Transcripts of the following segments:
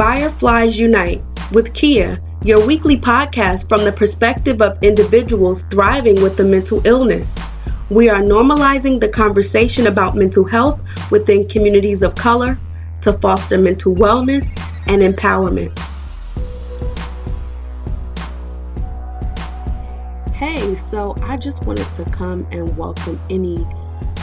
Fireflies Unite with Kia, your weekly podcast from the perspective of individuals thriving with a mental illness. We are normalizing the conversation about mental health within communities of color to foster mental wellness and empowerment. Hey, so I just wanted to come and welcome any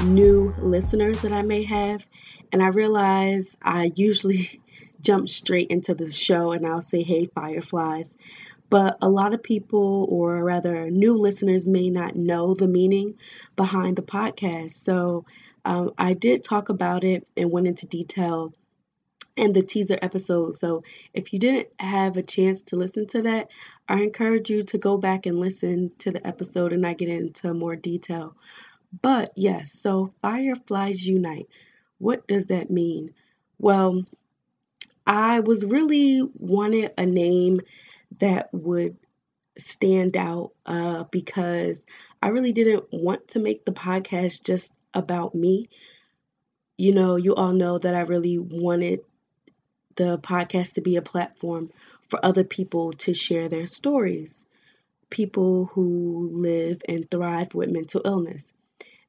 new listeners that I may have. And I realize I usually jump straight into the show and I'll say, hey, fireflies. But a lot of people, or rather new listeners, may not know the meaning behind the podcast. So um, I did talk about it and went into detail in the teaser episode. So if you didn't have a chance to listen to that, I encourage you to go back and listen to the episode and I get into more detail. But yes, so Fireflies Unite. What does that mean? Well, I was really wanted a name that would stand out uh, because I really didn't want to make the podcast just about me. You know, you all know that I really wanted the podcast to be a platform for other people to share their stories, people who live and thrive with mental illness.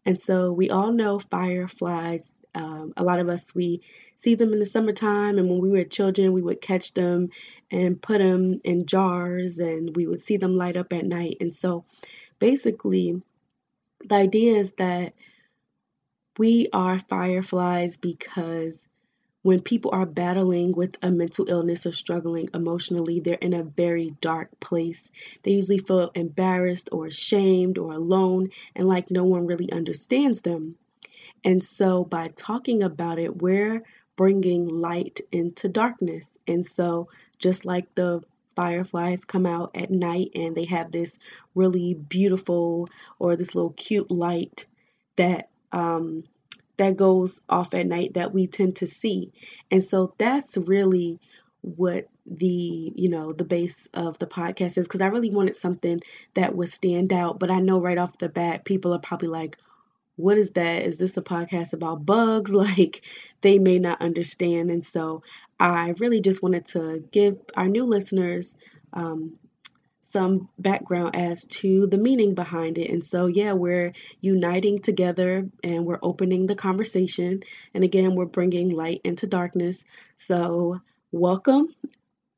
And so we all know fireflies um, a lot of us, we see them in the summertime, and when we were children, we would catch them and put them in jars, and we would see them light up at night. And so, basically, the idea is that we are fireflies because when people are battling with a mental illness or struggling emotionally, they're in a very dark place. They usually feel embarrassed or ashamed or alone and like no one really understands them. And so by talking about it, we're bringing light into darkness. And so just like the fireflies come out at night and they have this really beautiful or this little cute light that um, that goes off at night that we tend to see. And so that's really what the you know the base of the podcast is because I really wanted something that would stand out. But I know right off the bat, people are probably like, what is that? Is this a podcast about bugs? Like they may not understand. And so I really just wanted to give our new listeners um, some background as to the meaning behind it. And so, yeah, we're uniting together and we're opening the conversation. And again, we're bringing light into darkness. So, welcome,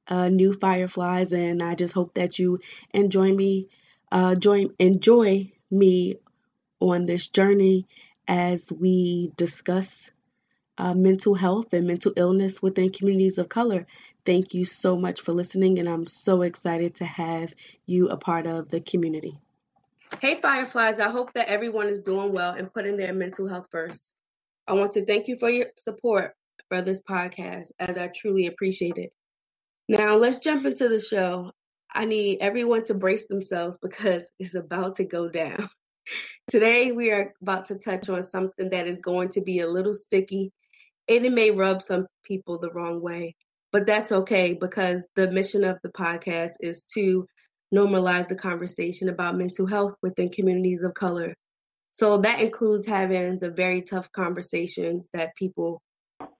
uh, new fireflies. And I just hope that you enjoy me, uh, join, enjoy me on this journey as we discuss uh, mental health and mental illness within communities of color. Thank you so much for listening, and I'm so excited to have you a part of the community. Hey, Fireflies, I hope that everyone is doing well and putting their mental health first. I want to thank you for your support for this podcast, as I truly appreciate it. Now, let's jump into the show. I need everyone to brace themselves because it's about to go down. Today, we are about to touch on something that is going to be a little sticky and it may rub some people the wrong way, but that's okay because the mission of the podcast is to normalize the conversation about mental health within communities of color. So that includes having the very tough conversations that people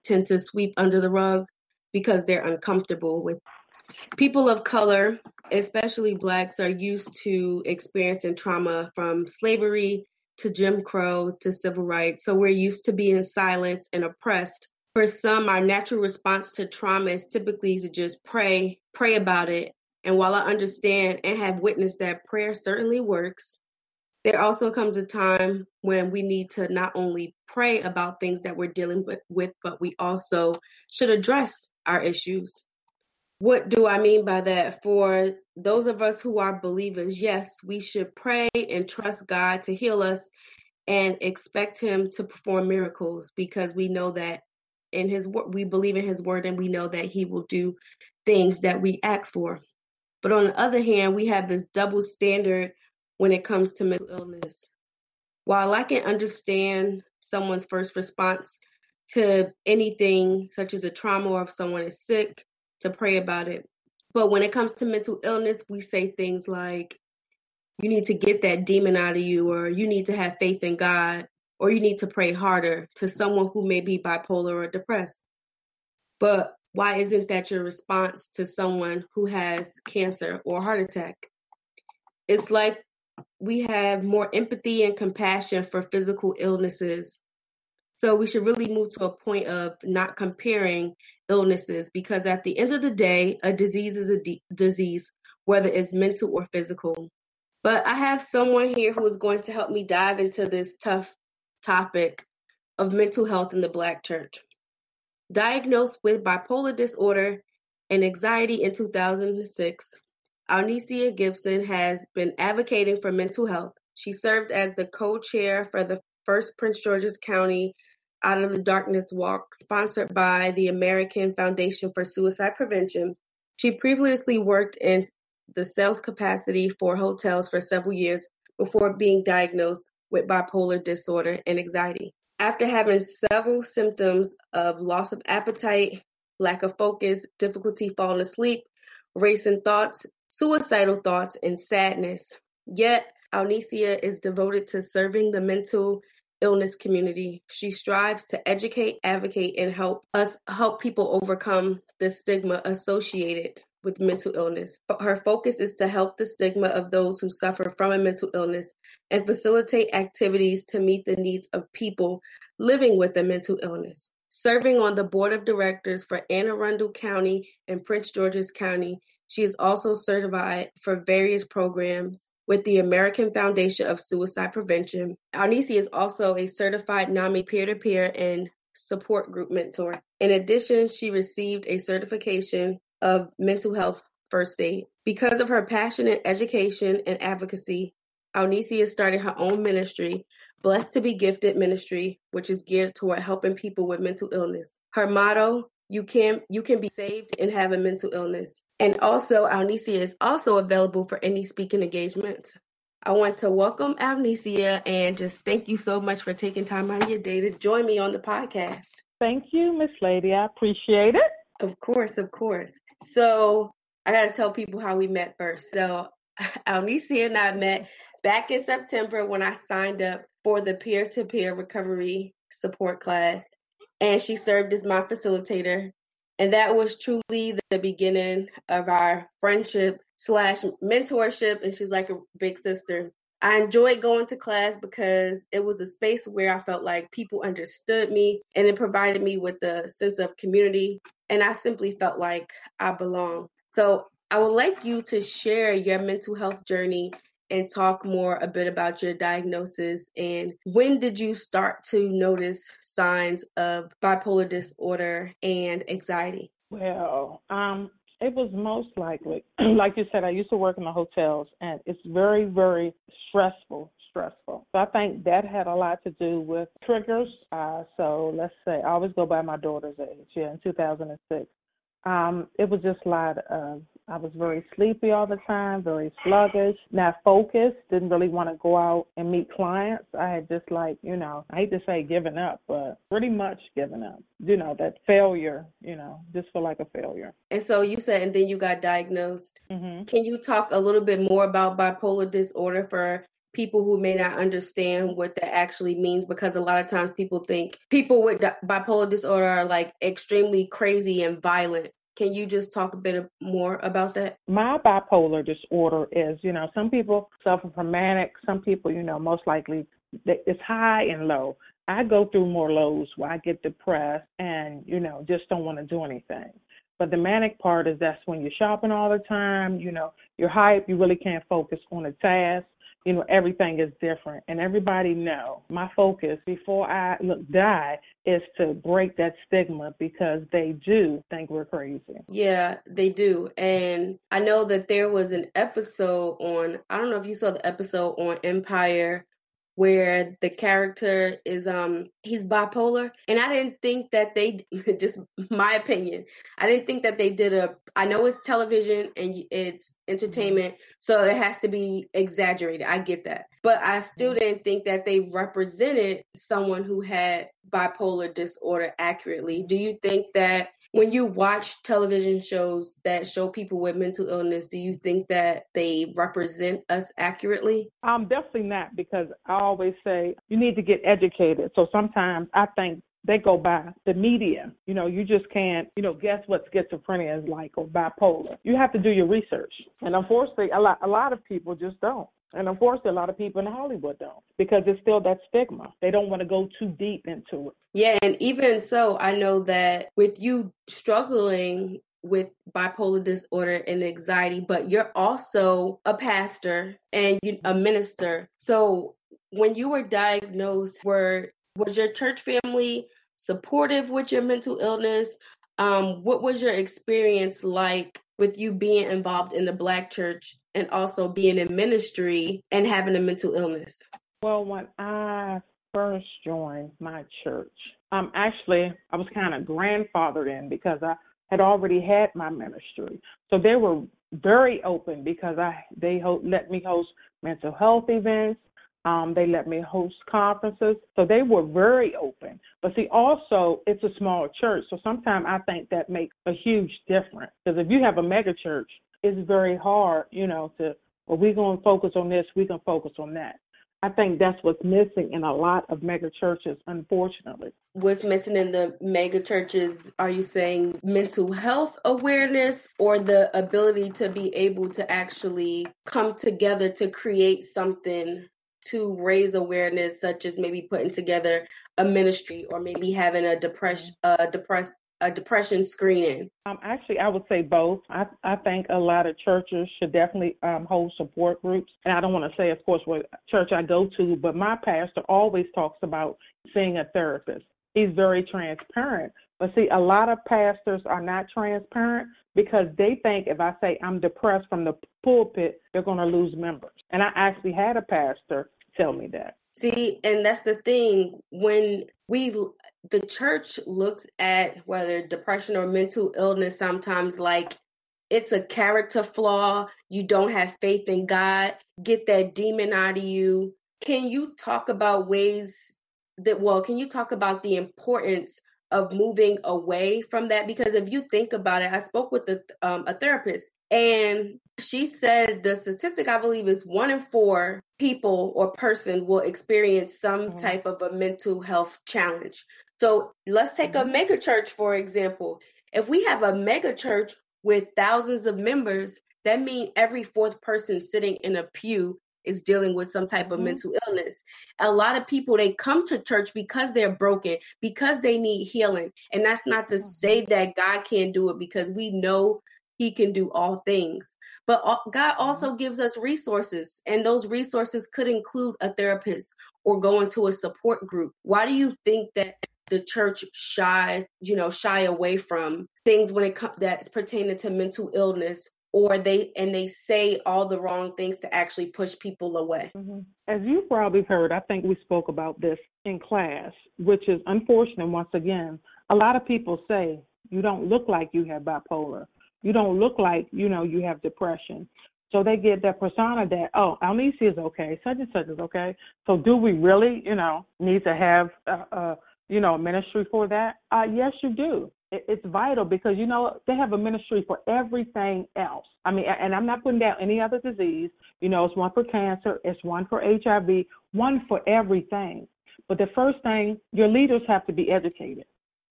tend to sweep under the rug because they're uncomfortable with people of color, especially blacks, are used to experiencing trauma from slavery to Jim Crow to civil rights. So we're used to being silenced and oppressed. For some, our natural response to trauma is typically to just pray, pray about it. And while I understand and have witnessed that prayer certainly works, there also comes a time when we need to not only pray about things that we're dealing with, but we also should address our issues. What do I mean by that? For those of us who are believers, yes, we should pray and trust God to heal us and expect Him to perform miracles because we know that in His word, we believe in His word and we know that He will do things that we ask for. But on the other hand, we have this double standard when it comes to mental illness. While I can understand someone's first response to anything such as a trauma or if someone is sick, to pray about it. But when it comes to mental illness, we say things like, you need to get that demon out of you, or you need to have faith in God, or you need to pray harder to someone who may be bipolar or depressed. But why isn't that your response to someone who has cancer or heart attack? It's like we have more empathy and compassion for physical illnesses. So we should really move to a point of not comparing illnesses because at the end of the day, a disease is a d- disease, whether it's mental or physical. But I have someone here who is going to help me dive into this tough topic of mental health in the Black church. Diagnosed with bipolar disorder and anxiety in 2006, Alnicia Gibson has been advocating for mental health. She served as the co chair for the first Prince George's County Out of the Darkness Walk, sponsored by the American Foundation for Suicide Prevention. She previously worked in the sales capacity for hotels for several years before being diagnosed with bipolar disorder and anxiety. After having several symptoms of loss of appetite, lack of focus, difficulty falling asleep, racing thoughts, suicidal thoughts, and sadness. Yet, Alnicia is devoted to serving the mental illness community. She strives to educate, advocate, and help us help people overcome the stigma associated with mental illness. Her focus is to help the stigma of those who suffer from a mental illness and facilitate activities to meet the needs of people living with a mental illness. Serving on the board of directors for Anne Arundel County and Prince George's County, she is also certified for various programs with the American Foundation of Suicide Prevention. Alnicia is also a certified NAMI peer to peer and support group mentor. In addition, she received a certification of mental health first aid. Because of her passion in education and advocacy, Alnicia started her own ministry, Blessed to be Gifted Ministry, which is geared toward helping people with mental illness. Her motto, you can you can be saved and have a mental illness. And also, Alnicia is also available for any speaking engagements. I want to welcome Alnicia and just thank you so much for taking time out of your day to join me on the podcast. Thank you, Miss Lady. I appreciate it. Of course, of course. So I got to tell people how we met first. So Alnicia and I met back in September when I signed up for the peer-to-peer recovery support class, and she served as my facilitator and that was truly the beginning of our friendship slash mentorship. And she's like a big sister. I enjoyed going to class because it was a space where I felt like people understood me and it provided me with a sense of community. And I simply felt like I belong. So I would like you to share your mental health journey and talk more a bit about your diagnosis and when did you start to notice signs of bipolar disorder and anxiety? Well, um, it was most likely, like you said, I used to work in the hotels and it's very, very stressful, stressful. So I think that had a lot to do with triggers. Uh, so let's say I always go by my daughter's age, yeah, in 2006. Um, it was just a lot of I was very sleepy all the time, very sluggish, not focused, didn't really want to go out and meet clients. I had just like, you know, I hate to say given up, but pretty much given up. You know, that failure, you know, just feel like a failure. And so you said, and then you got diagnosed. Mm-hmm. Can you talk a little bit more about bipolar disorder for people who may not understand what that actually means because a lot of times people think people with bipolar disorder are like extremely crazy and violent can you just talk a bit more about that? My bipolar disorder is, you know, some people suffer from manic, some people, you know, most likely it's high and low. I go through more lows where I get depressed and, you know, just don't want to do anything. But the manic part is that's when you're shopping all the time, you know, you're hype, you really can't focus on a task you know everything is different. And everybody know my focus before i look die is to break that stigma because they do think we're crazy. Yeah they do. And i know that there was an episode on i don't know if you saw the episode on empire where the character is um he's bipolar and i didn't think that they just my opinion i didn't think that they did a i know it's television and it's entertainment so it has to be exaggerated i get that but i still didn't think that they represented someone who had bipolar disorder accurately. Do you think that when you watch television shows that show people with mental illness, do you think that they represent us accurately? Um, definitely not, because I always say you need to get educated. So sometimes I think they go by the media. You know, you just can't, you know, guess what schizophrenia is like or bipolar. You have to do your research. And unfortunately, a lot, a lot of people just don't. And unfortunately, a lot of people in Hollywood don't because it's still that stigma. They don't want to go too deep into it. Yeah, and even so, I know that with you struggling with bipolar disorder and anxiety, but you're also a pastor and a minister. So when you were diagnosed, were was your church family supportive with your mental illness? Um, what was your experience like with you being involved in the Black church and also being in ministry and having a mental illness? Well, when I first joined my church, um, actually, I was kind of grandfathered in because I had already had my ministry. So they were very open because I they ho- let me host mental health events. Um, they let me host conferences. So they were very open. But see, also, it's a small church. So sometimes I think that makes a huge difference. Because if you have a mega church, it's very hard, you know, to, well, we're going to focus on this, we're going to focus on that. I think that's what's missing in a lot of mega churches, unfortunately. What's missing in the mega churches, are you saying mental health awareness or the ability to be able to actually come together to create something to raise awareness, such as maybe putting together a ministry or maybe having a depression, a depressed a depression screening? Um, actually, I would say both. I, I think a lot of churches should definitely um, hold support groups. And I don't want to say, of course, what church I go to, but my pastor always talks about seeing a therapist. He's very transparent. But see, a lot of pastors are not transparent because they think if I say I'm depressed from the pulpit, they're going to lose members. And I actually had a pastor tell me that. See, and that's the thing when we the church looks at whether depression or mental illness sometimes like it's a character flaw, you don't have faith in God, get that demon out of you. Can you talk about ways that well, can you talk about the importance of moving away from that because if you think about it, I spoke with a, um, a therapist and she said the statistic I believe is one in four people or person will experience some mm-hmm. type of a mental health challenge. So let's take mm-hmm. a mega church for example. If we have a mega church with thousands of members, that means every fourth person sitting in a pew is dealing with some type of mm-hmm. mental illness. A lot of people they come to church because they're broken, because they need healing. And that's not to say mm-hmm. that God can't do it because we know he can do all things. But God mm-hmm. also gives us resources, and those resources could include a therapist or going to a support group. Why do you think that the church shy, you know, shy away from things when it comes that's pertaining to mental illness or they and they say all the wrong things to actually push people away. Mm-hmm. As you probably heard, I think we spoke about this in class, which is unfortunate once again. A lot of people say you don't look like you have bipolar. You don't look like, you know, you have depression. So they get that persona that, oh, Alnicia is okay, such and such is okay. So do we really, you know, need to have, a, a you know, ministry for that? Uh, yes, you do it's vital because you know they have a ministry for everything else. I mean, and I'm not putting down any other disease. You know, it's one for cancer, it's one for HIV, one for everything. But the first thing, your leaders have to be educated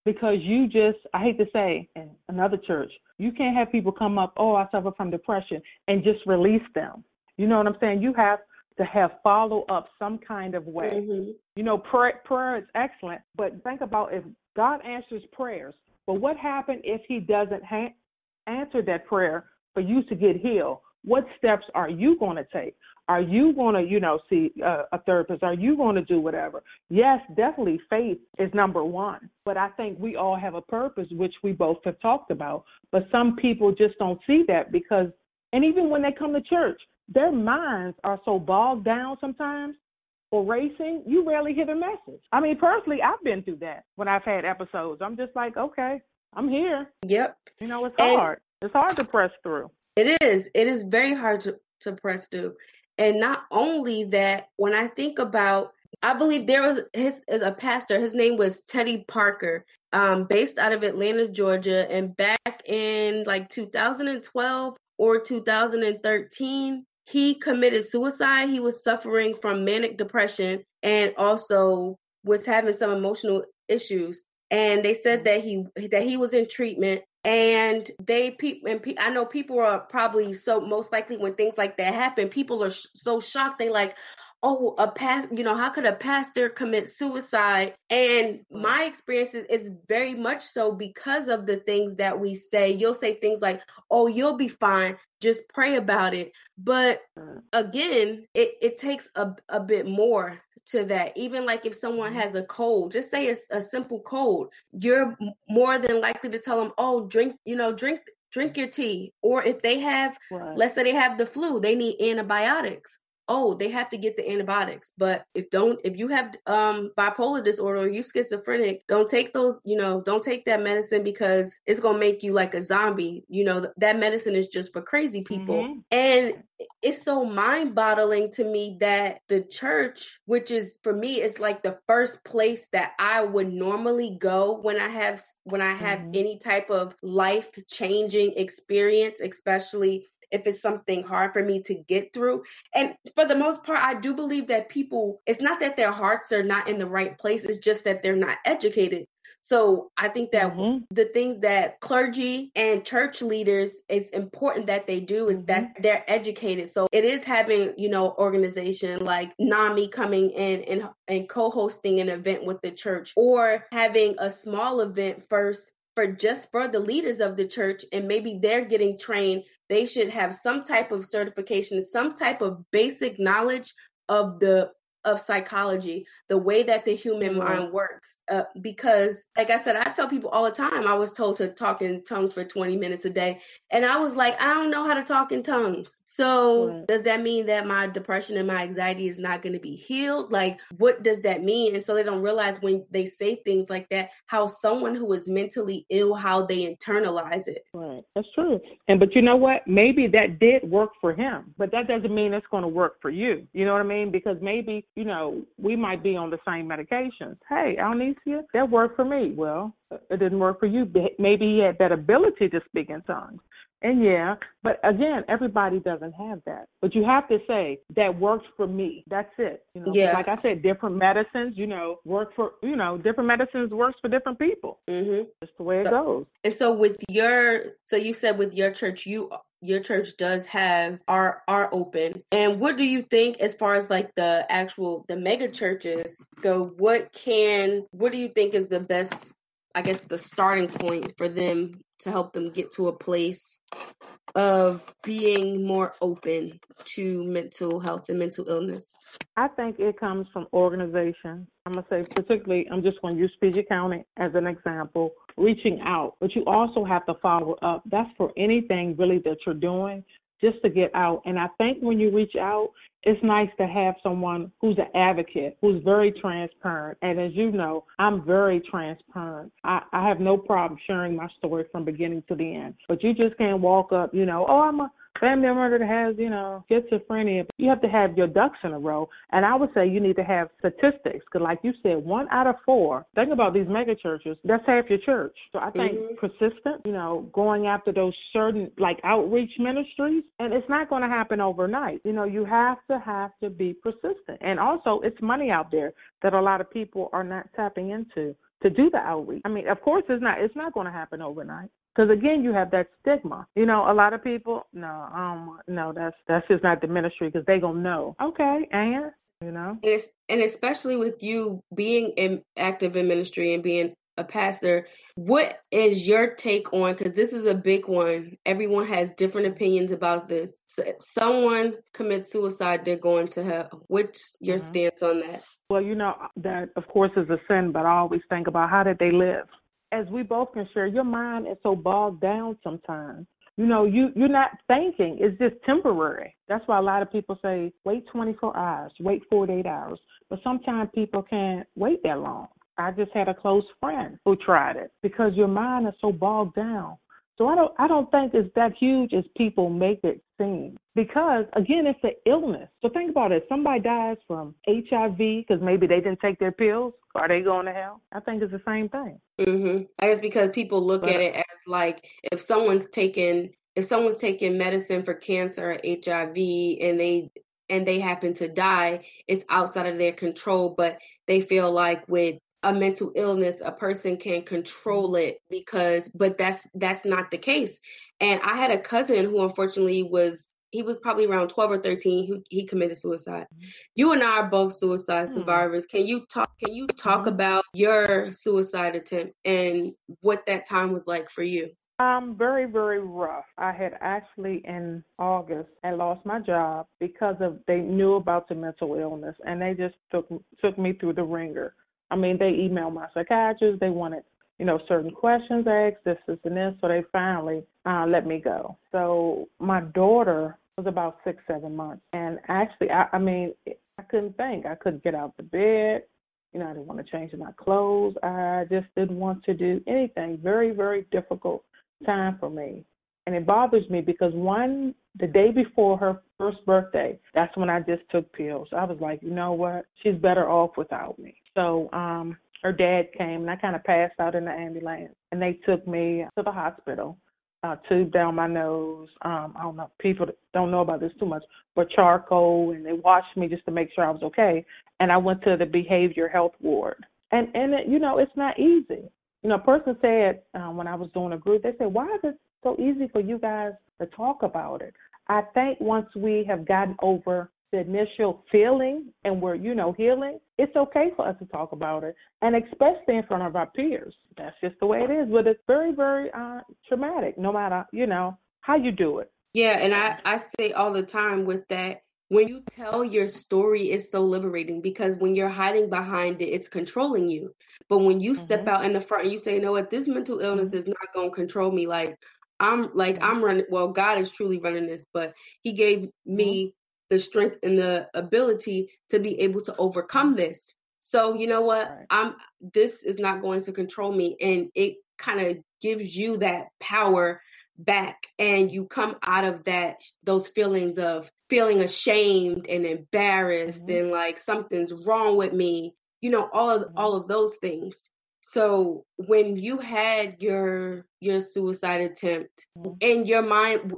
because you just, I hate to say, in another church, you can't have people come up, oh, I suffer from depression, and just release them. You know what I'm saying? You have to have follow up some kind of way. Mm-hmm. You know, prayer, prayer is excellent, but think about if God answers prayers, but what happened if he doesn't ha- answer that prayer for you to get healed? What steps are you going to take? Are you going to, you know, see uh, a therapist? Are you going to do whatever? Yes, definitely faith is number one. But I think we all have a purpose, which we both have talked about. But some people just don't see that because, and even when they come to church, their minds are so bogged down sometimes or racing, you rarely hear the message. I mean, personally, I've been through that when I've had episodes. I'm just like, okay, I'm here. Yep. You know, it's and hard. It's hard to press through. It is. It is very hard to, to press through. And not only that, when I think about, I believe there was his as a pastor. His name was Teddy Parker, um, based out of Atlanta, Georgia, and back in like 2012 or 2013, he committed suicide. He was suffering from manic depression and also was having some emotional issues. And they said mm-hmm. that he that he was in treatment. And they people and pe- I know people are probably so most likely when things like that happen people are sh- so shocked. They like oh a past you know how could a pastor commit suicide and my experience is, is, very much so because of the things that we say you'll say things like oh you'll be fine just pray about it but again it, it takes a, a bit more to that. Even like if someone mm-hmm. has a cold, just say it's a simple cold, you're more than likely to tell them, "Oh, drink, you know, drink drink your tea." Or if they have right. let's say they have the flu, they need antibiotics oh they have to get the antibiotics but if don't if you have um bipolar disorder or you schizophrenic don't take those you know don't take that medicine because it's gonna make you like a zombie you know that medicine is just for crazy people mm-hmm. and it's so mind boggling to me that the church which is for me is like the first place that i would normally go when i have when i have mm-hmm. any type of life changing experience especially if it's something hard for me to get through. And for the most part, I do believe that people, it's not that their hearts are not in the right place, it's just that they're not educated. So I think that mm-hmm. the things that clergy and church leaders is important that they do is mm-hmm. that they're educated. So it is having, you know, organization like NAMI coming in and, and co-hosting an event with the church or having a small event first for just for the leaders of the church and maybe they're getting trained they should have some type of certification some type of basic knowledge of the of psychology, the way that the human mm-hmm. mind works. Uh, because, like I said, I tell people all the time, I was told to talk in tongues for 20 minutes a day. And I was like, I don't know how to talk in tongues. So, right. does that mean that my depression and my anxiety is not going to be healed? Like, what does that mean? And so they don't realize when they say things like that, how someone who is mentally ill, how they internalize it. Right. That's true. And, but you know what? Maybe that did work for him, but that doesn't mean it's going to work for you. You know what I mean? Because maybe you know, we might be on the same medications. Hey, Alnicia, that worked for me. Well, it didn't work for you. Maybe he had that ability to speak in tongues. And yeah, but again, everybody doesn't have that. But you have to say that works for me. That's it. You know, yeah. like I said, different medicines, you know, work for you know, different medicines works for different people. Mm-hmm. That's the way it so, goes. And so with your, so you said with your church, you your church does have are are open. And what do you think as far as like the actual the mega churches go? What can what do you think is the best i guess the starting point for them to help them get to a place of being more open to mental health and mental illness? I think it comes from organization. I'm going to say, particularly, I'm just going to use PG County as an example, reaching out, but you also have to follow up. That's for anything really that you're doing just to get out. And I think when you reach out, it's nice to have someone who's an advocate, who's very transparent. And as you know, I'm very transparent. I, I have no problem sharing my story from beginning to the end. But you just can't walk up, you know, oh, I'm a family member that has, you know, schizophrenia. You have to have your ducks in a row. And I would say you need to have statistics because, like you said, one out of four, think about these mega churches, that's half your church. So I think mm-hmm. persistent, you know, going after those certain like outreach ministries, and it's not going to happen overnight. You know, you have to have to be persistent. And also, it's money out there that a lot of people are not tapping into to do the outreach. I mean, of course, it's not it's not going to happen overnight. Because again, you have that stigma. You know, a lot of people, no, um, no, that's that's just not the ministry because they gonna know. Okay, and you know, and, and especially with you being in, active in ministry and being a pastor, what is your take on? Because this is a big one. Everyone has different opinions about this. So if someone commits suicide, they're going to hell. What's your mm-hmm. stance on that? Well, you know that of course is a sin, but I always think about how did they live as we both can share, your mind is so bogged down sometimes. You know, you you're not thinking. It's just temporary. That's why a lot of people say wait 24 hours, wait 48 hours. But sometimes people can't wait that long. I just had a close friend who tried it because your mind is so bogged down. So I don't I don't think it's that huge as people make it seem. Because again, it's an illness. So think about it. Somebody dies from HIV because maybe they didn't take their pills. Are they going to hell? I think it's the same thing. Mm-hmm. I guess because people look but, at it as like if someone's taking if someone's taking medicine for cancer or HIV and they and they happen to die, it's outside of their control. But they feel like with a mental illness a person can control it because but that's that's not the case and i had a cousin who unfortunately was he was probably around 12 or 13 who he committed suicide mm-hmm. you and i are both suicide mm-hmm. survivors can you talk can you talk mm-hmm. about your suicide attempt and what that time was like for you um, very, very rough. I had actually in August I lost my job because of they knew about the mental illness and they just took took me through the ringer. I mean, they emailed my psychiatrist. They wanted, you know, certain questions asked, this, this, and this. So they finally uh, let me go. So my daughter was about six, seven months, and actually, I, I mean, I couldn't think. I couldn't get out of the bed. You know, I didn't want to change my clothes. I just didn't want to do anything. Very, very difficult time for me. And it bothers me because one, the day before her first birthday, that's when I just took pills. I was like, you know what? She's better off without me. So, um, her dad came and I kind of passed out in the ambulance and they took me to the hospital, uh, tube down my nose. Um, I don't know, people don't know about this too much, but charcoal and they watched me just to make sure I was okay. And I went to the behavior health ward. And, and it, you know, it's not easy. You know, a person said um, when I was doing a group, they said, why is it so easy for you guys to talk about it? I think once we have gotten over the initial feeling and we're, you know, healing, it's okay for us to talk about it. And especially in front of our peers. That's just the way it is. But it's very, very uh, traumatic, no matter, you know, how you do it. Yeah, and I, I say all the time with that, when you tell your story, it's so liberating because when you're hiding behind it, it's controlling you. But when you mm-hmm. step out in the front and you say, you know what, this mental illness mm-hmm. is not going to control me. Like, I'm like, mm-hmm. I'm running, well, God is truly running this, but He gave me mm-hmm. the strength and the ability to be able to overcome this. So, you know what, right. I'm, this is not going to control me. And it kind of gives you that power back and you come out of that those feelings of feeling ashamed and embarrassed mm-hmm. and like something's wrong with me you know all of mm-hmm. all of those things so when you had your your suicide attempt mm-hmm. in your mind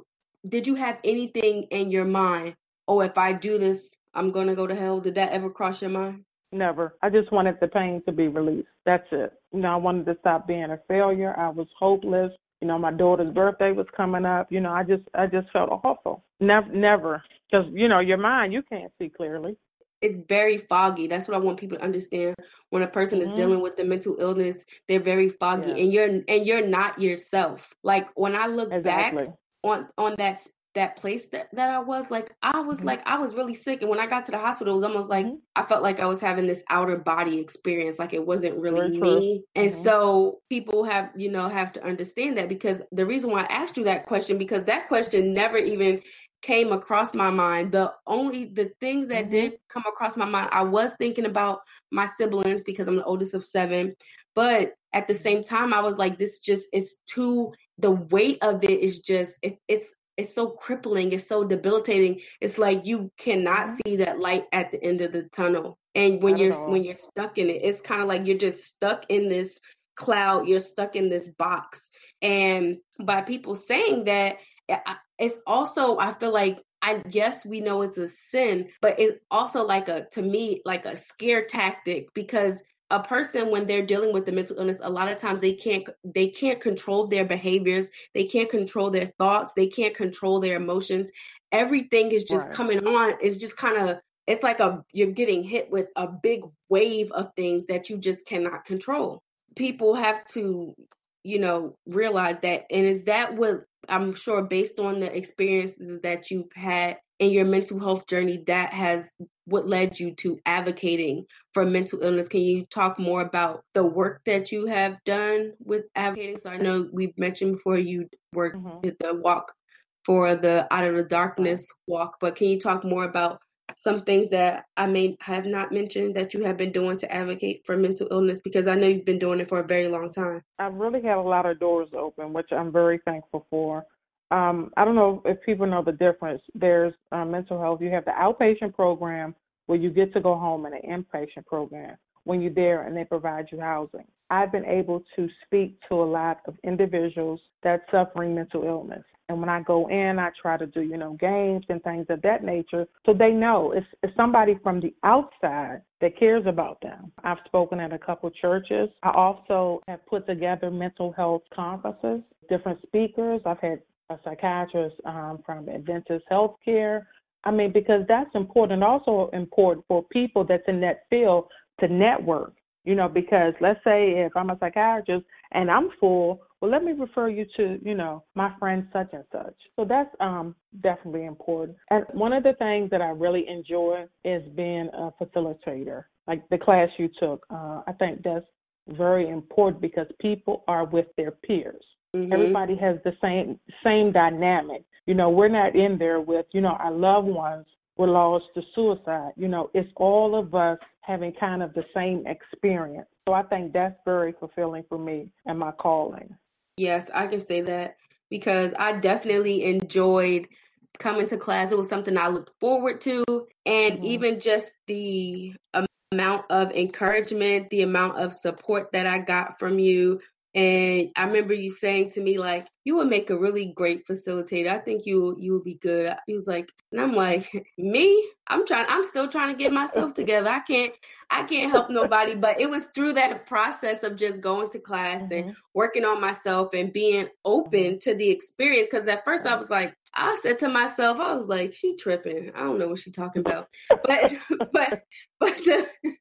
did you have anything in your mind oh if i do this i'm going to go to hell did that ever cross your mind never i just wanted the pain to be released that's it you know i wanted to stop being a failure i was hopeless you know, my daughter's birthday was coming up. You know, I just I just felt awful. Never never because you know your mind you can't see clearly. It's very foggy. That's what I want people to understand. When a person mm-hmm. is dealing with the mental illness, they're very foggy, yeah. and you're and you're not yourself. Like when I look exactly. back on on that that place that, that I was like I was mm-hmm. like I was really sick and when I got to the hospital it was almost like mm-hmm. I felt like I was having this outer body experience like it wasn't really me and mm-hmm. so people have you know have to understand that because the reason why I asked you that question because that question never even came across my mind the only the thing that did mm-hmm. come across my mind I was thinking about my siblings because I'm the oldest of 7 but at the same time I was like this just is too the weight of it is just it, it's it's so crippling it's so debilitating it's like you cannot mm-hmm. see that light at the end of the tunnel and when you're know. when you're stuck in it it's kind of like you're just stuck in this cloud you're stuck in this box and by people saying that it's also i feel like I guess we know it's a sin, but it's also like a to me like a scare tactic because a person when they're dealing with the mental illness a lot of times they can't they can't control their behaviors they can't control their thoughts they can't control their emotions everything is just right. coming on it's just kind of it's like a you're getting hit with a big wave of things that you just cannot control people have to you know realize that and is that what i'm sure based on the experiences that you've had in your mental health journey that has what led you to advocating for mental illness can you talk more about the work that you have done with advocating so i know we've mentioned before you worked mm-hmm. the walk for the out of the darkness walk but can you talk more about some things that i may have not mentioned that you have been doing to advocate for mental illness because i know you've been doing it for a very long time i've really had a lot of doors open which i'm very thankful for um, I don't know if people know the difference. There's uh, mental health. You have the outpatient program where you get to go home, and an inpatient program when you're there and they provide you housing. I've been able to speak to a lot of individuals that's suffering mental illness. And when I go in, I try to do, you know, games and things of that nature so they know it's, it's somebody from the outside that cares about them. I've spoken at a couple churches. I also have put together mental health conferences, different speakers. I've had a psychiatrist um, from Adventist Healthcare. I mean, because that's important. Also important for people that's in that field to network. You know, because let's say if I'm a psychiatrist and I'm full, well, let me refer you to, you know, my friend such and such. So that's um, definitely important. And one of the things that I really enjoy is being a facilitator, like the class you took. Uh, I think that's very important because people are with their peers. Mm-hmm. Everybody has the same same dynamic. You know, we're not in there with, you know, our loved ones were lost to suicide. You know, it's all of us having kind of the same experience. So I think that's very fulfilling for me and my calling. Yes, I can say that because I definitely enjoyed coming to class. It was something I looked forward to. And mm-hmm. even just the amount of encouragement, the amount of support that I got from you. And I remember you saying to me, like, you would make a really great facilitator. I think you you would be good. He was like, and I'm like, me? I'm trying. I'm still trying to get myself together. I can't. I can't help nobody. But it was through that process of just going to class mm-hmm. and working on myself and being open mm-hmm. to the experience. Because at first I was like, I said to myself, I was like, she tripping. I don't know what she's talking about. But but but the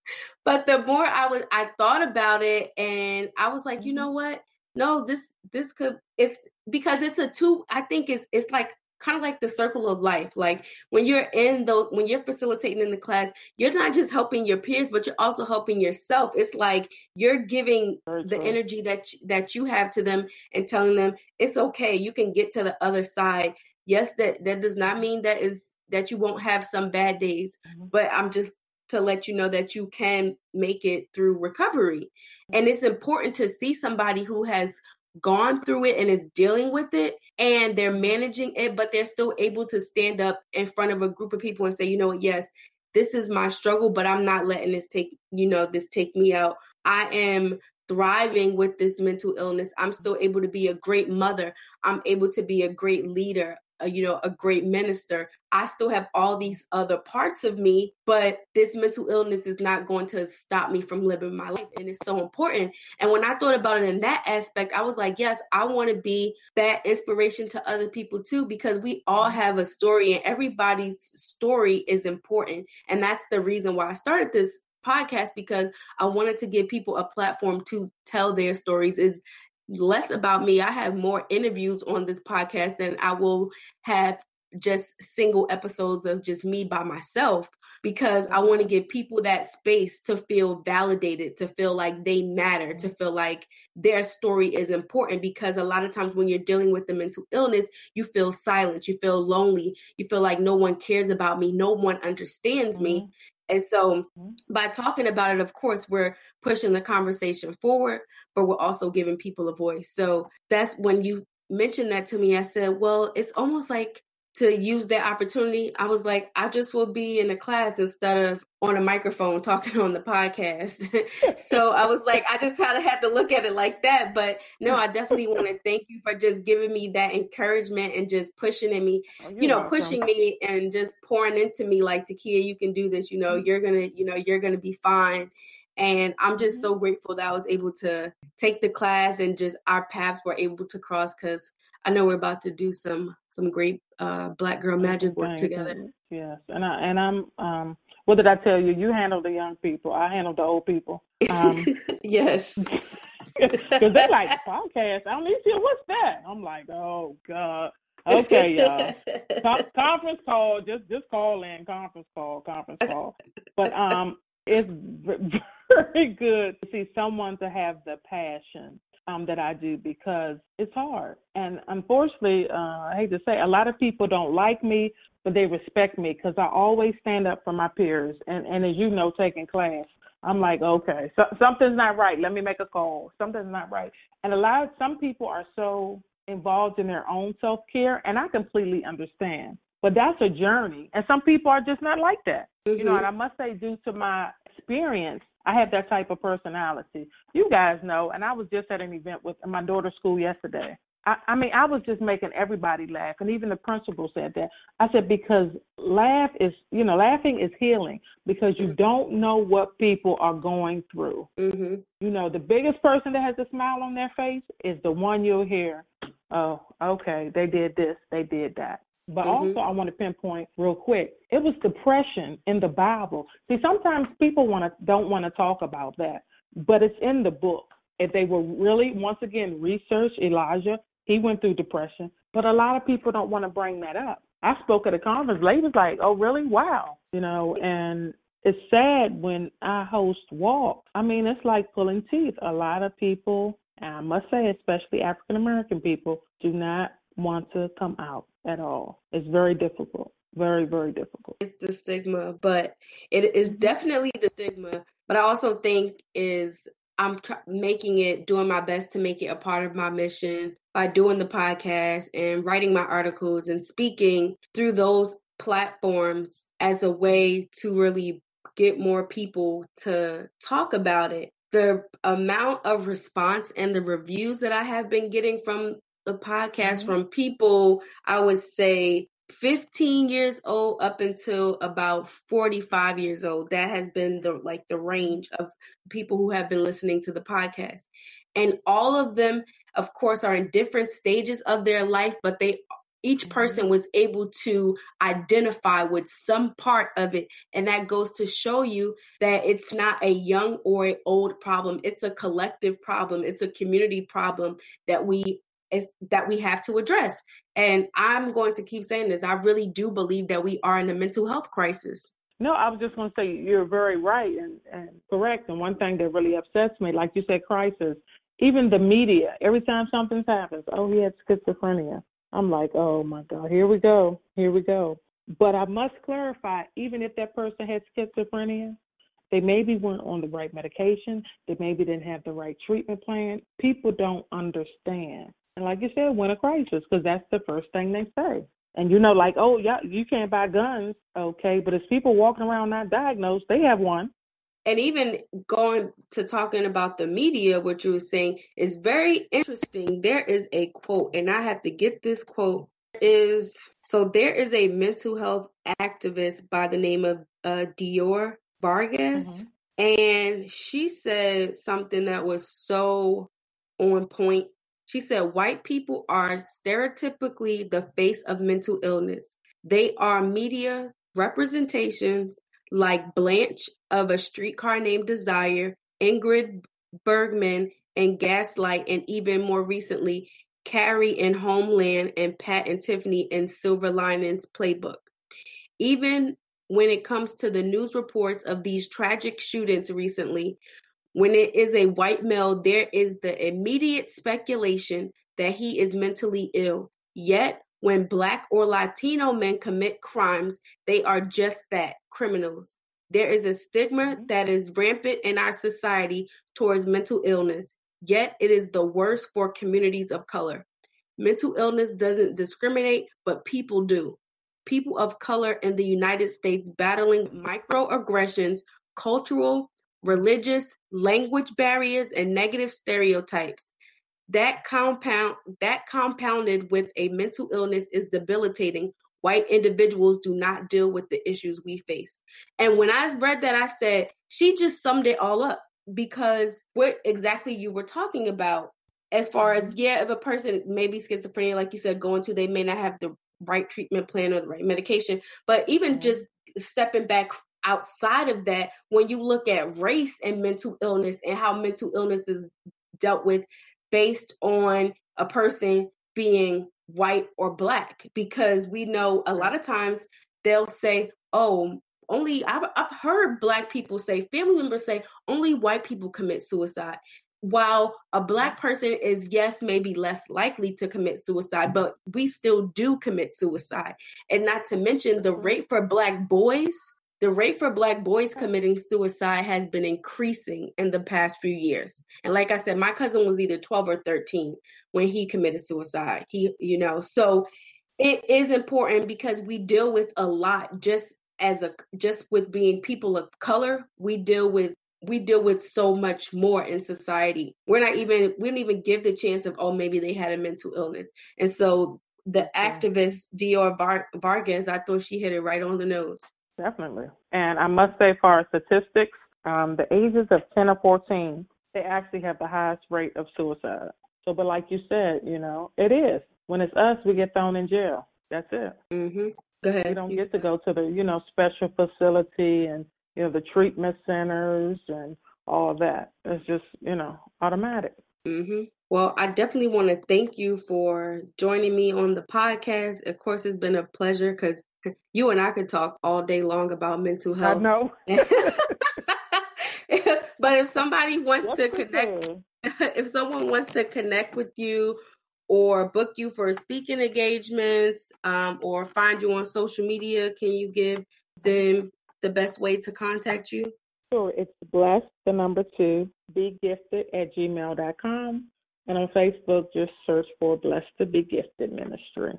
but the more I was I thought about it and I was like, you mm-hmm. know what? No, this this could it's because it's a two I think it's it's like kind of like the circle of life. Like when you're in the when you're facilitating in the class, you're not just helping your peers, but you're also helping yourself. It's like you're giving the energy that that you have to them and telling them it's okay. You can get to the other side. Yes, that that does not mean that is that you won't have some bad days, mm-hmm. but I'm just to let you know that you can make it through recovery. And it's important to see somebody who has gone through it and is dealing with it and they're managing it, but they're still able to stand up in front of a group of people and say, you know what, yes, this is my struggle, but I'm not letting this take, you know, this take me out. I am thriving with this mental illness. I'm still able to be a great mother. I'm able to be a great leader a, you know, a great minister. I still have all these other parts of me, but this mental illness is not going to stop me from living my life. And it's so important. And when I thought about it in that aspect, I was like, yes, I want to be that inspiration to other people too, because we all have a story and everybody's story is important. And that's the reason why I started this podcast because I wanted to give people a platform to tell their stories is less about me. I have more interviews on this podcast than I will have just single episodes of just me by myself because I want to give people that space to feel validated, to feel like they matter, to feel like their story is important. Because a lot of times when you're dealing with the mental illness, you feel silent, you feel lonely, you feel like no one cares about me, no one understands mm-hmm. me. And so mm-hmm. by talking about it, of course, we're pushing the conversation forward, but we're also giving people a voice. So that's when you mentioned that to me, I said, well, it's almost like to use that opportunity, I was like, I just will be in a class instead of on a microphone talking on the podcast. so I was like, I just kind of had to look at it like that. But no, I definitely want to thank you for just giving me that encouragement and just pushing in me, oh, you know, welcome. pushing me and just pouring into me like, Takia, you can do this. You know, mm-hmm. you're going to, you know, you're going to be fine. And I'm just mm-hmm. so grateful that I was able to take the class and just our paths were able to cross because I know we're about to do some some great uh, Black Girl Magic work together. Yes, and I and I'm um. What did I tell you? You handle the young people. I handle the old people. Um, yes. Because they're like podcast. I don't need to. What's that? I'm like, oh god. Okay, y'all. conference call. Just just call in. Conference call. Conference call. But um, it's very good to see someone to have the passion um, that I do because it's hard. And unfortunately, uh, I hate to say, a lot of people don't like me, but they respect me because I always stand up for my peers. And, and as you know, taking class, I'm like, okay, so, something's not right. Let me make a call. Something's not right. And a lot of some people are so involved in their own self care, and I completely understand. But that's a journey, and some people are just not like that. Mm-hmm. You know, mm-hmm. and I must say, due to my experience, I have that type of personality. You guys know, and I was just at an event with my daughter's school yesterday. I, I mean, I was just making everybody laugh, and even the principal said that. I said because laugh is, you know, laughing is healing because you don't know what people are going through. Mm-hmm. You know, the biggest person that has a smile on their face is the one you'll hear. Oh, okay, they did this, they did that. But Mhm. also, I want to pinpoint real quick. It was depression in the Bible. See, sometimes people want to don't want to talk about that, but it's in the book. If they were really, once again, research Elijah, he went through depression, but a lot of people don't want to bring that up. I spoke at a conference. Ladies like, "Oh, really? Wow," you know, and it's sad when I host walks. I mean, it's like pulling teeth. A lot of people, and I must say, especially African American people, do not want to come out at all. It's very difficult. Very, very difficult. It's the stigma, but it is definitely the stigma. But I also think is I'm tr- making it, doing my best to make it a part of my mission by doing the podcast and writing my articles and speaking through those platforms as a way to really get more people to talk about it. The amount of response and the reviews that I have been getting from the podcast Mhm. from people, I would say 15 years old up until about 45 years old. That has been the like the range of people who have been listening to the podcast. And all of them of course are in different stages of their life but they each person was able to identify with some part of it. And that goes to show you that it's not a young or a old problem. It's a collective problem. It's a community problem that we is that we have to address and i'm going to keep saying this i really do believe that we are in a mental health crisis No, I was just going to say you're very right and, and correct. And one thing that really upsets me, like you said, crisis. Even the media, every time something happens, oh, he had schizophrenia. I'm like, oh my God, here we go, here we go. But I must clarify, even if that person had schizophrenia, they maybe weren't on the right medication, they maybe didn't have the right treatment plan. People don't understand. And like you said, when a crisis, because that's the first thing they say. And you know, like, oh yeah, you can't buy guns, okay, but it's people walking around not diagnosed, they have one. and even going to talking about the media what you were saying is very interesting there is a quote and i have to get this quote is so there is a mental health activist by the name of uh, dior vargas Mhm. and she said something that was so on point. She said, White people are stereotypically the face of mental illness. They are media representations like Blanche of A Streetcar Named Desire, Ingrid Bergman, and Gaslight, and even more recently, Carrie in Homeland and Pat and Tiffany in Silver Linings Playbook. Even when it comes to the news reports of these tragic shootings recently, when it is a white male, there is the immediate speculation that he is mentally ill. Yet, when black or Latino men commit crimes, they are just that criminals. There is a stigma Mhm. that is rampant in our society towards mental illness, yet, it is the worst for communities of color. Mental illness doesn't discriminate, but people do. People of color in the United States battling microaggressions, cultural, religious, language barriers, and negative stereotypes. That compound that compounded with a mental illness is debilitating. White individuals do not deal with the issues we face. And when I read that, I said, she just summed it all up because what exactly you were talking about, as far as, yeah, if a person maybe schizophrenia, like you said, going to, they may not have the right treatment plan or the right medication. But even Mhm. just stepping back outside of that, when you look at race and mental illness and how mental illness is dealt with based on a person being white or black, because we know a lot of times they'll say, oh, only I've, I've heard black people say, family members say, only white people commit suicide. While a black person is, yes, maybe less likely to commit suicide, but we still do commit suicide. And not to mention the rate for black boys, the rate for black boys committing suicide has been increasing in the past few years. And like I said, my cousin was either 12 or 13 when he committed suicide. He, you know, so it is important because we deal with a lot just as a just with being people of color, we deal with we deal with so much more in society. We're not even we don't even give the chance of oh maybe they had a mental illness. And so the activist Dior Vargas, I thought she hit it right on the nose. Definitely. And I must say for our statistics, um, the ages of 10 or 14, they actually have the highest rate of suicide. So, but like you said, you know, it is. When it's us, we get thrown in jail. That's it. Mm-hmm. Go ahead. We don't get to go to the, you know, special facility and, you know, the treatment centers and all of that. It's just, you know, automatic. Mm-hmm. Well, I definitely want to thank you for joining me on the podcast. Of course, it's been a pleasure because you and I could talk all day long about mental health. I know. but if somebody wants Yes, to connect, can. if someone wants to connect with you or book you for speaking engagements um, or find you on social media, can you give them the best way to contact you? Sure, it's blessed, the number two, be gifted at gmail.com. And on Facebook, just search for Blessed to Be Gifted Ministry.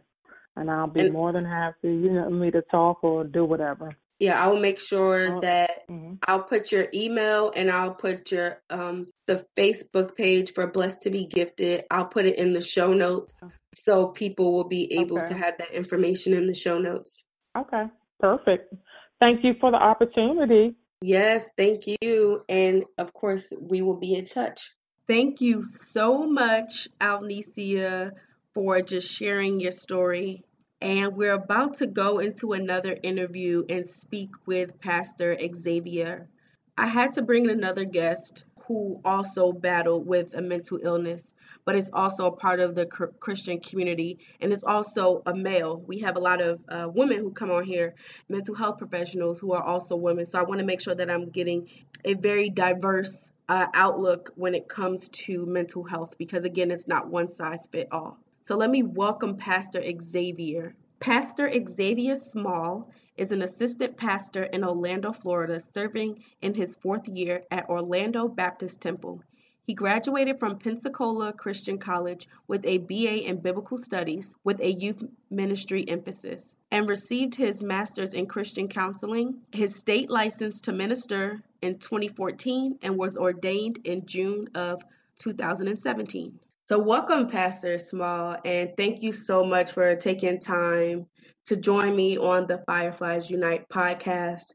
And I'll be And- more than happy, you know, me to talk or do whatever. Yeah, I will make sure Oh. that hmm I'll put your email and I'll put your um the Facebook page for Blessed to Be Gifted. I'll put it in the show notes so people will be able Okay. to have that information in the show notes. Okay, perfect. Thank you for the opportunity. Yes, thank you. And of course, we will be in touch. Thank you so much, Alnicia, for just sharing your story. And we're about to go into another interview and speak with Pastor Xavier. I had to bring in another guest who also battled with a mental illness, but is also a part of the Christian community and is also a male. We have a lot of uh, women who come on here, mental health professionals who are also women. So I want to make sure that I'm getting a very diverse uh, outlook when it comes to mental health because, again, it's not one size fit all. So let me welcome Pastor Xavier. Pastor Xavier Small is an assistant pastor in Orlando, Florida, serving in his fourth year at Orlando Baptist Temple. He graduated from Pensacola Christian College with a BA in Biblical Studies with a youth ministry emphasis and received his master's in Christian counseling, his state license to minister in 2014, and was ordained in June of 2017. So, welcome, Pastor Small, and thank you so much for taking time to join me on the Fireflies Unite podcast.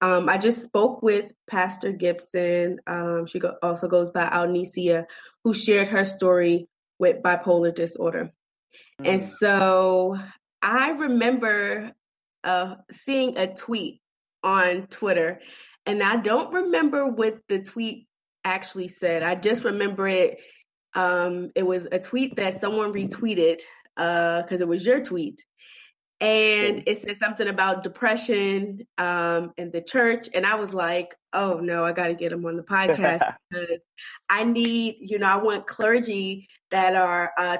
Um, I just spoke with Pastor Gibson. Um, she go- also goes by Alnicia, who shared her story with bipolar disorder. And so I remember uh, seeing a tweet on Twitter, and I don't remember what the tweet actually said. I just remember it. Um, it was a tweet that someone retweeted because it was your tweet and it said something about depression um, in the church and i was like oh no i got to get him on the podcast i need you know i want clergy that are uh,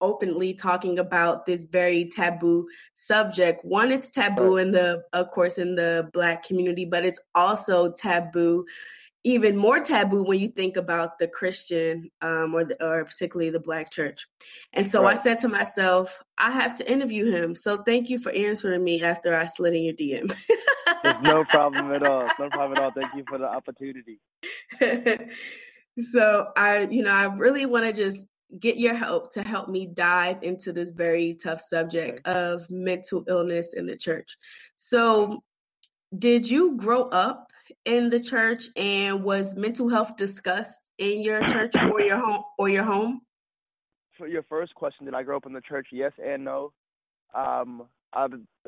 openly talking about this very taboo subject. One it's taboo in the of course in the black community but it's also taboo even more taboo when you think about the Christian um, or, the, or particularly the Black church. And so Right. I said to myself, I have to interview him. So thank you for answering me after I slid in your DM. There's no problem at all. No problem at all. Thank you for the opportunity. so I, you know, I really want to just get your help to help me dive into this very tough subject of mental illness in the church. So, did you grow up in the church and was mental health discussed in your church or your home or your home? For your first question, did I grow up in the church? Yes and no. Um, I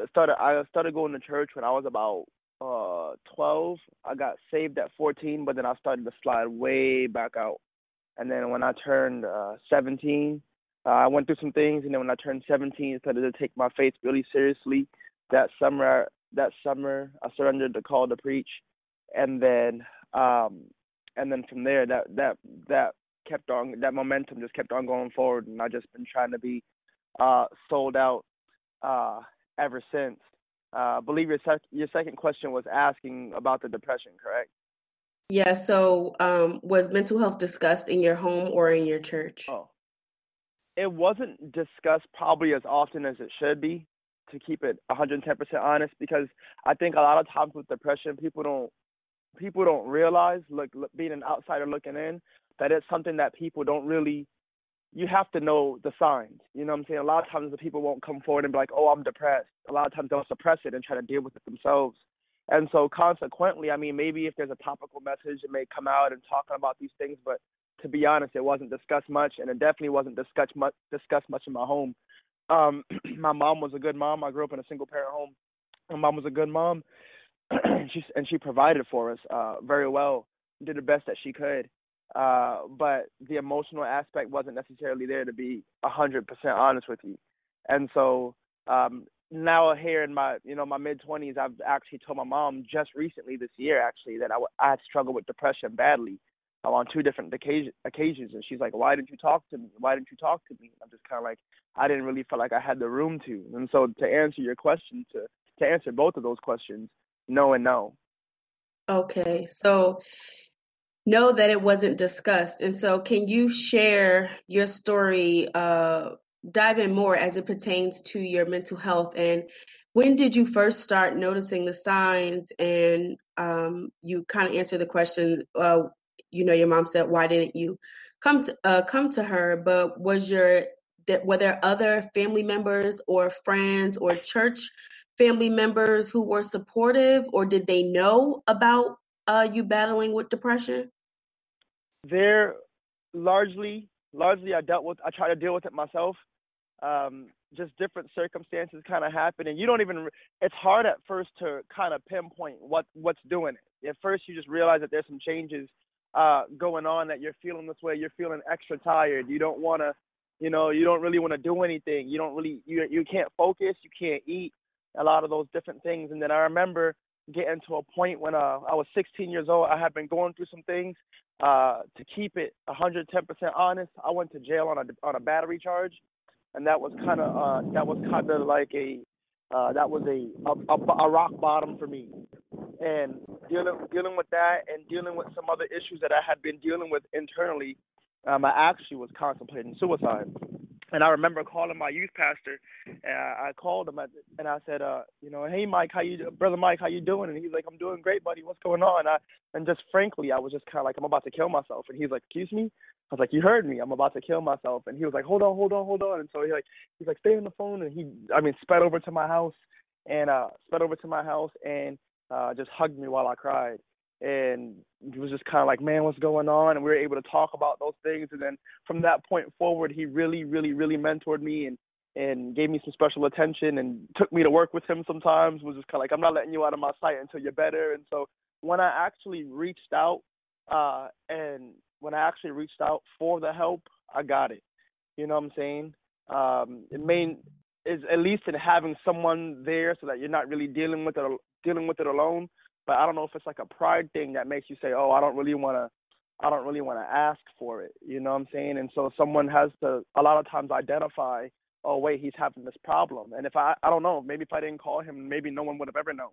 started I started going to church when I was about uh 12. I got saved at 14, but then I started to slide way back out. And then when I turned uh 17, uh, I went through some things, and then when I turned 17, I started to take my faith really seriously. That summer, that summer, I surrendered the call to preach, and then um and then from there, that that that kept on that momentum just kept on going forward, and I just been trying to be uh sold out uh ever since. Uh, I believe your sec- your second question was asking about the depression, correct? Yeah, so um, was mental health discussed in your home or in your church? Oh, it wasn't discussed probably as often as it should be. To keep it 110% honest, because I think a lot of times with depression, people don't people don't realize, look, being an outsider looking in, that it's something that people don't really. You have to know the signs. You know what I'm saying? A lot of times the people won't come forward and be like, "Oh, I'm depressed." A lot of times they'll suppress it and try to deal with it themselves. And so, consequently, I mean, maybe if there's a topical message, it may come out and talking about these things. But to be honest, it wasn't discussed much, and it definitely wasn't discussed much discussed much in my home. Um, my mom was a good mom. I grew up in a single parent home. My mom was a good mom, she and she provided for us uh, very well, did the best that she could. Uh, but the emotional aspect wasn't necessarily there to be a hundred percent honest with you. And so um, now here in my you know my mid twenties, I've actually told my mom just recently this year actually that I, w- I had struggled with depression badly uh, on two different occasion, occasions, and she's like, "Why didn't you talk to me? Why didn't you talk to me?" I'm just kind of like, I didn't really feel like I had the room to. And so to answer your question, to to answer both of those questions, no and no. Okay, so know that it wasn't discussed, and so can you share your story? Uh, dive in more as it pertains to your mental health and when did you first start noticing the signs and um, you kind of answer the question uh, you know your mom said why didn't you come to uh, come to her but was your that were there other family members or friends or church family members who were supportive or did they know about uh, you battling with depression they're largely largely i dealt with i try to deal with it myself um, just different circumstances kind of happen, and you don't even. It's hard at first to kind of pinpoint what what's doing it. At first, you just realize that there's some changes uh, going on that you're feeling this way. You're feeling extra tired. You don't want to, you know, you don't really want to do anything. You don't really, you you can't focus. You can't eat. A lot of those different things. And then I remember getting to a point when uh, I was 16 years old. I had been going through some things. Uh, to keep it 110% honest, I went to jail on a on a battery charge and that was kind of uh, that was kind of like a uh, that was a, a a rock bottom for me, and dealing dealing with that and dealing with some other issues that I had been dealing with internally, um, I actually was contemplating suicide. And I remember calling my youth pastor, and I, I called him and I said, uh, you know, hey Mike, how you, brother Mike, how you doing? And he's like, I'm doing great, buddy. What's going on? And I, and just frankly, I was just kind of like, I'm about to kill myself. And he's like, excuse me. I was like, you heard me. I'm about to kill myself. And he was like, hold on, hold on, hold on. And so he like, he's like, stay on the phone. And he, I mean, sped over to my house and uh, sped over to my house and uh, just hugged me while I cried. And he was just kind of like, man, what's going on? And we were able to talk about those things. And then from that point forward, he really, really, really mentored me and and gave me some special attention and took me to work with him sometimes. Was just kind of like, I'm not letting you out of my sight until you're better. And so when I actually reached out uh, and when I actually reached out for the help, I got it. You know what I'm saying? Um, it main is at least in having someone there so that you're not really dealing with it dealing with it alone. But I don't know if it's like a pride thing that makes you say, "Oh, I don't really want to." I don't really want to ask for it, you know what I'm saying? And so someone has to a lot of times identify, oh wait, he's having this problem. And if I I don't know, maybe if I didn't call him, maybe no one would have ever known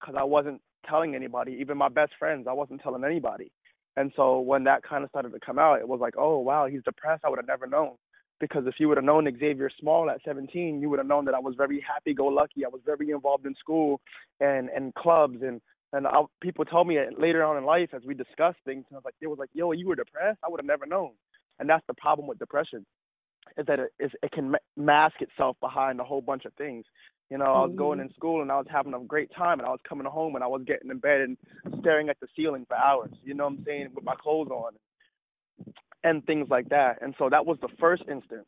because I wasn't telling anybody, even my best friends, I wasn't telling anybody. And so when that kind of started to come out, it was like, oh wow, he's depressed. I would have never known. Because if you would have known Xavier Small at 17, you would have known that I was very happy-go-lucky. I was very involved in school and and clubs and and I, people told me later on in life as we discussed things, and I was like, it was like, yo, you were depressed. I would have never known. And that's the problem with depression, is that it is it can mask itself behind a whole bunch of things. You know, I was mm-hmm. going in school and I was having a great time, and I was coming home and I was getting in bed and staring at the ceiling for hours. You know what I'm saying? With my clothes on, and things like that. And so that was the first instance.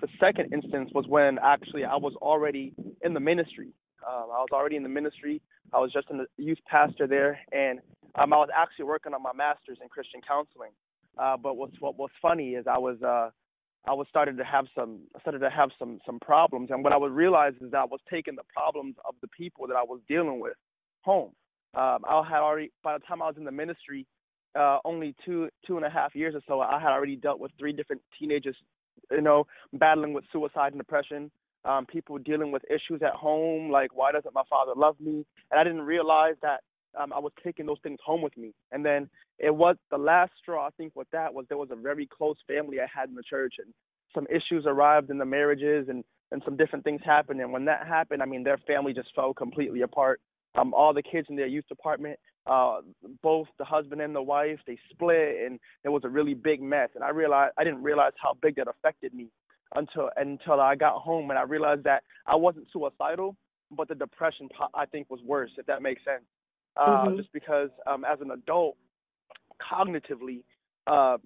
The second instance was when actually I was already in the ministry. Um, I was already in the ministry. I was just a youth pastor there, and um, I was actually working on my master's in Christian counseling. Uh, but what's what was funny is I was uh, I was started to have some started to have some some problems, and what I would realize is that I was taking the problems of the people that I was dealing with home. Um, I had already by the time I was in the ministry, uh, only two two and a half years or so, I had already dealt with three different teenagers, you know, battling with suicide and depression. Um, people dealing with issues at home, like why doesn't my father love me? And I didn't realize that um, I was taking those things home with me. And then it was the last straw, I think, with that was there was a very close family I had in the church, and some issues arrived in the marriages, and and some different things happened. And when that happened, I mean, their family just fell completely apart. Um, all the kids in their youth department, uh both the husband and the wife they split and it was a really big mess and I realized I didn't realize how big that affected me until until I got home and I realized that I wasn't suicidal but the depression I think was worse if that makes sense uh mm-hmm. just because um as an adult cognitively uh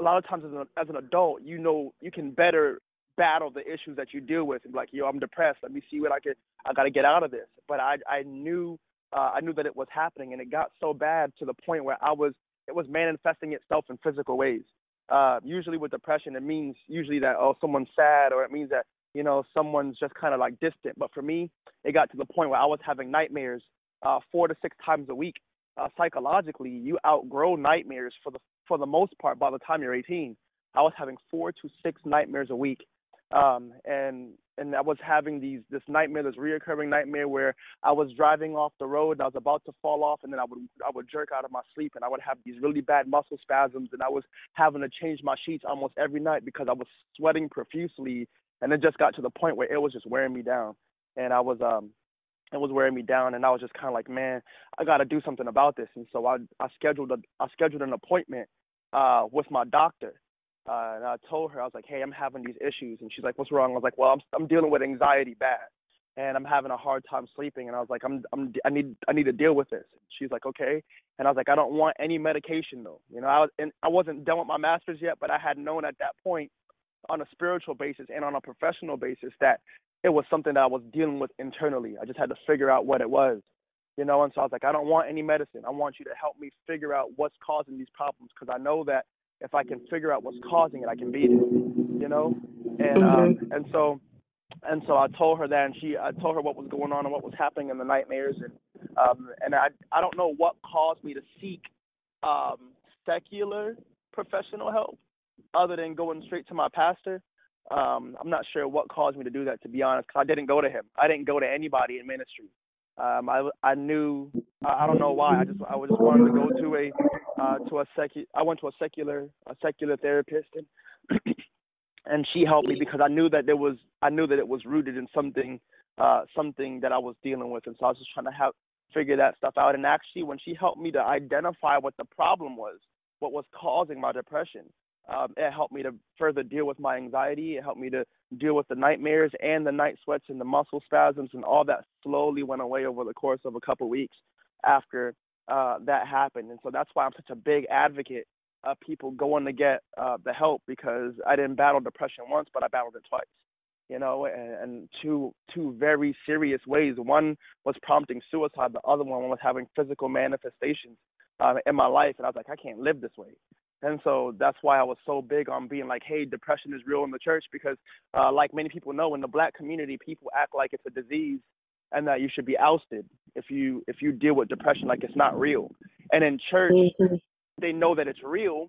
a lot of times as an, as an adult you know you can better battle the issues that you deal with and be like yo I'm depressed let me see what I can I got to get out of this but I I knew uh, I knew that it was happening, and it got so bad to the point where I was it was manifesting itself in physical ways. Uh, usually with depression, it means usually that oh someone's sad, or it means that you know someone's just kind of like distant. But for me, it got to the point where I was having nightmares uh, four to six times a week. Uh, psychologically, you outgrow nightmares for the for the most part by the time you're 18. I was having four to six nightmares a week, um, and and I was having these this nightmare, this reoccurring nightmare where I was driving off the road I was about to fall off, and then I would I would jerk out of my sleep, and I would have these really bad muscle spasms, and I was having to change my sheets almost every night because I was sweating profusely, and it just got to the point where it was just wearing me down, and I was um it was wearing me down, and I was just kind of like, man, I got to do something about this, and so I I scheduled a I scheduled an appointment uh with my doctor uh, and I told her I was like, "Hey, I'm having these issues," and she's like, "What's wrong?" I was like, "Well, I'm I'm dealing with anxiety bad, and I'm having a hard time sleeping." And I was like, "I'm I'm I need I need to deal with this." She's like, "Okay," and I was like, "I don't want any medication though." You know, I was and I wasn't done with my master's yet, but I had known at that point, on a spiritual basis and on a professional basis, that it was something that I was dealing with internally. I just had to figure out what it was. You know, and so I was like, I don't want any medicine. I want you to help me figure out what's causing these problems because I know that if I can figure out what's causing it, I can beat it. You know, and mm-hmm. um, and so and so I told her that, and she I told her what was going on and what was happening in the nightmares, and um, and I I don't know what caused me to seek um, secular professional help other than going straight to my pastor. Um, I'm not sure what caused me to do that, to be honest, because I didn't go to him. I didn't go to anybody in ministry. Um, I I knew I, don't know why. I just I just wanted to go to a uh, to a secu- I went to a secular a secular therapist and and she helped me because I knew that there was I knew that it was rooted in something uh, something that I was dealing with, and so I was just trying to have figure that stuff out. And actually, when she helped me to identify what the problem was, what was causing my depression, um, it helped me to further deal with my anxiety. It helped me to deal with the nightmares and the night sweats and the muscle spasms and all that slowly went away over the course of a couple weeks after uh, that happened. And so that's why I'm such a big advocate of people going to get uh, the help because I didn't battle depression once, but I battled it twice. You know, and, and two two very serious ways. One was prompting suicide. The other one was having physical manifestations uh, in my life, and I was like, I can't live this way. And so that's why I was so big on being like, hey, depression is real in the church because, uh, like many people know, in the black community, people act like it's a disease and that you should be ousted if you if you deal with depression like it's not real. And in church, mm-hmm. they know that it's real,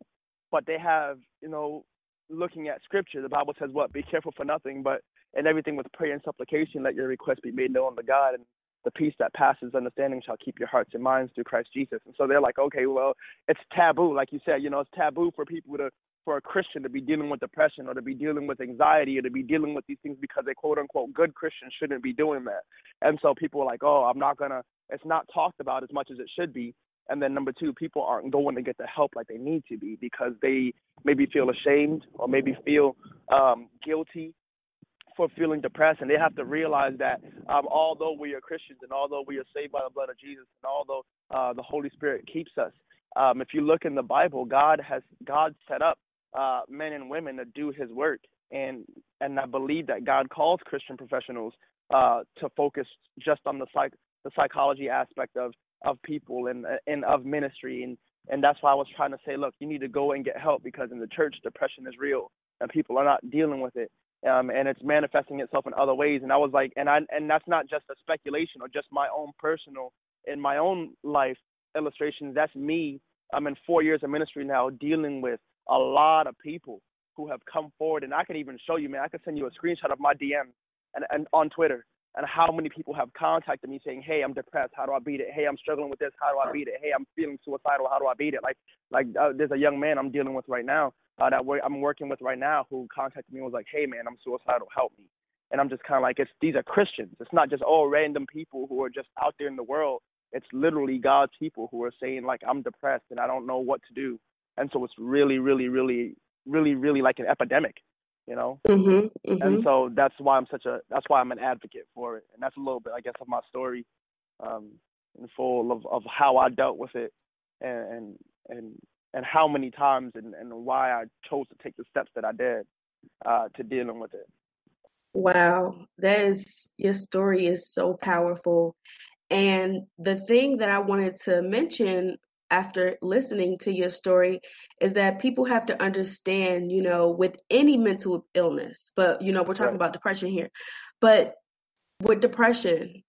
but they have you know looking at scripture. The Bible says what? Be careful for nothing, but in everything with prayer and supplication, let your request be made known to God. And the peace that passes understanding shall keep your hearts and minds through Christ Jesus. And so they're like, okay, well, it's taboo, like you said, you know, it's taboo for people to, for a Christian to be dealing with depression or to be dealing with anxiety or to be dealing with these things because they quote unquote good Christians shouldn't be doing that. And so people are like, oh, I'm not gonna. It's not talked about as much as it should be. And then number two, people aren't going to get the help like they need to be because they maybe feel ashamed or maybe feel um, guilty for feeling depressed, and they have to realize that um, although we are Christians and although we are saved by the blood of Jesus and although uh, the Holy Spirit keeps us, um, if you look in the Bible, God has God set up uh, men and women to do His work, and and I believe that God calls Christian professionals uh, to focus just on the psych the psychology aspect of of people and and of ministry. And and that's why I was trying to say, look, you need to go and get help because in the church, depression is real and people are not dealing with it um, and it's manifesting itself in other ways. And I was like, and I and that's not just a speculation or just my own personal in my own life illustrations. That's me. I'm in four years of ministry now, dealing with a lot of people who have come forward, and I can even show you, man. I can send you a screenshot of my DM and, and on Twitter and how many people have contacted me saying, "Hey, I'm depressed. How do I beat it? Hey, I'm struggling with this. How do I beat it? Hey, I'm feeling suicidal. How do I beat it?" Like, like uh, there's a young man I'm dealing with right now uh, that I'm working with right now who contacted me and was like, "Hey, man, I'm suicidal. Help me." And I'm just kind of like, it's these are Christians. It's not just all random people who are just out there in the world. it's literally God's people who are saying like I'm depressed and I don't know what to do, and so it's really, really, really, really, really like an epidemic, you know. Mm-hmm, mm-hmm. And so that's why I'm such a that's why I'm an advocate for it, and that's a little bit I guess of my story, um, in full of of how I dealt with it, and and and, and how many times and and why I chose to take the steps that I did, uh, to dealing with it. Wow, that is your story is so powerful. And the thing that I wanted to mention after listening to your story is that people have to understand, you know, with any mental illness, but you know, we're talking Right. about depression here. But with depression,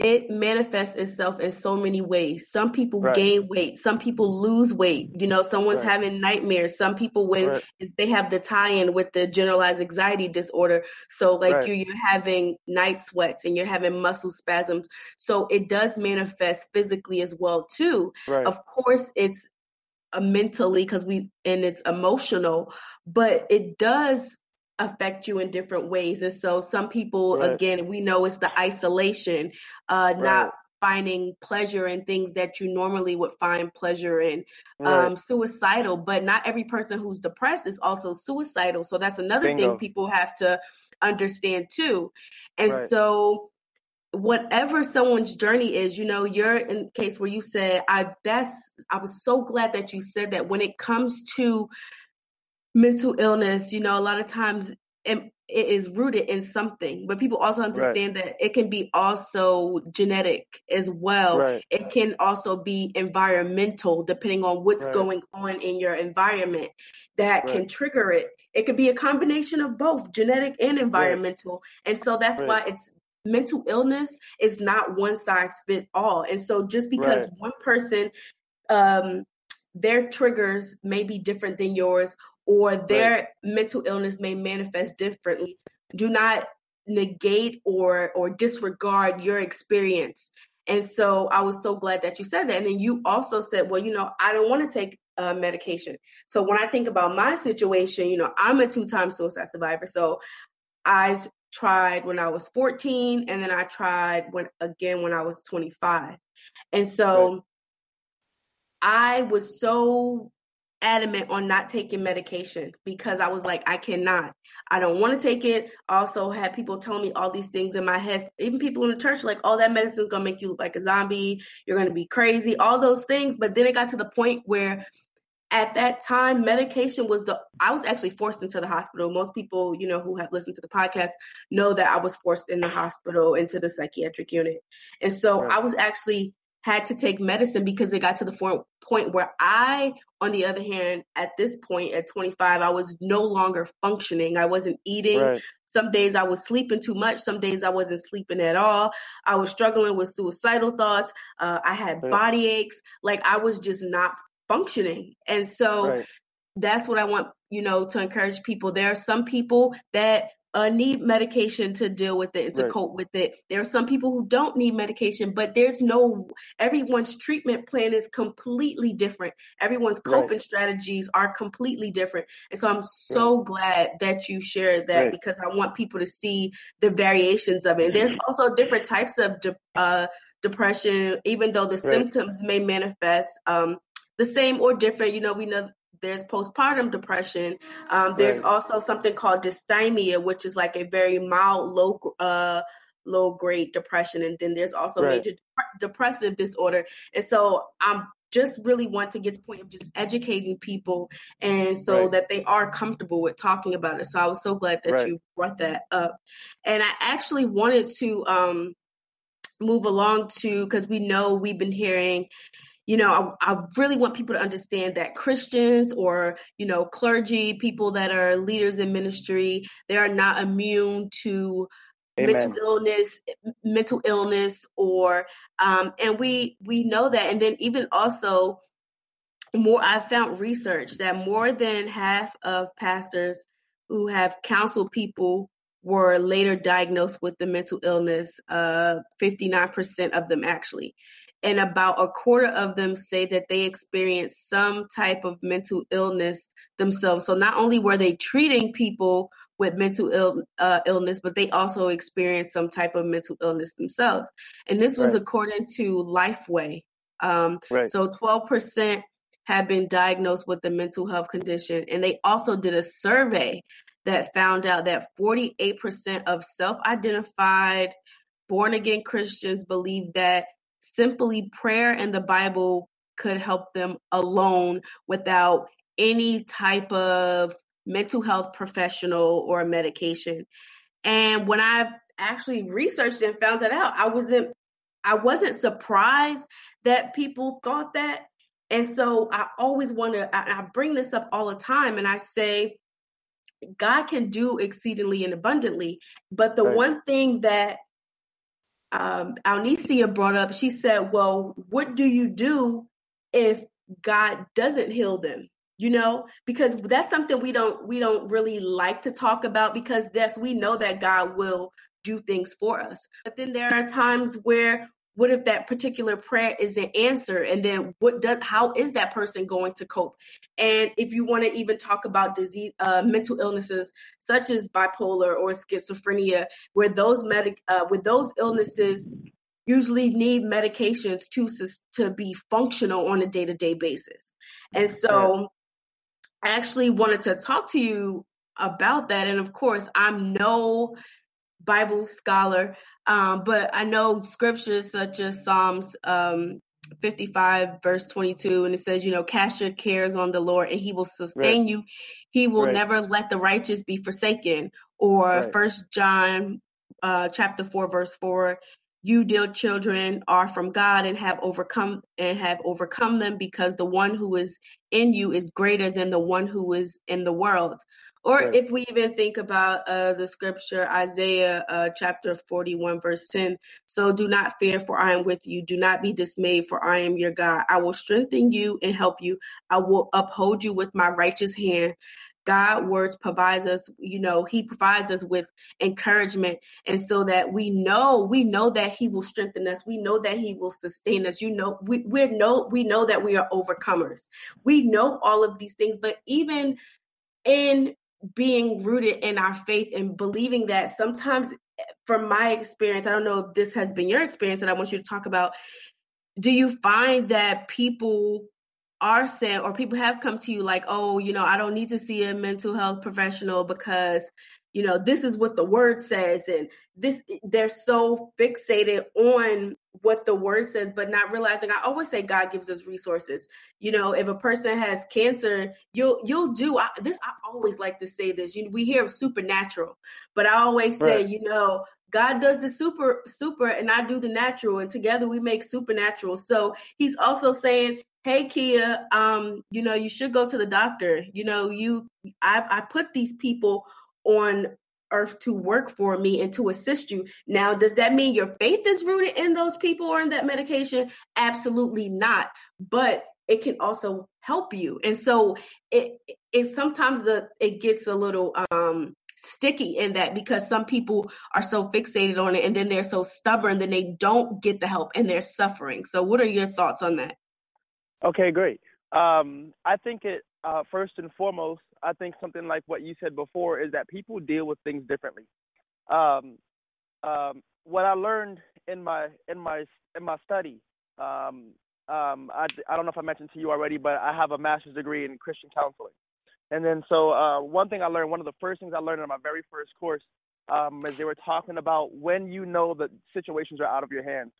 it manifests itself in so many ways. Some people Right. gain weight, some people lose weight. You know, someone's Right. having nightmares. Some people when Right. they have the tie-in with the generalized anxiety disorder. So like you you're having night sweats and you're having muscle spasms. So it does manifest physically as well too. Of course it's uh, mentally because we and it's emotional, but it does affect you in different ways. And so some people Right. again, we know it's the isolation, uh Right. not finding pleasure in things that you normally would find pleasure in. Right. Um suicidal, but not every person who's depressed is also suicidal. So that's another Bingo. thing people have to understand too. And so whatever someone's journey is, you know, you're in case where you said, I that's I was so glad that you said that when it comes to mental illness, you know, a lot of times it, it is rooted in something, but people also understand that it can be also genetic as well. Right. It can also be environmental, depending on what's Right. going on in your environment that can trigger it. It could be a combination of both genetic and environmental. And so that's Right. why it's mental illness is not one size fit all. And so just because Right. one person um their triggers may be different than yours or their mental illness may manifest differently. Do not negate or or disregard your experience. And so i was so glad that you said that. And then you also said well you know i don't want to take uh, medication. So when i think about my situation you know i'm a two-time suicide survivor. So i tried when i was 14 and then i tried when again when i was 25 and so Right. I was so adamant on not taking medication because I was like, I cannot. I don't want to take it. I also had people telling me all these things in my head, even people in the church, like, oh, that medicine's gonna make you look like a zombie, you're gonna be crazy, all those things. But then it got to the point where at that time medication was the i was actually forced into the hospital most people you know who have listened to the podcast know that i was forced in the hospital into the psychiatric unit and so Right. i was actually had to take medicine because it got to the point where i on the other hand at this point at 25 i was no longer functioning i wasn't eating Right. some days I was sleeping too much. Some days I wasn't sleeping at all. I was struggling with suicidal thoughts. Uh, I had Right. body aches. Like I was just not functioning. And so Right. that's what I want, you know, to encourage people. There are some people that uh, need medication to deal with it and to Right. cope with it. There are some people who don't need medication, but there's no, everyone's treatment plan is completely different. Everyone's Right. coping strategies are completely different. And so I'm so glad that you shared that Right. because I want people to see the variations of it. And there's also different types of de- uh, depression, even though the Right. symptoms may manifest um, the same or different. You know, we know there's postpartum depression. Um, there's Right. also something called dysthymia, which is like a very mild, low, uh, low grade depression, and then there's also Right. major dep- depressive disorder. And so I'm just really want to get to the point of just educating people, and so Right. that they are comfortable with talking about it. So I was so glad that you brought that up, and I actually wanted to um, move along to because we know we've been hearing you know I, I really want people to understand that christians or you know clergy people that are leaders in ministry they are not immune to mental illness mental illness or um and we we know that. And then even also more i found research that more than half of pastors who have counseled people were later diagnosed with the mental illness uh 59% of them actually and about a quarter of them say that they experienced some type of mental illness themselves so not only were they treating people with mental Ill, uh, illness, but they also experience some type of mental illness themselves. And this was Right. according to Lifeway. Um, Right. so 12% have been diagnosed with a mental health condition. And they also did a survey that found out that 48% of self identified born again Christians believe that simply prayer and the Bible could help them alone without any type of mental health professional or medication. And when I actually researched and found that out, I wasn't I wasn't surprised that people thought that. And so I always wonder, I, I bring this up all the time and I say, God can do exceedingly and abundantly. But the Right. one thing that um, Alnicia brought up, she said, Well, what do you do if God doesn't heal them? You know, because that's something we don't we don't really like to talk about because yes, we know that God will do things for us. But then there are times where what if that particular prayer isn't answered and then what does how is that person going to cope? And if you want to even talk about disease uh, mental illnesses such as bipolar or schizophrenia where those medic uh, with those illnesses usually need medications to to be functional on a day-to-day basis. And so i actually wanted to talk to you about that. And of course i'm no bible scholar um, but I know scriptures such as Psalms um, 55, verse 22, and it says, you know, cast your cares on the Lord and he will sustain Right. you. He will Right. never let the righteous be forsaken. Or Right. First John uh, chapter 4, verse 4. You, dear children, are from God and have overcome and have overcome them because the one who is in you is greater than the one who is in the world. Or Right. if we even think about uh, the scripture, Isaiah uh, chapter 41, verse 10. So do not fear, for I am with you. Do not be dismayed, for I am your God. I will strengthen you and help you. I will uphold you with my righteous hand. God words provides us, you know, he provides us with encouragement. And so that we know, we know that he will strengthen us. We know that he will sustain us. You know, we, we know, we know that we are overcomers. We know all of these things, but even in being rooted in our faith and believing that sometimes from my experience, I don't know if this has been your experience that I want you to talk about. Do you find that people are saying, or people have come to you like, oh, you know, I don't need to see a mental health professional because, you know, this is what the word says. And this, they're so fixated on what the word says, but not realizing, I always say God gives us resources. You know, if a person has cancer, you'll, you'll do I, this. I always like to say this, you we hear of supernatural, but I always say, Right. you know, God does the super, super, and I do the natural, and together we make supernatural. So he's also saying, "Hey, Kia, um, you know, you should go to the doctor. You know, you, I, I put these people on earth to work for me and to assist you. Now, does that mean your faith is rooted in those people or in that medication? Absolutely not. But it can also help you, and so it, it sometimes the it gets a little um sticky in that because some people are so fixated on it and then they're so stubborn that they don't get the help and they're suffering. So what are your thoughts on that? Okay, great. Um, I think it uh, first and foremost. I think something like what you said before is that people deal with things differently. Um, um, what I learned in my in my in my study, um, um, I, I don't know if I mentioned to you already, but I have a master's degree in Christian counseling. And then so uh, one thing I learned, one of the first things I learned in my very first course, um, is they were talking about when you know that situations are out of your hands.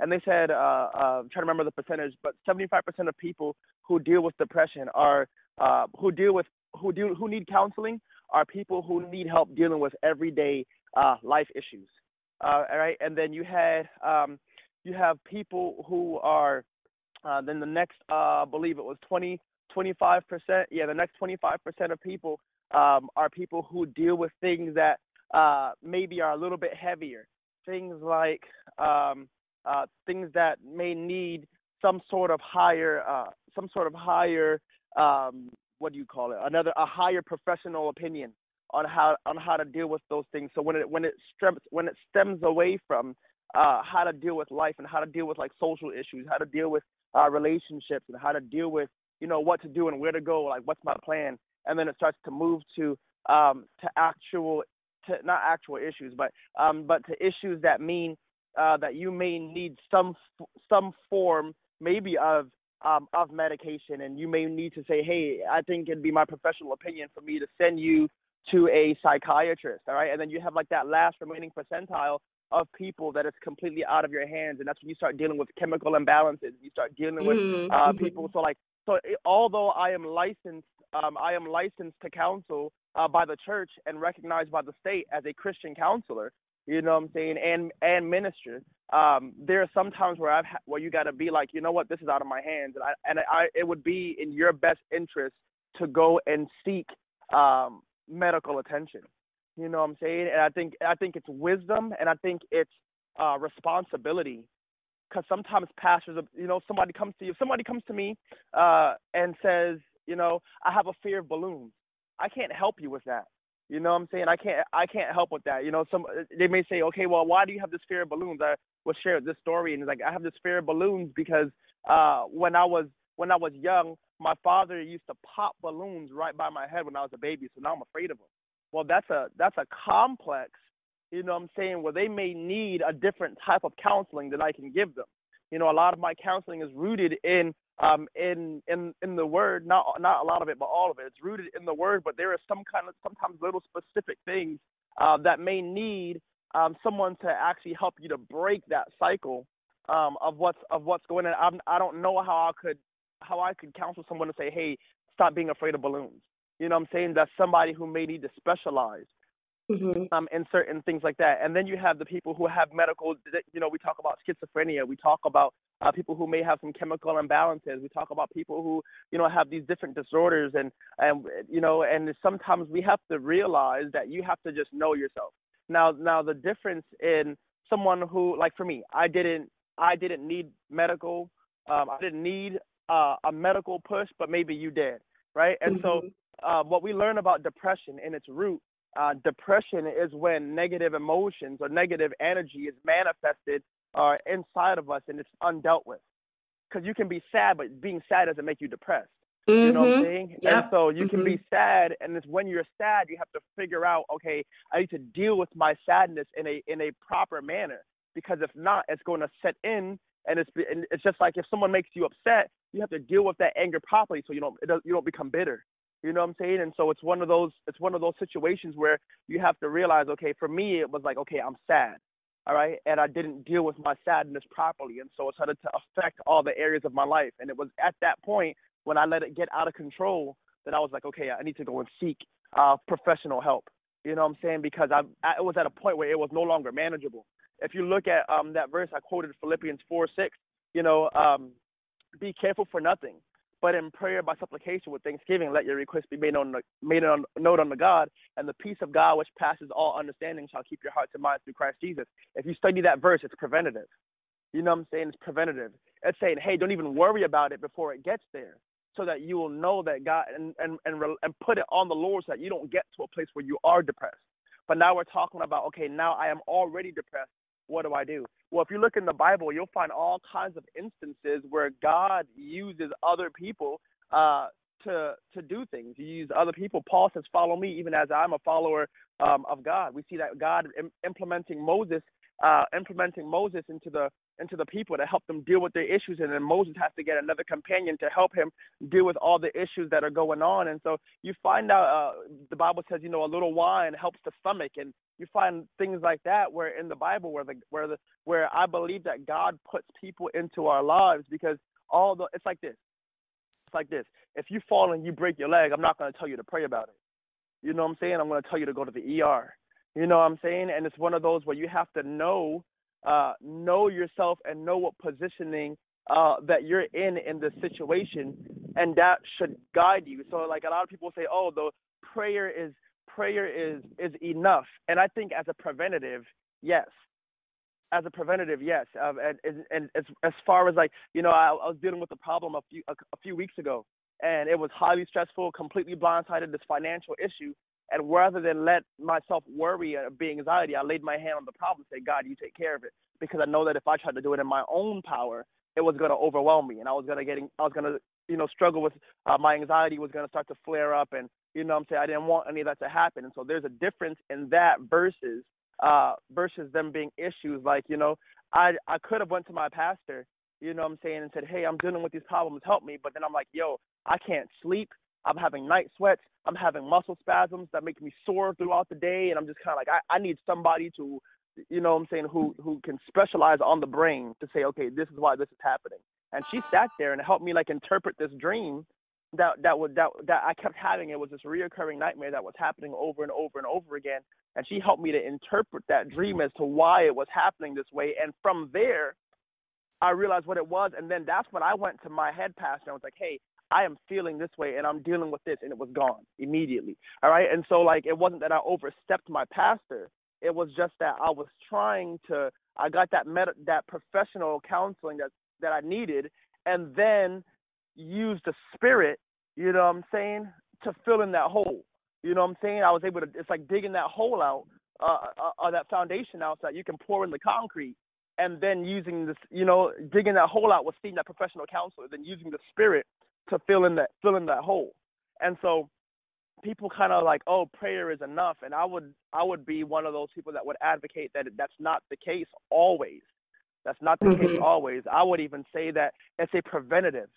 And they said, uh, uh, I'm trying to remember the percentage, but 75% of people who deal with depression are uh, who deal with who do who need counseling are people who need help dealing with everyday uh, life issues. Uh, all right, and then you had um, you have people who are uh, then the next uh, I believe it was 20 25 percent. Yeah, the next 25 percent of people um, are people who deal with things that uh, maybe are a little bit heavier. Things like um, uh, things that may need some sort of higher, uh, some sort of higher, um, what do you call it? Another, a higher professional opinion on how on how to deal with those things. So when it when it stems when it stems away from uh, how to deal with life and how to deal with like social issues, how to deal with uh, relationships, and how to deal with you know what to do and where to go, like what's my plan, and then it starts to move to um, to actual to not actual issues, but um, but to issues that mean uh, that you may need some some form maybe of um, of medication, and you may need to say, hey, I think it'd be my professional opinion for me to send you to a psychiatrist, all right? And then you have like that last remaining percentile of people that is completely out of your hands, and that's when you start dealing with chemical imbalances. You start dealing with mm-hmm. uh, mm-hmm. people. So like, so it, although I am licensed, um, I am licensed to counsel uh, by the church and recognized by the state as a Christian counselor. You know what I'm saying? And and minister. Um, there are some times where I've ha- where you got to be like, you know what, this is out of my hands, and I and I it would be in your best interest to go and seek um, medical attention. You know what I'm saying? And I think I think it's wisdom, and I think it's uh, responsibility. Because sometimes pastors, you know, somebody comes to you, somebody comes to me uh, and says, you know, I have a fear of balloons. I can't help you with that. You know what I'm saying? I can't I can't help with that. You know, some they may say, okay, well, why do you have this fear of balloons? I will share this story, and it's like I have this fear of balloons because uh, when I was when I was young, my father used to pop balloons right by my head when I was a baby, so now I'm afraid of them. Well, that's a that's a complex. You know what I'm saying? Where they may need a different type of counseling that I can give them. You know, a lot of my counseling is rooted in um, in in in the word. Not not a lot of it, but all of it. It's rooted in the word. But there are some kind of sometimes little specific things uh, that may need um, someone to actually help you to break that cycle um, of what's of what's going on. I'm, I don't know how I could how I could counsel someone to say, hey, stop being afraid of balloons. You know what I'm saying? That's somebody who may need to specialize mm-hmm. um, in certain things like that. And then you have the people who have medical, you know, we talk about schizophrenia. We talk about uh, people who may have some chemical imbalances. We talk about people who, you know, have these different disorders. And, and you know, and sometimes we have to realize that you have to just know yourself. Now, now the difference in someone who, like for me, I didn't, I didn't need medical. Um, I didn't need uh, a medical push, but maybe you did, right? And mm-hmm. so, uh, what we learn about depression in its root uh, depression is when negative emotions or negative energy is manifested uh, inside of us and it's undealt with. Because you can be sad, but being sad doesn't make you depressed. Mm-hmm. You know what I'm mm-hmm. saying? Yep. And so you mm-hmm. can be mm-hmm. sad, and it's when you're sad you have to figure out, okay, I need to deal with my sadness in a in a proper manner. Because if not, it's going to set in, and it's and it's just like if someone makes you upset, you have to deal with that anger properly, so you don't it you don't become bitter. You know what I'm saying? And so it's one of those it's one of those situations where you have to realize, okay, for me it was like, okay, I'm sad. All right. And I didn't deal with my sadness properly. And so it started to affect all the areas of my life. And it was at that point when I let it get out of control that I was like, okay, I need to go and seek uh, professional help. You know what I'm saying? Because I, I it was at a point where it was no longer manageable. If you look at um, that verse I quoted, Philippians 4 6, you know, um, be careful for nothing but in prayer by supplication with thanksgiving, let your request be made on made on note unto God, and the peace of God which passes all understanding shall keep your hearts and minds through Christ Jesus. If you study that verse, it's preventative. You know what I'm saying? It's preventative. It's saying, hey, don't even worry about it before it gets there, so that you will know that God and and and, and put it on the Lord so that you don't get to a place where you are depressed. But now we're talking about, okay, now I am already depressed what do I do? Well, if you look in the Bible, you'll find all kinds of instances where God uses other people uh, to to do things. He uses other people. Paul says, "Follow me," even as I'm a follower um, of God. We see that God Im- implementing Moses, uh, implementing Moses into the into the people to help them deal with their issues, and then Moses has to get another companion to help him deal with all the issues that are going on. And so you find out uh, the Bible says, you know, a little wine helps the stomach, and you find things like that where in the Bible where the where the where I believe that God puts people into our lives because all the it's like this. It's like this. If you fall and you break your leg, I'm not going to tell you to pray about it. You know what I'm saying? I'm going to tell you to go to the ER. You know what I'm saying? And it's one of those where you have to know uh, know yourself and know what positioning uh, that you're in in the situation, and that should guide you. So, like a lot of people say, oh, the prayer is prayer is is enough, and I think as a preventative, yes. As a preventative, yes. Um, and, and, and as as far as like you know, I, I was dealing with a problem a few a, a few weeks ago, and it was highly stressful, completely blindsided. This financial issue, and rather than let myself worry or be anxiety, I laid my hand on the problem and said, God, you take care of it. Because I know that if I tried to do it in my own power, it was going to overwhelm me and I was going to getting I was going to you know struggle with uh, my anxiety was going to start to flare up and you know I'm saying I didn't want any of that to happen. And so there's a difference in that versus uh versus them being issues. Like you know I I could have went to my pastor you know what I'm saying and said hey I'm dealing with these problems. Help me. But then I'm like yo I can't sleep I'm having night sweats I'm having muscle spasms that make me sore throughout the day and I'm just kind of like I I need somebody to you know I'm saying, who who can specialize on the brain to say, okay, this is why this is happening. And she sat there and helped me like interpret this dream that that would that that I kept having. It was this reoccurring nightmare that was happening over and over and over again. And she helped me to interpret that dream as to why it was happening this way. And from there, I realized what it was. And then that's when I went to my head pastor and was like, hey, I am feeling this way and I'm dealing with this. And it was gone immediately. All right. And so, like, it wasn't that I overstepped my pastor, it was just that I was trying to. I got that med- that professional counseling that that I needed, and then use the spirit. You know what I'm saying to fill in that hole. You know what I'm saying? I was able to. It's like digging that hole out, uh, uh, uh that foundation out, so that you can pour in the concrete, and then using this. You know, digging that hole out with seeing that professional counselor, then using the spirit to fill in that fill in that hole. And so people kind of like, oh, prayer is enough, and I would I would be one of those people that would advocate that that's not the case always. That's not the mm-hmm. case always. I would even say that it's a preventative.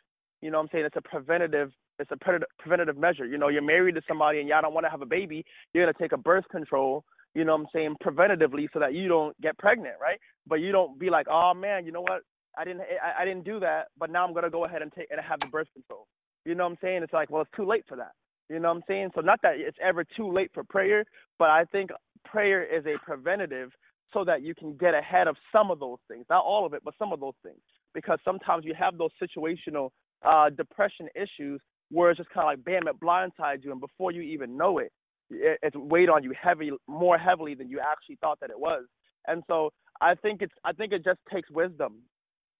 You know what I'm saying? It's a preventative it's a pre- preventative measure. You know, you're married to somebody and y'all don't want to have a baby, you're gonna take a birth control. You know what I'm saying? Preventatively, so that you don't get pregnant, right? But you don't be like, oh man, you know what? I didn't I, I didn't do that, but now I'm gonna go ahead and take and have the birth control. You know what I'm saying? It's like, well, it's too late for that. You know what I'm saying? So not that it's ever too late for prayer, but I think prayer is a preventative so that you can get ahead of some of those things. Not all of it, but some of those things. Because sometimes you have those situational uh, depression issues where it's just kind of like bam, it blindsides you, and before you even know it, it, it's weighed on you heavy, more heavily than you actually thought that it was. And so I think it's I think it just takes wisdom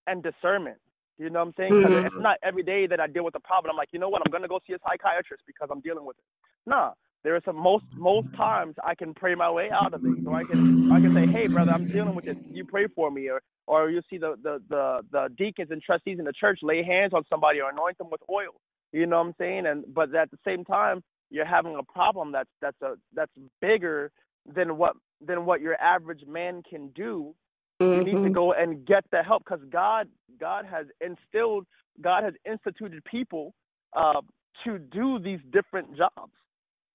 and discernment you know what I'm saying? Mm-hmm. it's not every day that I deal with a problem. I'm like, you know what? I'm gonna go see a psychiatrist because I'm dealing with it. Nah, there are some most most times I can pray my way out of it. So I can I can say, hey brother, I'm dealing with this. You pray for me, or or you see the the the the deacons and trustees in the church lay hands on somebody or anoint them with oil. You know what I'm saying? And but at the same time, you're having a problem that's that's a that's bigger than what than what your average man can do Mm-hmm. You need to mm-hmm. go and get the help because God, God has instilled, God has instituted people uh, to do these different jobs.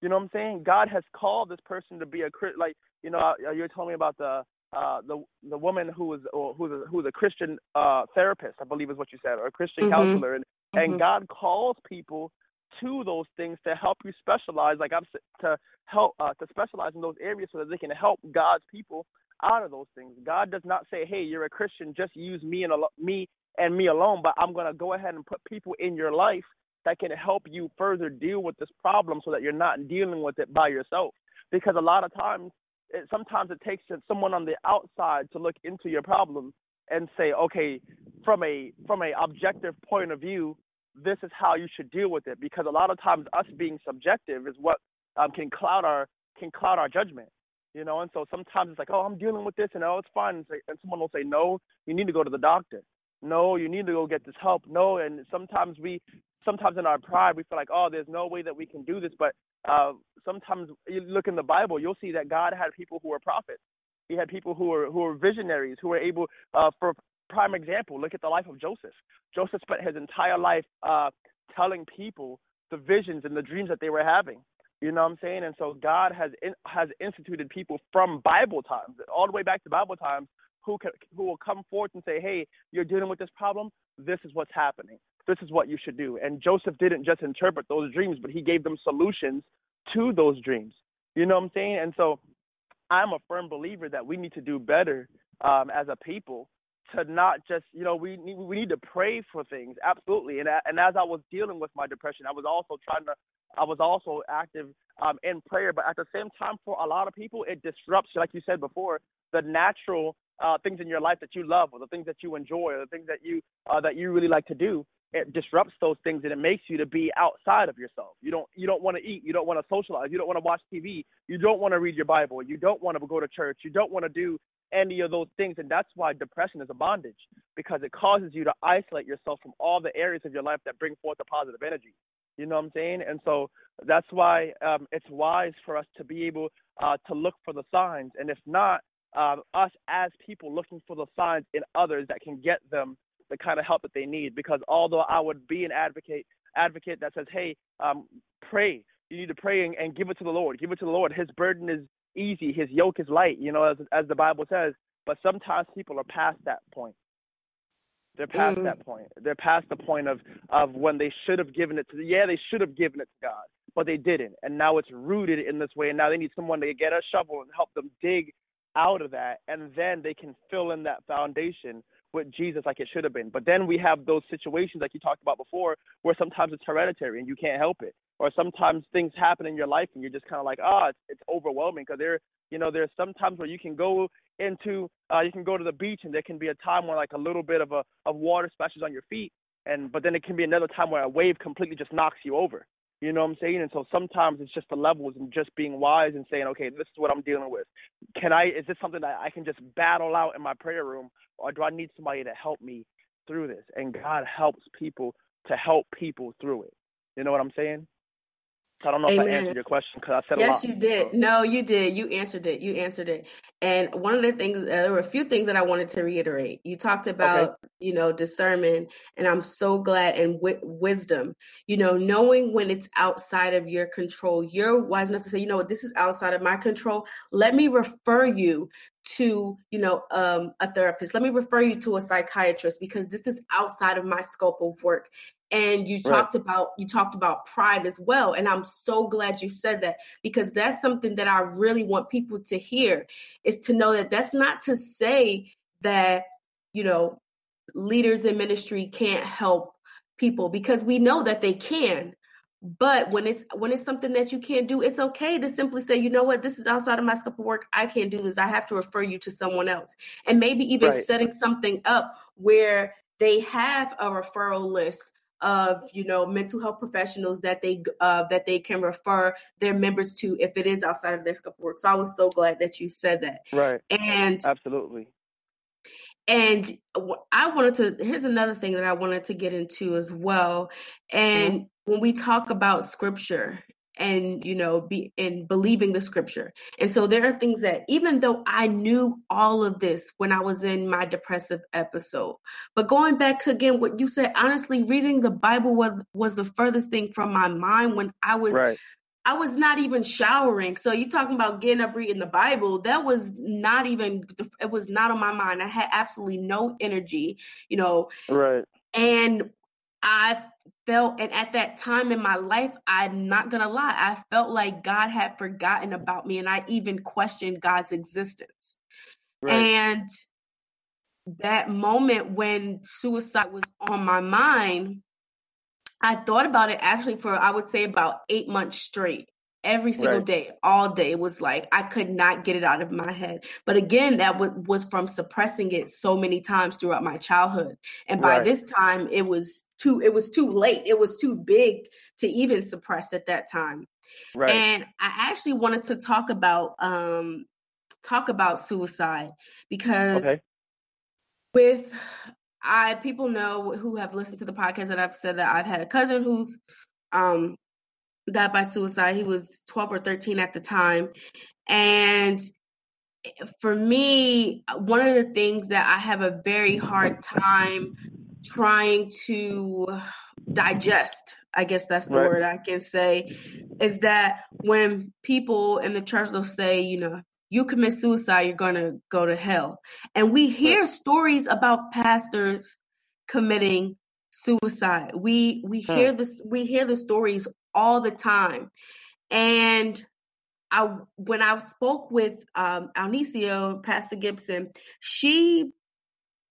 You know what I'm saying? God has called this person to be a like you know uh, you're telling me about the uh, the the woman who was or who's a, who's a Christian uh, therapist, I believe is what you said, or a Christian mm-hmm. counselor, and mm-hmm. and God calls people to those things to help you specialize, like I'm to help uh, to specialize in those areas so that they can help God's people out of those things. God does not say, "Hey, you're a Christian, just use me and al- me and me alone," but I'm going to go ahead and put people in your life that can help you further deal with this problem so that you're not dealing with it by yourself. Because a lot of times, it, sometimes it takes someone on the outside to look into your problem and say, "Okay, from a from a objective point of view, this is how you should deal with it." Because a lot of times, us being subjective is what um, can cloud our can cloud our judgment you know. And so sometimes it's like, oh, I'm dealing with this, and oh, it's fine. And, say, and someone will say, no, you need to go to the doctor. No, you need to go get this help. No, and sometimes we, sometimes in our pride, we feel like, oh, there's no way that we can do this. But uh, sometimes you look in the Bible, you'll see that God had people who were prophets. He had people who were who were visionaries, who were able, uh, for prime example, look at the life of Joseph. Joseph spent his entire life uh, telling people the visions and the dreams that they were having. You know what I'm saying? And so God has in, has instituted people from Bible times, all the way back to Bible times, who can, who will come forth and say, "Hey, you're dealing with this problem. This is what's happening. This is what you should do." And Joseph didn't just interpret those dreams, but he gave them solutions to those dreams. You know what I'm saying? And so I'm a firm believer that we need to do better um, as a people to not just you know we need we need to pray for things absolutely and and as I was dealing with my depression I was also trying to I was also active um, in prayer, but at the same time, for a lot of people, it disrupts, like you said before, the natural uh, things in your life that you love, or the things that you enjoy, or the things that you uh, that you really like to do. it disrupts those things and it makes you to be outside of yourself. You don't you don't want to eat, you don't want to socialize, you don't want to watch TV, you don't want to read your Bible, you don't want to go to church, you don't want to do any of those things and that's why depression is a bondage because it causes you to isolate yourself from all the areas of your life that bring forth a positive energy. You know what I'm saying? And so that's why um, it's wise for us to be able uh, to look for the signs and if not um, us as people looking for the signs in others that can get them the kind of help that they need. Because although I would be an advocate advocate that says, hey, um, pray. You need to pray and, and give it to the Lord. Give it to the Lord. His burden is easy. His yoke is light. You know, as as the Bible says. But sometimes people are past that point. They're past mm. that point. They're past the point of of when they should have given it to. Yeah, they should have given it to God, but they didn't. And now it's rooted in this way. And now they need someone to get a shovel and help them dig out of that, and then they can fill in that foundation with Jesus like it should have been. But then we have those situations like you talked about before where sometimes it's hereditary and you can't help it. Or sometimes things happen in your life and you're just kind of like, ah, oh, it's, it's overwhelming because there, you know, there's sometimes where you can go into, uh, you can go to the beach and there can be a time where like a little bit of a of water splashes on your feet, and but then it can be another time where a wave completely just knocks you over. You know what I'm saying? And so sometimes it's just the levels and just being wise and saying, okay, this is what I'm dealing with. Can I? Is this something that I can just battle out in my prayer room, or do I need somebody to help me through this? And God helps people to help people through it. You know what I'm saying? I don't know Amen. if I answered your question because I said yes, a lot. Yes, you did. No, you did. You answered it. You answered it. And one of the things, uh, there were a few things that I wanted to reiterate. You talked about, okay. you know, discernment, and I'm so glad and w- wisdom. You know, knowing when it's outside of your control. You're wise enough to say, you know what, this is outside of my control. Let me refer you to you know um, a therapist. Let me refer you to a psychiatrist because this is outside of my scope of work. And you right. talked about you talked about pride as well. And i'm so glad you said that because that's something that i really want people to hear is to know that that's not to say that you know leaders in ministry can't help people because we know that they can but when it's when it's something that you can't do it's okay to simply say you know what this is outside of my scope of work i can't do this i have to refer you to someone else and maybe even right. setting something up where they have a referral list of you know mental health professionals that they uh, that they can refer their members to if it is outside of their scope of work. So I was so glad that you said that. Right. And absolutely. And I wanted to. Here's another thing that I wanted to get into as well. And mm-hmm. when we talk about scripture and you know be in believing the scripture and so there are things that even though i knew all of this when i was in my depressive episode but going back to again what you said honestly reading the bible was was the furthest thing from my mind when i was right. I was not even showering. So you talking about getting up reading the Bible? That was not even. It was not on my mind. I had absolutely no energy, you know. Right. And I felt, and at that time in my life, I'm not gonna lie, I felt like God had forgotten about me, and I even questioned God's existence. Right. And that moment when suicide was on my mind, I thought about it actually for I would say about eight months straight every single right. day, all day. It was like I could not get it out of my head. But again, that w- was from suppressing it so many times throughout my childhood. And by right. this time, it was too it was too late. It was too big to even suppress at that time. Right. And I actually wanted to talk about um talk about suicide because okay. with I people know who have listened to the podcast that I've said that I've had a cousin who's um died by suicide. He was 12 or 13 at the time. And for me, one of the things that I have a very hard time trying to digest, I guess that's the right. word I can say, is that when people in the church will say, you know, you commit suicide, you're going to go to hell. And we hear stories about pastors committing suicide. We we hear this we hear the stories all the time. And I when I spoke with um Alnicia, Pastor Gibson, she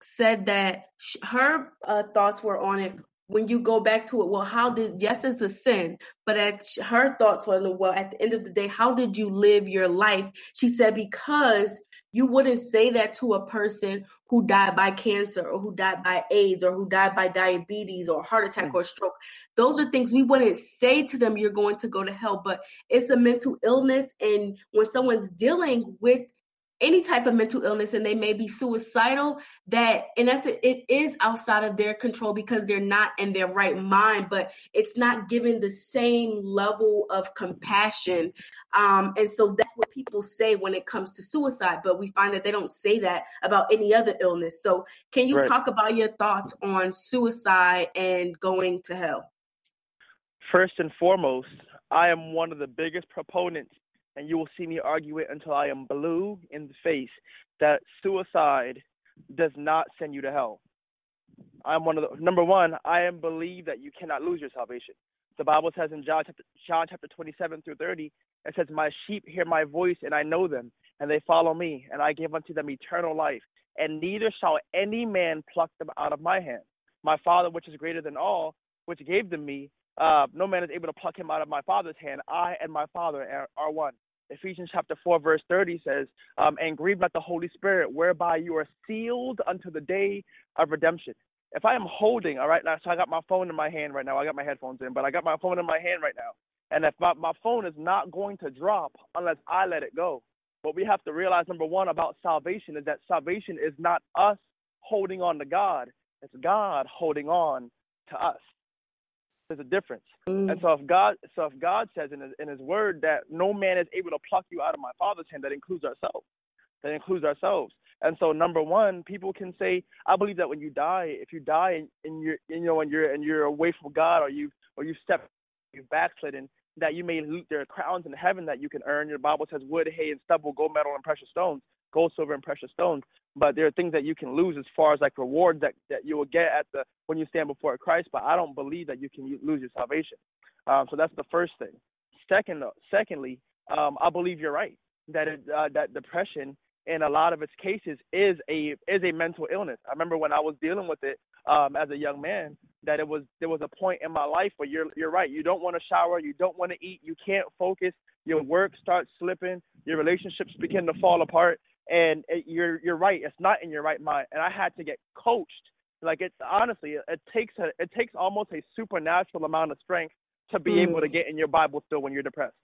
said that she, her uh, thoughts were on it when you go back to it well how did yes it's a sin but at her thoughts were well at the end of the day how did you live your life she said because you wouldn't say that to a person who died by cancer or who died by AIDS or who died by diabetes or heart attack mm. or stroke. Those are things we wouldn't say to them, you're going to go to hell, but it's a mental illness. And when someone's dealing with any type of mental illness and they may be suicidal that in essence it is outside of their control because they're not in their right mind but it's not given the same level of compassion. Um, and so that's what people say when it comes to suicide but we find that they don't say that about any other illness. So can you right. talk about your thoughts on suicide and going to hell? First and foremost i am one of the biggest proponents and you will see me argue it until I am blue in the face that suicide does not send you to hell. I'm one of the number one, I am believe that you cannot lose your salvation. The Bible says in John chapter, John chapter 27 through 30, it says, My sheep hear my voice, and I know them, and they follow me, and I give unto them eternal life, and neither shall any man pluck them out of my hand. My Father, which is greater than all, which gave them me, uh, no man is able to pluck him out of my Father's hand. I and my Father are, are one. Ephesians chapter 4, verse 30 says, um, And grieve not the Holy Spirit, whereby you are sealed unto the day of redemption. If I am holding, all right, now, so I got my phone in my hand right now. I got my headphones in, but I got my phone in my hand right now. And if my, my phone is not going to drop unless I let it go, what we have to realize, number one, about salvation is that salvation is not us holding on to God, it's God holding on to us. There's a difference. Mm. And so if God so if God says in his, in his word that no man is able to pluck you out of my father's hand, that includes ourselves. That includes ourselves. And so number one, people can say, I believe that when you die, if you die and, and you're you know and you're and you're away from God or you or you step you've backslidden, that you may loot their crowns in heaven that you can earn. Your Bible says wood, hay, and stubble, gold, metal, and precious stones, gold, silver, and precious stones but there are things that you can lose as far as like rewards that, that you will get at the when you stand before Christ. But I don't believe that you can lose your salvation. Um, so that's the first thing. Second, secondly, um, I believe you're right that it, uh, that depression in a lot of its cases is a is a mental illness. I remember when I was dealing with it um, as a young man that it was there was a point in my life where you're you're right. You don't want to shower, you don't want to eat, you can't focus. Your work starts slipping, your relationships begin to fall apart, and it, you're you're right. It's not in your right mind, and I had to get coached. Like it's honestly, it, it takes a it takes almost a supernatural amount of strength to be mm. able to get in your Bible still when you're depressed.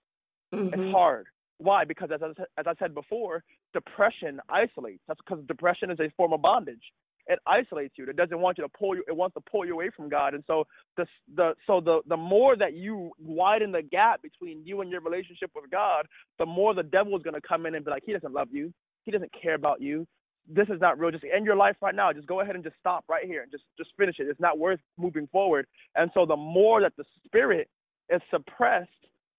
Mm-hmm. It's hard. Why? Because as I, as I said before, depression isolates. That's because depression is a form of bondage. It isolates you. It doesn't want you to pull you. It wants to pull you away from God. And so the the so the the more that you widen the gap between you and your relationship with God, the more the devil is going to come in and be like, He doesn't love you. He doesn't care about you. This is not real. Just end your life right now. Just go ahead and just stop right here and just just finish it. It's not worth moving forward. And so the more that the spirit is suppressed,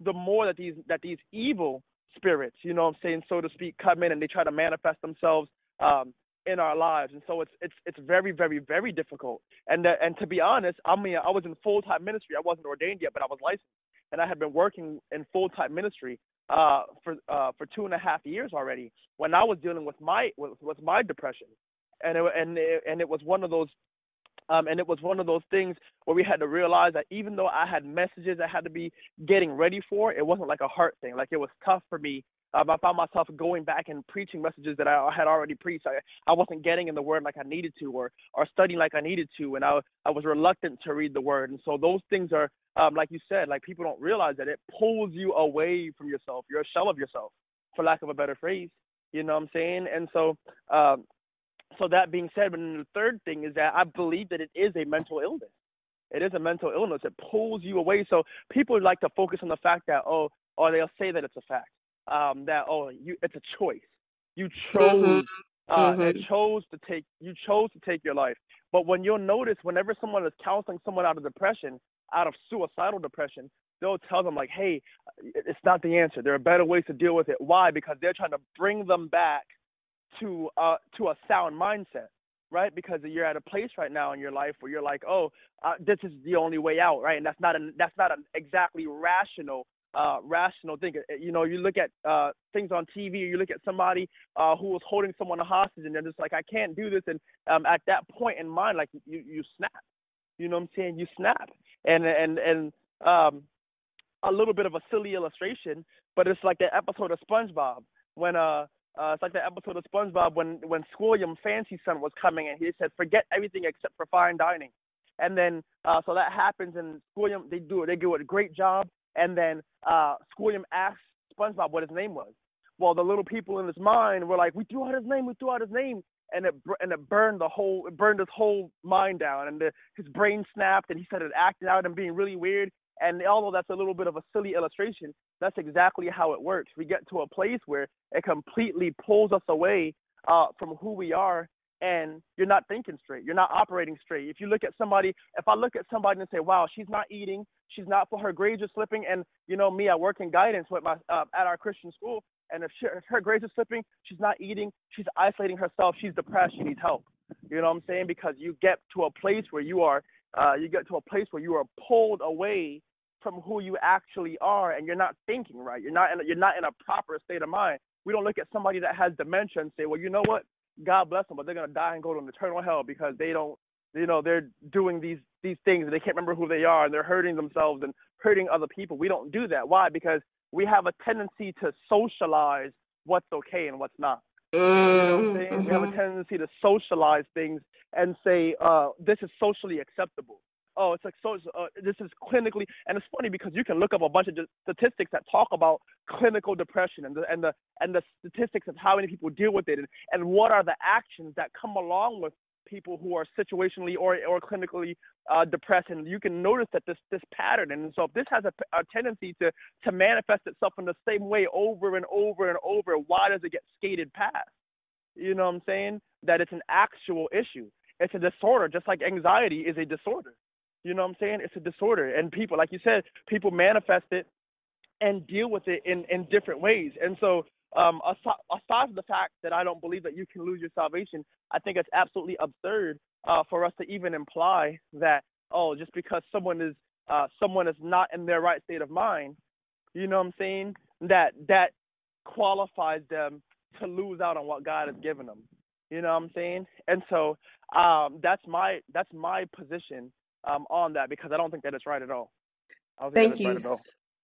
the more that these that these evil spirits, you know what I'm saying, so to speak, come in and they try to manifest themselves um, in our lives. And so it's it's it's very very very difficult. And uh, and to be honest, I mean I was in full time ministry. I wasn't ordained yet, but I was licensed, and I had been working in full time ministry uh, for uh, for two and a half years already when I was dealing with my with, with my depression, and it, and it, and it was one of those. Um, and it was one of those things where we had to realize that even though I had messages I had to be getting ready for, it wasn't like a heart thing. Like it was tough for me um, I found myself going back and preaching messages that I had already preached. I, I wasn't getting in the word like I needed to, or or studying like I needed to, and I I was reluctant to read the word. And so those things are, um, like you said, like people don't realize that it pulls you away from yourself. You're a shell of yourself, for lack of a better phrase. You know what I'm saying? And so, um, so that being said, but the third thing is that I believe that it is a mental illness. It is a mental illness. It pulls you away. So people like to focus on the fact that oh, or they'll say that it's a fact um, that oh you it's a choice. You chose mm-hmm. Uh, mm-hmm. chose to take you chose to take your life. But when you'll notice, whenever someone is counseling someone out of depression, out of suicidal depression, they'll tell them like, "Hey, it's not the answer. There are better ways to deal with it." Why? Because they're trying to bring them back to uh to a sound mindset, right? Because you're at a place right now in your life where you're like, "Oh, uh, this is the only way out," right? And that's not an that's not an exactly rational uh, rational thinker. Uh, you know, you look at uh, things on TV, or you look at somebody uh, who was holding someone hostage, and they're just like, I can't do this. And um, at that point in mind, like you, you snap. You know what I'm saying? You snap. And and and um, a little bit of a silly illustration, but it's like that episode of SpongeBob when uh Uh, it's like the episode of SpongeBob when when Squilliam Fancyson was coming and he said, "Forget everything except for fine dining." And then uh, so that happens and Squilliam they do it. They do a great job. And then uh, Squilliam asks SpongeBob what his name was. Well, the little people in his mind were like, "We threw out his name. We threw out his name." And it and it burned the whole it burned his whole mind down, and the, his brain snapped, and he started acting out and being really weird. And although that's a little bit of a silly illustration, that's exactly how it works. We get to a place where it completely pulls us away uh, from who we are, and you're not thinking straight. You're not operating straight. If you look at somebody, if I look at somebody and say, "Wow, she's not eating, she's not for her grades are slipping," and you know me, I work in guidance with my uh, at our Christian school, and if, she, if her grades are slipping, she's not eating, she's isolating herself, she's depressed, she needs help. You know what I'm saying? Because you get to a place where you are, uh, you get to a place where you are pulled away from who you actually are and you're not thinking right. You're not in you're not in a proper state of mind. We don't look at somebody that has dementia and say, well, you know what? God bless them, but they're gonna die and go to an eternal hell because they don't, you know, they're doing these these things and they can't remember who they are and they're hurting themselves and hurting other people. We don't do that. Why? Because we have a tendency to socialize what's okay and what's not. You know what? Mm-hmm. We have a mm-hmm. tendency to socialize things and say, uh, this is socially acceptable oh, it's like so. Uh, this is clinically, and it's funny because you can look up a bunch of statistics that talk about clinical depression and the and the and the statistics of how many people deal with it and, and what are the actions that come along with people who are situationally or or clinically uh, depressed, and you can notice that this this pattern. And so, if this has a, a tendency to to manifest itself in the same way over and over and over, why does it get skated past? You know what I'm saying? That it's an actual issue. It's a disorder, just like anxiety is a disorder. You know what I'm saying? It's a disorder, and people, like you said, people manifest it and deal with it in in different ways. And so, um, aside, from the fact that I don't believe that you can lose your salvation, I think it's absolutely absurd uh, for us to even imply that oh, just because someone is uh, someone is not in their right state of mind, you know what I'm saying? That that qualifies them to lose out on what God has given them. You know what I'm saying? And so um, that's my that's my position um, on that because I don't think that it's right at all. Thank you. Right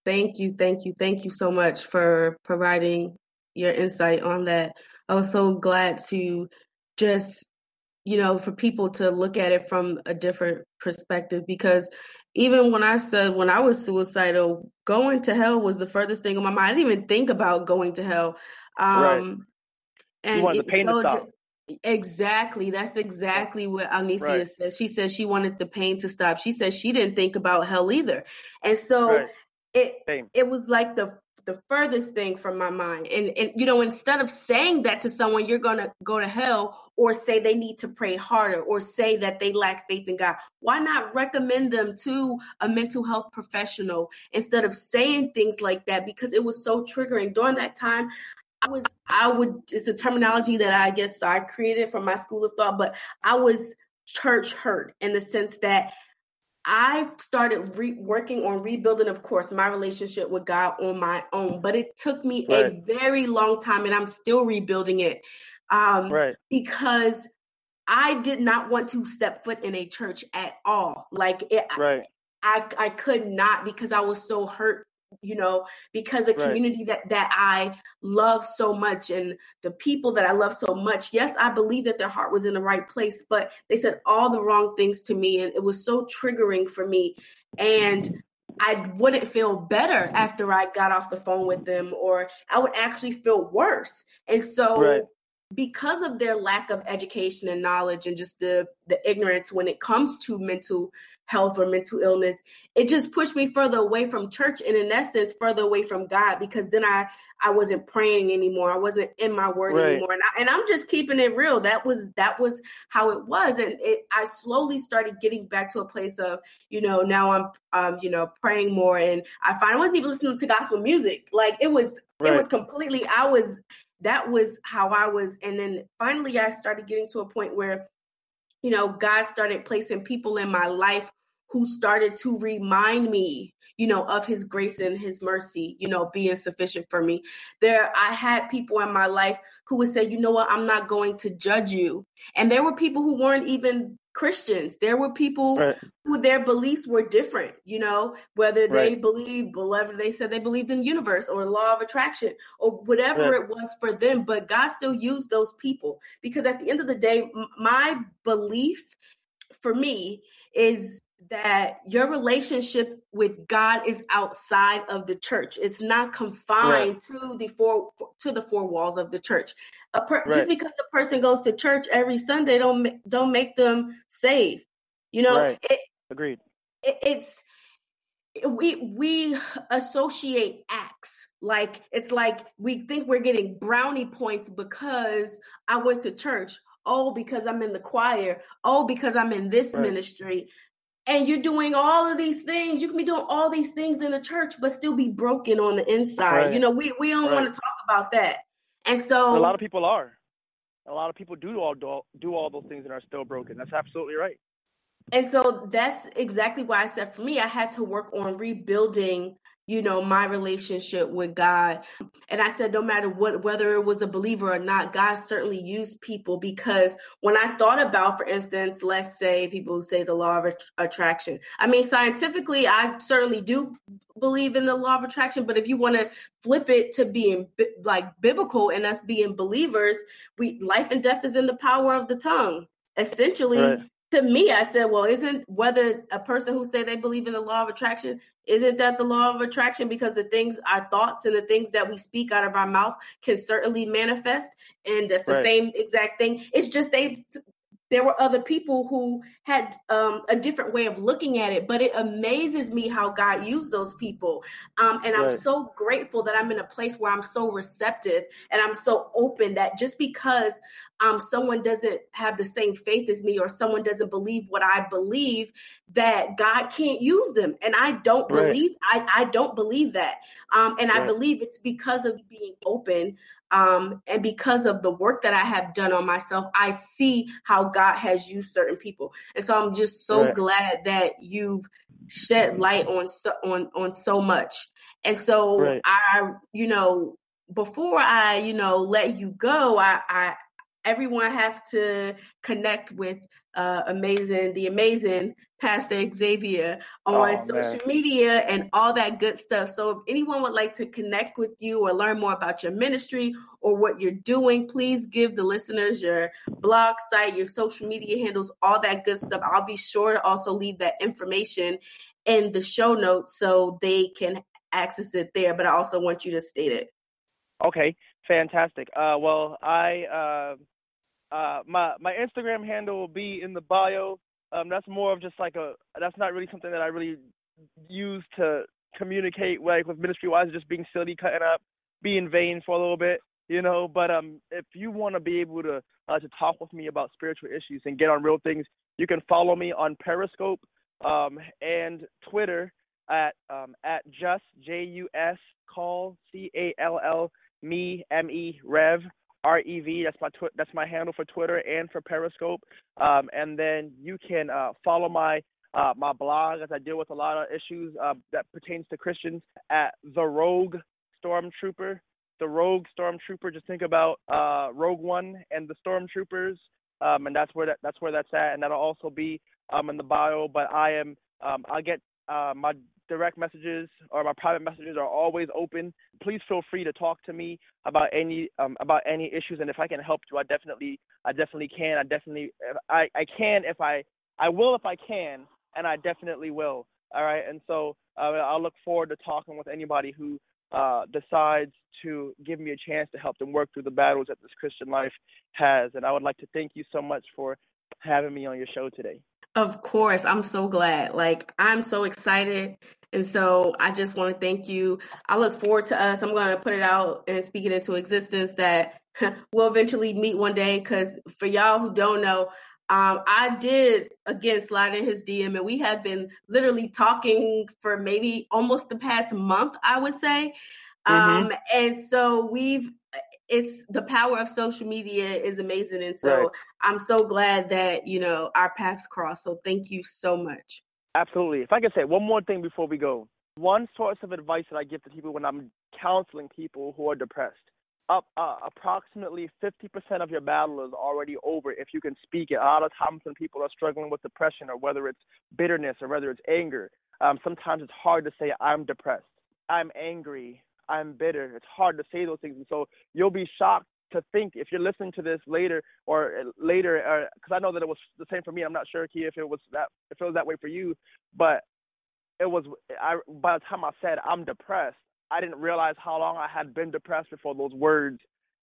thank you. Thank you. Thank you so much for providing your insight on that. I was so glad to just, you know, for people to look at it from a different perspective because even when I said when I was suicidal, going to hell was the furthest thing on my mind. I didn't even think about going to hell. Um, right. And you wanted the pain so, to stop. Exactly. That's exactly what Alnicia right. said. She said she wanted the pain to stop. She said she didn't think about hell either. And so right. it Same. it was like the the furthest thing from my mind. And and you know, instead of saying that to someone you're gonna go to hell or say they need to pray harder or say that they lack faith in God, why not recommend them to a mental health professional instead of saying things like that? Because it was so triggering. During that time, I was, I would, it's a terminology that I guess I created from my school of thought, but I was church hurt in the sense that I started re- working on rebuilding, of course, my relationship with God on my own, but it took me right. a very long time and I'm still rebuilding it. Um, right. Because I did not want to step foot in a church at all. Like, it, right. I, I could not because I was so hurt you know because a community that that i love so much and the people that i love so much yes i believe that their heart was in the right place but they said all the wrong things to me and it was so triggering for me and I wouldn't feel better after I got off the phone with them, or I would actually feel worse. And so, right because of their lack of education and knowledge and just the the ignorance when it comes to mental health or mental illness it just pushed me further away from church and in essence further away from god because then i i wasn't praying anymore. I wasn't in my word right. anymore. And, I, and i'm just keeping it real. That was that was how it was. And it i slowly started getting back to a place of you know now i'm um you know praying more and i find i wasn't even listening to gospel music. Like it was right. it was completely i was that was how I was. And then finally, I started getting to a point where, you know, God started placing people in my life who started to remind me, you know, of his grace and his mercy, you know, being sufficient for me. There, I had people in my life who would say, you know what, I'm not going to judge you. And there were people who weren't even Christians. There were people Right. who their beliefs were different, you know, whether they Right. believed, whatever they said they believed in the universe or law of attraction or whatever Right. it was for them. But God still used those people because at the end of the day, my belief for me is that your relationship with God is outside of the church. It's not confined to the four to the four walls of the church. Per, Right. Just because a person goes to church every Sunday, don't don't make them saved. You know, Right. it, Agreed. it, it's we we associate acts like it's like we think we're getting brownie points because I went to church. Oh, because I'm in the choir. Oh, because I'm in this Right. ministry. And you're doing all of these things. You can be doing all these things in the church, but still be broken on the inside. You know, we, we don't want to talk about that. And so a lot of people are. A lot of people do all do, do all those things and are still broken. That's absolutely right. And so that's exactly why I said for me, I had to work on rebuilding, you know, my relationship with God. And I said, no matter what, whether it was a believer or not, God certainly used people because when I thought about, for instance, let's say people who say the law of attraction, I mean, scientifically, I certainly do believe in the law of attraction. But if you want to flip it to being like biblical and us being believers, we life and death is in the power of the tongue. Essentially, Right. To me, I said, well, isn't whether a person who say they believe in the law of attraction, isn't that the law of attraction? Because the things, our thoughts and the things that we speak out of our mouth can certainly manifest. And that's the Right. same exact thing. It's just they there were other people who had um, a different way of looking at it, but it amazes me how God used those people. Um, and I'm so grateful that I'm in a place where I'm so receptive and I'm so open that just because um, someone doesn't have the same faith as me or someone doesn't believe what I believe, that God can't use them. And I don't Right. believe, I, I don't believe that. Um, and I believe it's because of being open um, and because of the work that I have done on myself, I see how God has used certain people, and so I'm just so Right. glad that you've shed light on so, on on so much. And so Right. I, you know, before I, you know, let you go, I, I everyone have to connect with uh, amazing, the amazing Pastor Xavier on Oh, social man. media and all that good stuff. So if anyone would like to connect with you or learn more about your ministry or what you're doing, please give the listeners your blog site, your social media handles, all that good stuff. I'll be sure to also leave that information in the show notes so they can access it there. But I also want you to state it. Okay, fantastic. Uh, well, I uh, uh, my my Instagram handle will be in the bio. Um, that's more of just like a. That's not really something that I really use to communicate like with ministry wise. Just being silly, cutting up, being vain for a little bit, you know. But um, if you want to be able to uh, to talk with me about spiritual issues and get on real things, you can follow me on Periscope um, and Twitter at um, at just J U S call C A L L me M E Rev R E V. That's my twi- that's my handle for Twitter and for Periscope. Um, and then you can uh, follow my uh, my blog as I deal with a lot of issues uh, that pertains to Christians at the Rogue Stormtrooper. The Rogue Stormtrooper. Just think about uh, Rogue One and the Stormtroopers, um, and that's where that, that's where that's at. And that'll also be um, in the bio. But I am um, I get uh, my direct messages or my private messages are always open. Please feel free to talk to me about any um, about any issues, and if I can help you, I definitely I definitely can. I definitely I I can if I I will if I can, and I definitely will. All right, and so uh, I'll look forward to talking with anybody who uh, decides to give me a chance to help them work through the battles that this Christian life has. And I would like to thank you so much for having me on your show today. Of course, I'm so glad. Like, I'm so excited. And so I just want to thank you. I look forward to us. I'm going to put it out and speak it into existence that we'll eventually meet one day. Because for y'all who don't know, um, I did again slide in his DM, and we have been literally talking for maybe almost the past month, I would say. Um, and so we've it's the power of social media is amazing and so Right. i'm so glad that you know our paths cross so thank you so much Absolutely. If I could say one more thing before we go, one source of advice that I give to people when I'm counseling people who are depressed, up uh, approximately 50% of your battle is already over if you can speak it. A lot of times when people are struggling with depression or whether it's bitterness or whether it's anger, um, sometimes it's hard to say I'm depressed, I'm angry, I'm bitter. It's hard to say those things, and so you'll be shocked to think if you're listening to this later or uh, later, because uh, I know that it was the same for me. I'm not sure, Key, if it was that if it was that way for you, but it was. I by the time I said I'm depressed, I didn't realize how long I had been depressed before those words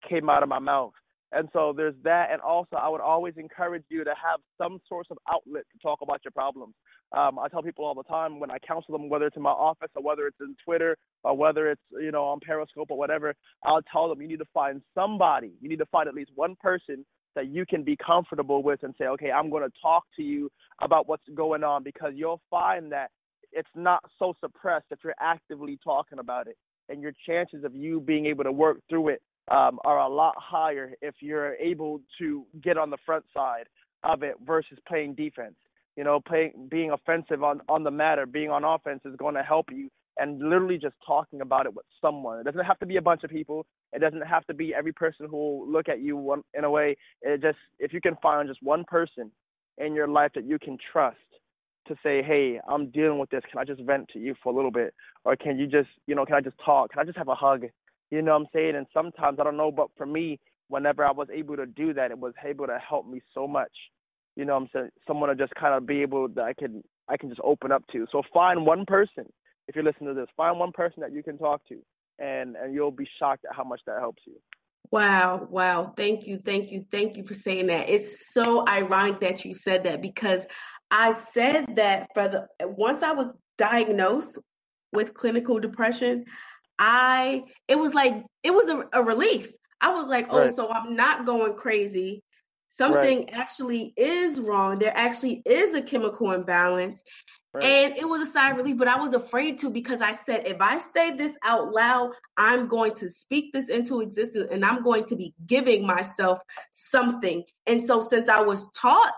came out of my mouth. And so there's that. And also, I would always encourage you to have some source of outlet to talk about your problems. Um, I tell people all the time when I counsel them, whether it's in my office or whether it's in Twitter or whether it's you know on Periscope or whatever, I'll tell them you need to find somebody. You need to find at least one person that you can be comfortable with and say, okay, I'm going to talk to you about what's going on because you'll find that it's not so suppressed if you're actively talking about it, and your chances of you being able to work through it um, are a lot higher if you're able to get on the front side of it versus playing defense. You know, playing being offensive on on the matter, being on offense is going to help you. And literally just talking about it with someone. It doesn't have to be a bunch of people. It doesn't have to be every person who will look at you one, in a way. It just if you can find just one person in your life that you can trust to say, hey, I'm dealing with this. Can I just vent to you for a little bit? Or can you just, you know, can I just talk? Can I just have a hug? You know what I'm saying? And sometimes, I don't know, but for me, whenever I was able to do that, it was able to help me so much. You know what I'm saying? Someone to just kind of be able that I can I can just open up to. So find one person, if you're listening to this, find one person that you can talk to and and you'll be shocked at how much that helps you. Wow, wow. Thank you, thank you, thank you for saying that. It's so ironic that you said that because I said that for the once I was diagnosed with clinical depression, I it was like it was a, a relief. I was like, oh, right. so I'm not going crazy. Something right. actually is wrong. There actually is a chemical imbalance. Right. And it was a sigh of relief, but I was afraid to because I said, if I say this out loud, I'm going to speak this into existence and I'm going to be giving myself something. And so, since I was taught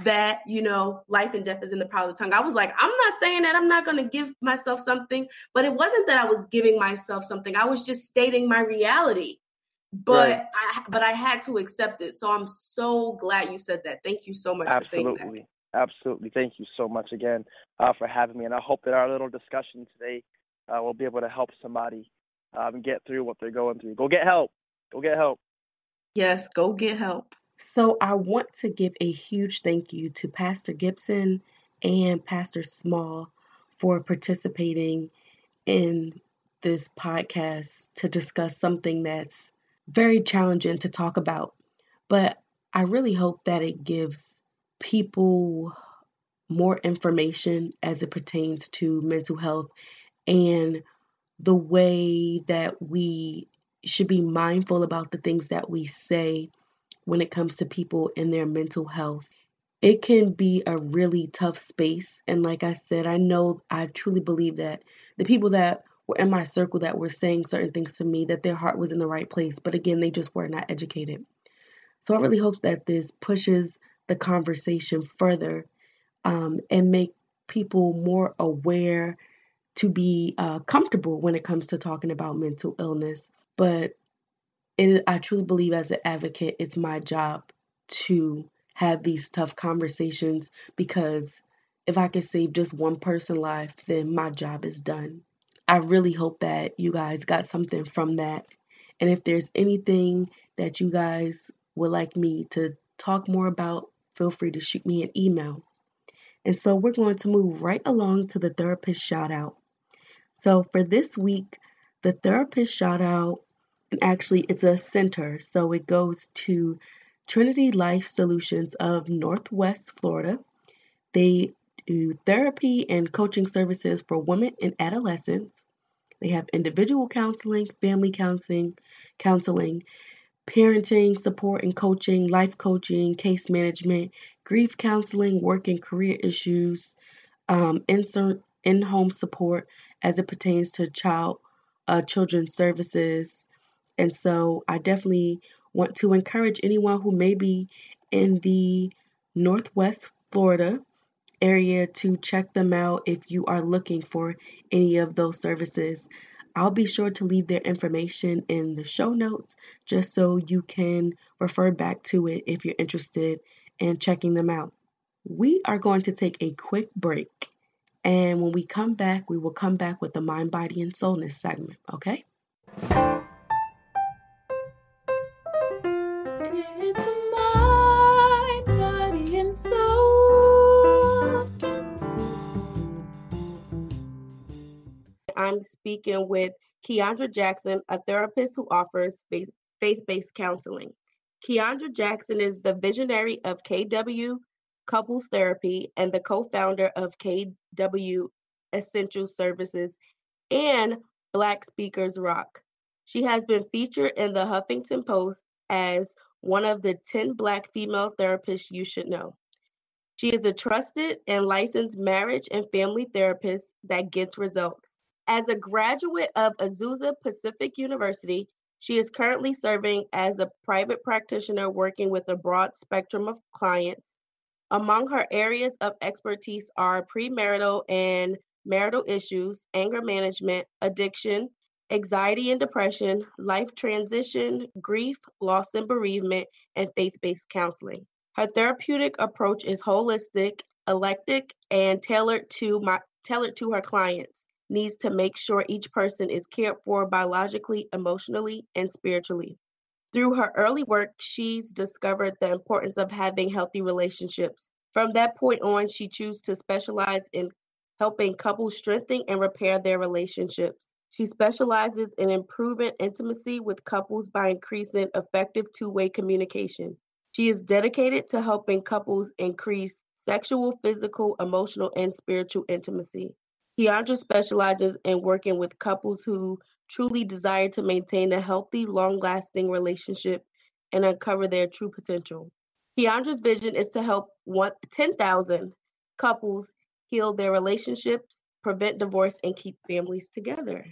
that you know life and death is in the power of the tongue. I was like i'm not saying that i'm not going to give myself something but it wasn't that i was giving myself something. I was just stating my reality. But right. i but i had to accept it. So i'm so glad you said that. Thank you so much absolutely. Absolutely. Thank you so much again uh, for having me. And i hope that our little discussion today uh, will be able to help somebody um, get through what they're going through. Go get help. Go get help. Yes go get help so I want to give a huge thank you to Pastor Gibson and Pastor Small for participating in this podcast to discuss something that's very challenging to talk about. But I really hope that it gives people more information as it pertains to mental health and the way that we should be mindful about the things that we say when it comes to people and their mental health. It can be a really tough space. And like I said, I know I truly believe that the people that were in my circle that were saying certain things to me, that their heart was in the right place. But again, they just were not educated. So I really hope that this pushes the conversation further um, and make people more aware to be uh, comfortable when it comes to talking about mental illness. But it, I truly believe as an advocate, it's my job to have these tough conversations because if I can save just one person life, then my job is done. I really hope that you guys got something from that. And if there's anything that you guys would like me to talk more about, feel free to shoot me an email. And so we're going to move right along to the therapist shout out. So for this week, the therapist shout out actually, it's a center, so it goes to Trinity Life Solutions of Northwest Florida. They do therapy and coaching services for women and adolescents. They have individual counseling, family counseling, counseling, parenting, support and coaching, life coaching, case management, grief counseling, work and career issues, um, in-home support as it pertains to child uh, children's services, and so I definitely want to encourage anyone who may be in the Northwest Florida area to check them out if you are looking for any of those services. I'll be sure to leave their information in the show notes just so you can refer back to it if you're interested in checking them out. We are going to take a quick break. And when we come back, we will come back with the mind, body, and soulness segment, okay? I'm speaking with Keandra Jackson, a therapist who offers faith based counseling. Keandra Jackson is the visionary of KW Couples Therapy and the co founder of KW Essential Services and Black Speakers Rock. She has been featured in the Huffington Post as one of the 10 Black female therapists you should know. She is a trusted and licensed marriage and family therapist that gets results. As a graduate of Azusa Pacific University, she is currently serving as a private practitioner working with a broad spectrum of clients. Among her areas of expertise are premarital and marital issues, anger management, addiction, anxiety and depression, life transition, grief, loss and bereavement, and faith based counseling. Her therapeutic approach is holistic, eclectic, and tailored to my, tailored to her clients needs to make sure each person is cared for biologically, emotionally, and spiritually. Through her early work, she's discovered the importance of having healthy relationships. From that point on, she chose to specialize in helping couples strengthen and repair their relationships. She specializes in improving intimacy with couples by increasing effective two way communication. She is dedicated to helping couples increase sexual, physical, emotional, and spiritual intimacy. Keandra specializes in working with couples who truly desire to maintain a healthy, long lasting relationship and uncover their true potential. Keandra's vision is to help 10,000 couples heal their relationships, prevent divorce, and keep families together.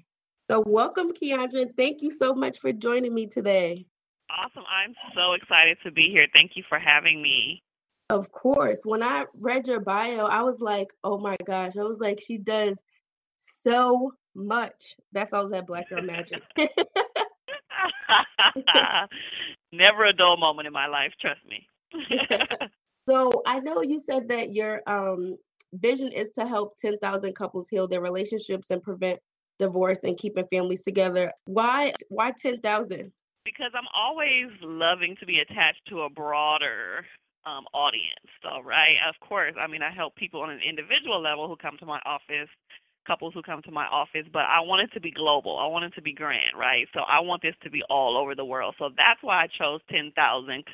So, welcome, Keandra, and thank you so much for joining me today. Awesome. I'm so excited to be here. Thank you for having me. Of course. When I read your bio, I was like, oh my gosh. I was like, she does so much. That's all that black girl magic. Never a dull moment in my life, trust me. so I know you said that your um, vision is to help 10,000 couples heal their relationships and prevent divorce and keeping families together. Why why 10,000? Because I'm always loving to be attached to a broader um, audience. So, right, of course, I mean, I help people on an individual level who come to my office, couples who come to my office, but I want it to be global. I want it to be grand, right? So, I want this to be all over the world. So, that's why I chose 10,000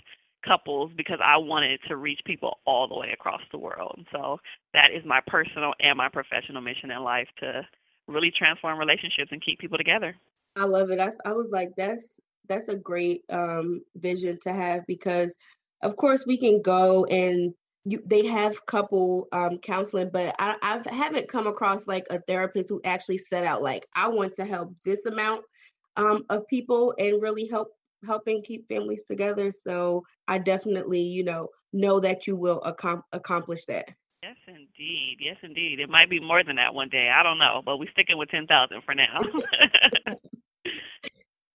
couples because I wanted to reach people all the way across the world. So, that is my personal and my professional mission in life to really transform relationships and keep people together. I love it. I, I was like, that's that's a great um, vision to have because of course we can go and you, they have couple um, counseling, but I, I haven't come across like a therapist who actually set out like I want to help this amount um, of people and really help helping keep families together. So I definitely, you know, know that you will ac- accomplish that. Yes, indeed. Yes, indeed. It might be more than that one day. I don't know, but we're sticking with ten thousand for now.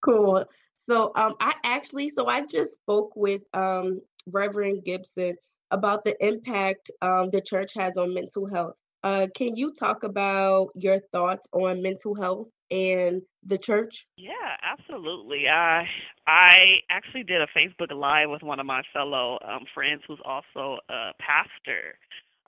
cool. So um, I actually, so I just spoke with um, Reverend Gibson about the impact um, the church has on mental health. Uh, can you talk about your thoughts on mental health and the church? Yeah, absolutely. I I actually did a Facebook Live with one of my fellow um, friends who's also a pastor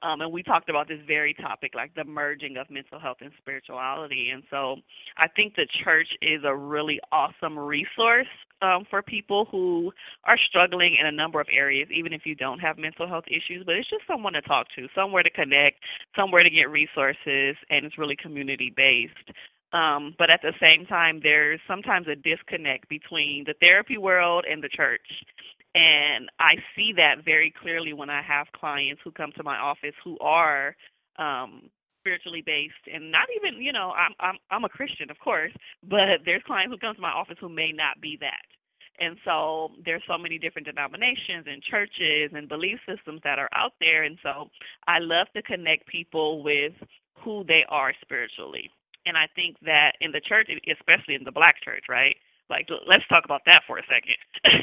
um, and we talked about this very topic, like the merging of mental health and spirituality. And so I think the church is a really awesome resource um, for people who are struggling in a number of areas, even if you don't have mental health issues. But it's just someone to talk to, somewhere to connect, somewhere to get resources, and it's really community based. Um, but at the same time, there's sometimes a disconnect between the therapy world and the church. And I see that very clearly when I have clients who come to my office who are um spiritually based and not even, you know, I'm I'm I'm a Christian, of course, but there's clients who come to my office who may not be that. And so there's so many different denominations and churches and belief systems that are out there and so I love to connect people with who they are spiritually And I think that in the church, especially in the black church, right? Like, let's talk about that for a second,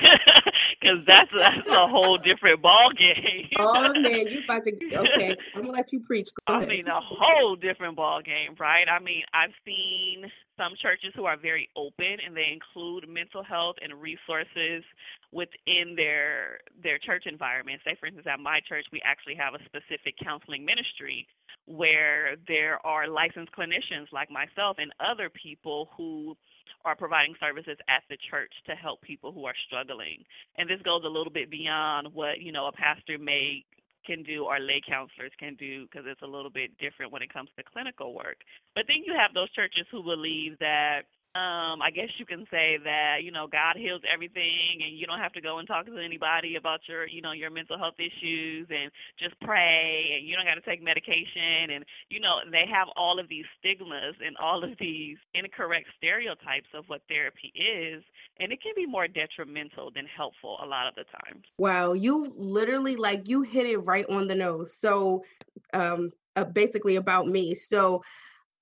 because that's that's a whole different ball game. oh man, you about to okay? I'm gonna let you preach. Go I mean, a whole different ball game, right? I mean, I've seen some churches who are very open and they include mental health and resources within their their church environment. Say, for instance, at my church, we actually have a specific counseling ministry where there are licensed clinicians like myself and other people who are providing services at the church to help people who are struggling. And this goes a little bit beyond what, you know, a pastor may can do or lay counselors can do because it's a little bit different when it comes to clinical work. But then you have those churches who believe that um i guess you can say that you know god heals everything and you don't have to go and talk to anybody about your you know your mental health issues and just pray and you don't got to take medication and you know they have all of these stigmas and all of these incorrect stereotypes of what therapy is and it can be more detrimental than helpful a lot of the times Wow, you literally like you hit it right on the nose. So, um, uh, basically about me. So,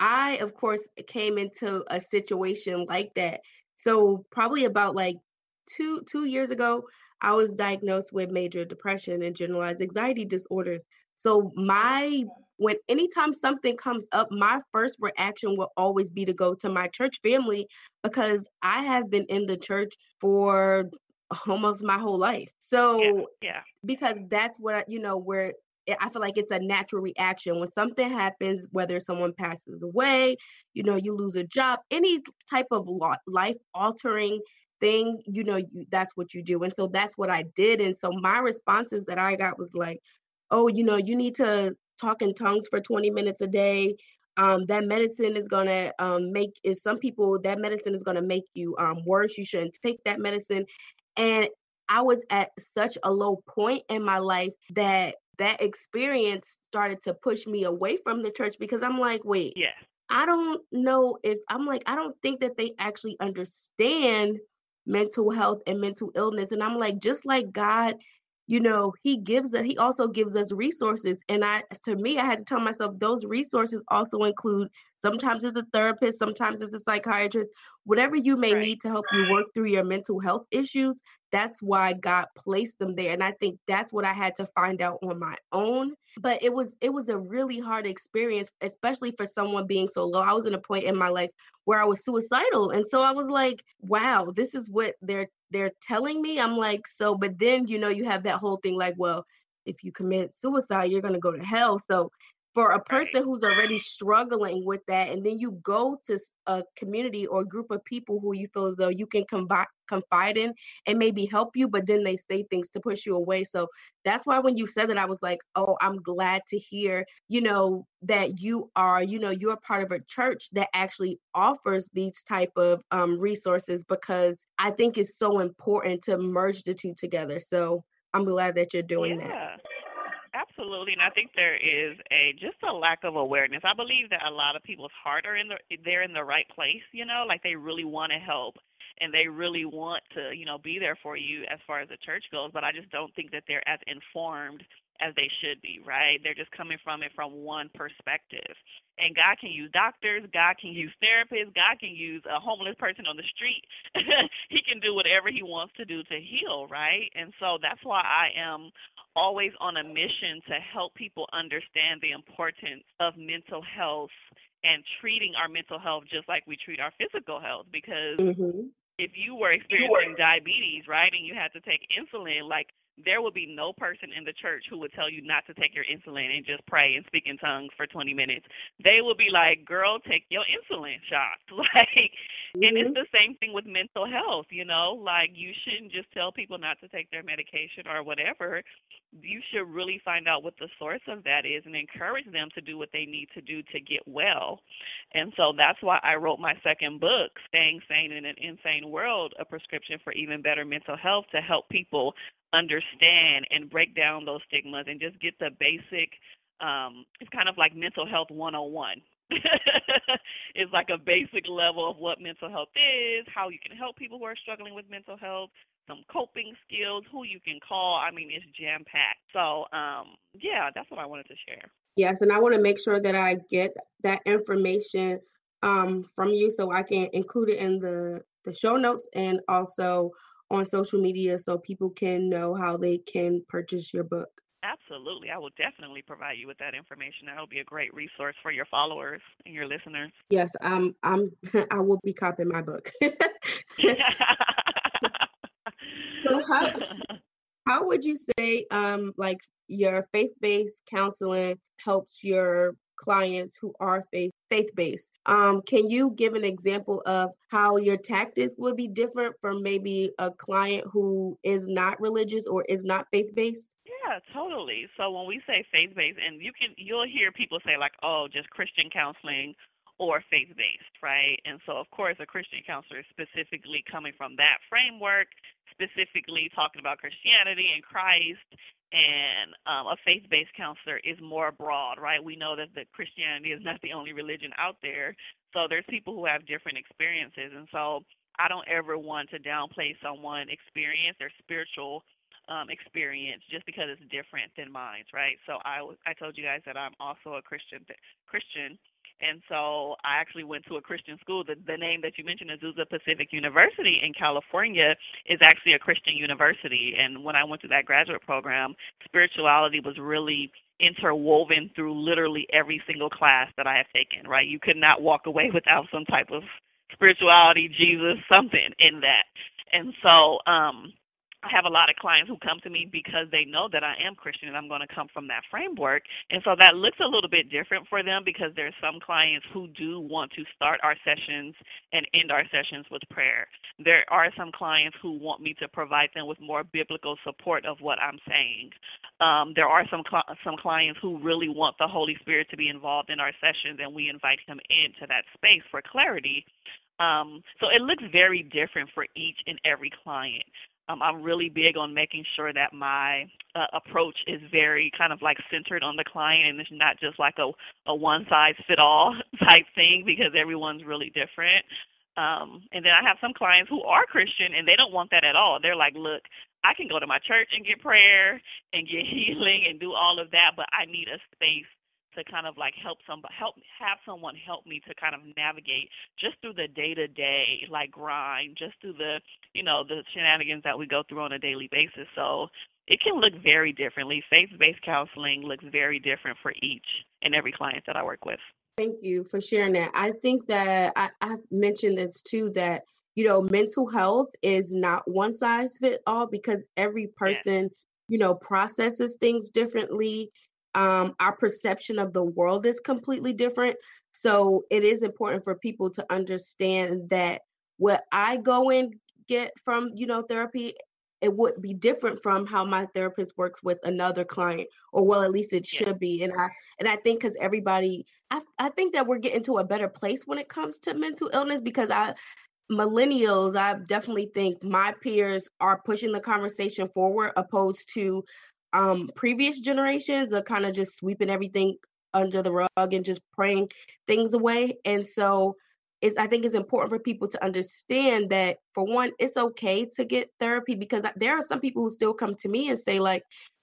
I, of course, came into a situation like that. So, probably about like two two years ago, I was diagnosed with major depression and generalized anxiety disorders. So, my when anytime something comes up, my first reaction will always be to go to my church family because I have been in the church for almost my whole life. So yeah because that's what I- you know where I feel like it's a natural reaction when something happens, whether someone passes away, you know, you lose a job, any type of life altering thing, you know, you, that's what you do. And so that's what I did. And so my responses that I got was like, oh, you know, you need to talk in tongues for 20 minutes a day. Um, that medicine is gonna um, make is some people that medicine is gonna make you um, worse. You shouldn't take that medicine. And I was at such a low point in my life that that experience started to push me away from the church because I'm like, wait, yes I don't know if I'm like, I don't think that they actually understand mental health and mental illness. And I'm like, just like God, you know, He gives us, He also gives us resources. And I, to me, I had to tell myself those resources also include sometimes it's a therapist, sometimes it's a psychiatrist, whatever you may right need to help you work through your mental health issues. That's why God placed them there. And I think that's what I had to find out on my own. But it was it was a really hard experience, especially for someone being so low. I was in a point in my life where I was suicidal. And so I was like, wow, this is what they're they're telling me. I'm like, so but then you know you have that whole thing like, well, if you commit suicide, you're gonna go to hell. So for a person who's already struggling with that, and then you go to a community or group of people who you feel as though you can confide confide in and maybe help you, but then they say things to push you away. So that's why when you said that, I was like, oh, I'm glad to hear, you know, that you are, you know, you're part of a church that actually offers these type of um, resources because I think it's so important to merge the two together. So I'm glad that you're doing that. Absolutely. And I think there is a just a lack of awareness. I believe that a lot of people's heart are in the they're in the right place, you know, like they really want to help and they really want to, you know, be there for you as far as the church goes, but I just don't think that they're as informed as they should be, right? They're just coming from it from one perspective. And God can use doctors, God can use therapists, God can use a homeless person on the street. he can do whatever he wants to do to heal, right? And so that's why I am always on a mission to help people understand the importance of mental health and treating our mental health just like we treat our physical health because hmm if you were experiencing diabetes, right, and you had to take insulin, like there would be no person in the church who would tell you not to take your insulin and just pray and speak in tongues for 20 minutes. They would be like, "Girl, take your insulin shot." Like, and it's hmm the same thing with mental health, you know? Like you shouldn't just tell people not to take their medication or whatever. You should really find out what the source of that is and encourage them to do what they need to do to get well. And so that's why I wrote my second book, Staying Sane in an Insane World, a prescription for even better mental health to help people understand and break down those stigmas and just get the basic um it's kind of like mental health 101. it's like a basic level of what mental health is, how you can help people who are struggling with mental health, some coping skills, who you can call. I mean, it's jam packed. So, um yeah, that's what I wanted to share. Yes, and I want to make sure that I get that information um, from you so I can include it in the, the show notes and also on social media so people can know how they can purchase your book? Absolutely. I will definitely provide you with that information. That'll be a great resource for your followers and your listeners. Yes, I'm I'm I will be copying my book. so how how would you say um like your faith-based counseling helps your clients who are faith faith-based. Um, can you give an example of how your tactics would be different from maybe a client who is not religious or is not faith-based? Yeah, totally. So when we say faith-based, and you can you'll hear people say like, oh, just Christian counseling or faith-based, right? And so of course a Christian counselor is specifically coming from that framework, specifically talking about Christianity and Christ and um, a faith-based counselor is more broad, right? We know that the Christianity is not the only religion out there, so there's people who have different experiences, and so I don't ever want to downplay someone's experience, their spiritual um, experience, just because it's different than mine, right? So I I told you guys that I'm also a Christian Christian, and so I actually went to a Christian school. The, the name that you mentioned, Azusa Pacific University in California, is actually a Christian university. And when I went to that graduate program, spirituality was really interwoven through literally every single class that I have taken, right? You could not walk away without some type of spirituality, Jesus, something in that. And so, um, I have a lot of clients who come to me because they know that I am Christian and I'm going to come from that framework. And so that looks a little bit different for them because there's some clients who do want to start our sessions and end our sessions with prayer. There are some clients who want me to provide them with more biblical support of what I'm saying. Um, there are some cl- some clients who really want the Holy Spirit to be involved in our sessions and we invite him into that space for clarity. Um, so it looks very different for each and every client um, I'm really big on making sure that my uh, approach is very kind of like centered on the client and it's not just like a, a one size fit all type thing because everyone's really different. Um, and then I have some clients who are Christian and they don't want that at all. They're like, look, I can go to my church and get prayer and get healing and do all of that, but I need a space to kind of like help some help have someone help me to kind of navigate just through the day to day like grind, just through the you know the shenanigans that we go through on a daily basis. So it can look very differently. Faith based counseling looks very different for each and every client that I work with. Thank you for sharing that. I think that I, I've mentioned this too that you know mental health is not one size fit all because every person you know processes things differently um, our perception of the world is completely different. So it is important for people to understand that what I go and get from, you know, therapy, it would be different from how my therapist works with another client, or well, at least it should yeah. be. And I and I think because everybody, I I think that we're getting to a better place when it comes to mental illness because I millennials, I definitely think my peers are pushing the conversation forward opposed to um previous generations are kind of just sweeping everything under the rug and just praying things away and so it's i think it's important for people to understand that for one it's okay to get therapy because there are some people who still come to me and say like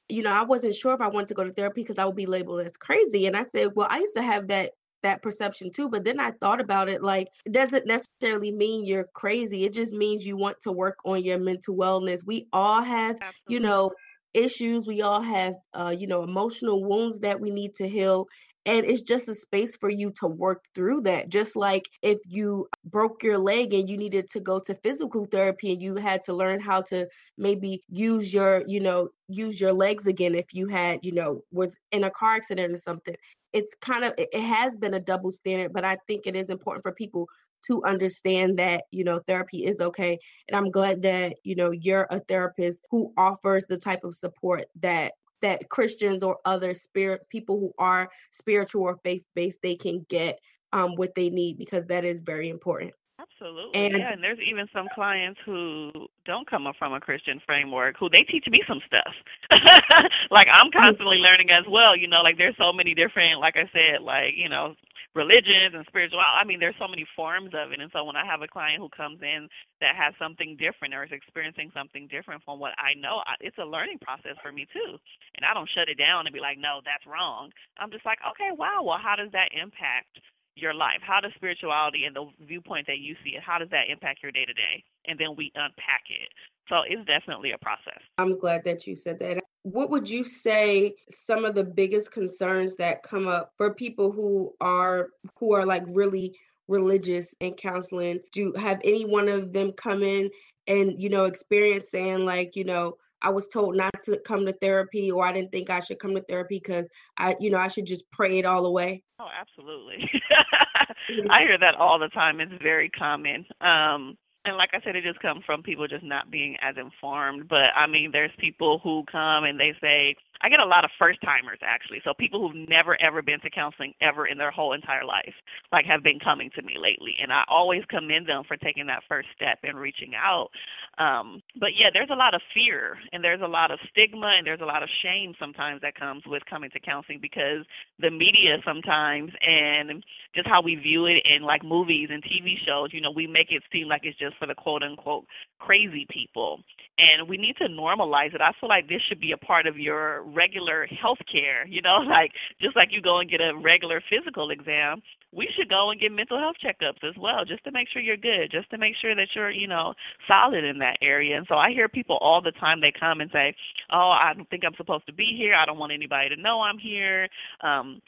you know i wasn't sure if i wanted to go to therapy because i would be labeled as crazy and i said well i used to have that that perception too but then i thought about it like it doesn't necessarily mean you're crazy it just means you want to work on your mental wellness we all have Absolutely. you know issues. We all have, uh, you know, emotional wounds that we need to heal. And it's just a space for you to work through that. Just like if you broke your leg and you needed to go to physical therapy and you had to learn how to maybe use your, you know, use your legs again if you had, you know, was in a car accident or something. It's kind of, it has been a double standard, but I think it is important for people to understand that you know therapy is okay and i'm glad that you know you're a therapist who offers the type of support that that christians or other spirit people who are spiritual or faith based they can get um, what they need because that is very important Absolutely. And, yeah, and there's even some clients who don't come up from a Christian framework who they teach me some stuff. like I'm constantly learning as well, you know, like there's so many different like I said, like, you know, religions and spiritual. I mean, there's so many forms of it. And so when I have a client who comes in that has something different or is experiencing something different from what I know, I, it's a learning process for me too. And I don't shut it down and be like, no, that's wrong. I'm just like, okay, wow, well, how does that impact? Your life? How does spirituality and the viewpoint that you see it, how does that impact your day to day? And then we unpack it. So it's definitely a process. I'm glad that you said that. What would you say some of the biggest concerns that come up for people who are who are like really religious in counseling? Do have any one of them come in and you know experience saying like, you know, I was told not to come to therapy or I didn't think I should come to therapy because I, you know, I should just pray it all away. Oh, absolutely. I hear that all the time. It's very common. Um and like I said, it just comes from people just not being as informed. But I mean, there's people who come and they say, I get a lot of first timers actually. So people who've never ever been to counseling ever in their whole entire life, like have been coming to me lately. And I always commend them for taking that first step and reaching out. Um, but yeah, there's a lot of fear and there's a lot of stigma and there's a lot of shame sometimes that comes with coming to counseling because the media sometimes and just how we view it in like movies and TV shows, you know, we make it seem like it's just for the quote unquote crazy people. And we need to normalize it. I feel like this should be a part of your regular health care, you know, like just like you go and get a regular physical exam, we should go and get mental health checkups as well, just to make sure you're good, just to make sure that you're, you know, solid in that area. And so I hear people all the time they come and say, "Oh, I don't think I'm supposed to be here. I don't want anybody to know I'm here." Um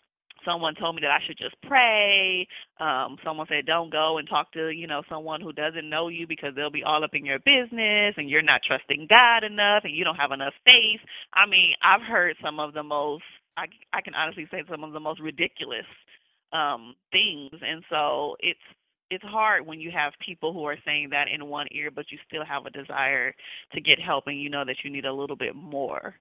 someone told me that I should just pray. Um, someone said don't go and talk to, you know, someone who doesn't know you because they'll be all up in your business and you're not trusting God enough and you don't have enough faith. I mean, I've heard some of the most I I can honestly say some of the most ridiculous um things and so it's it's hard when you have people who are saying that in one ear but you still have a desire to get help and you know that you need a little bit more.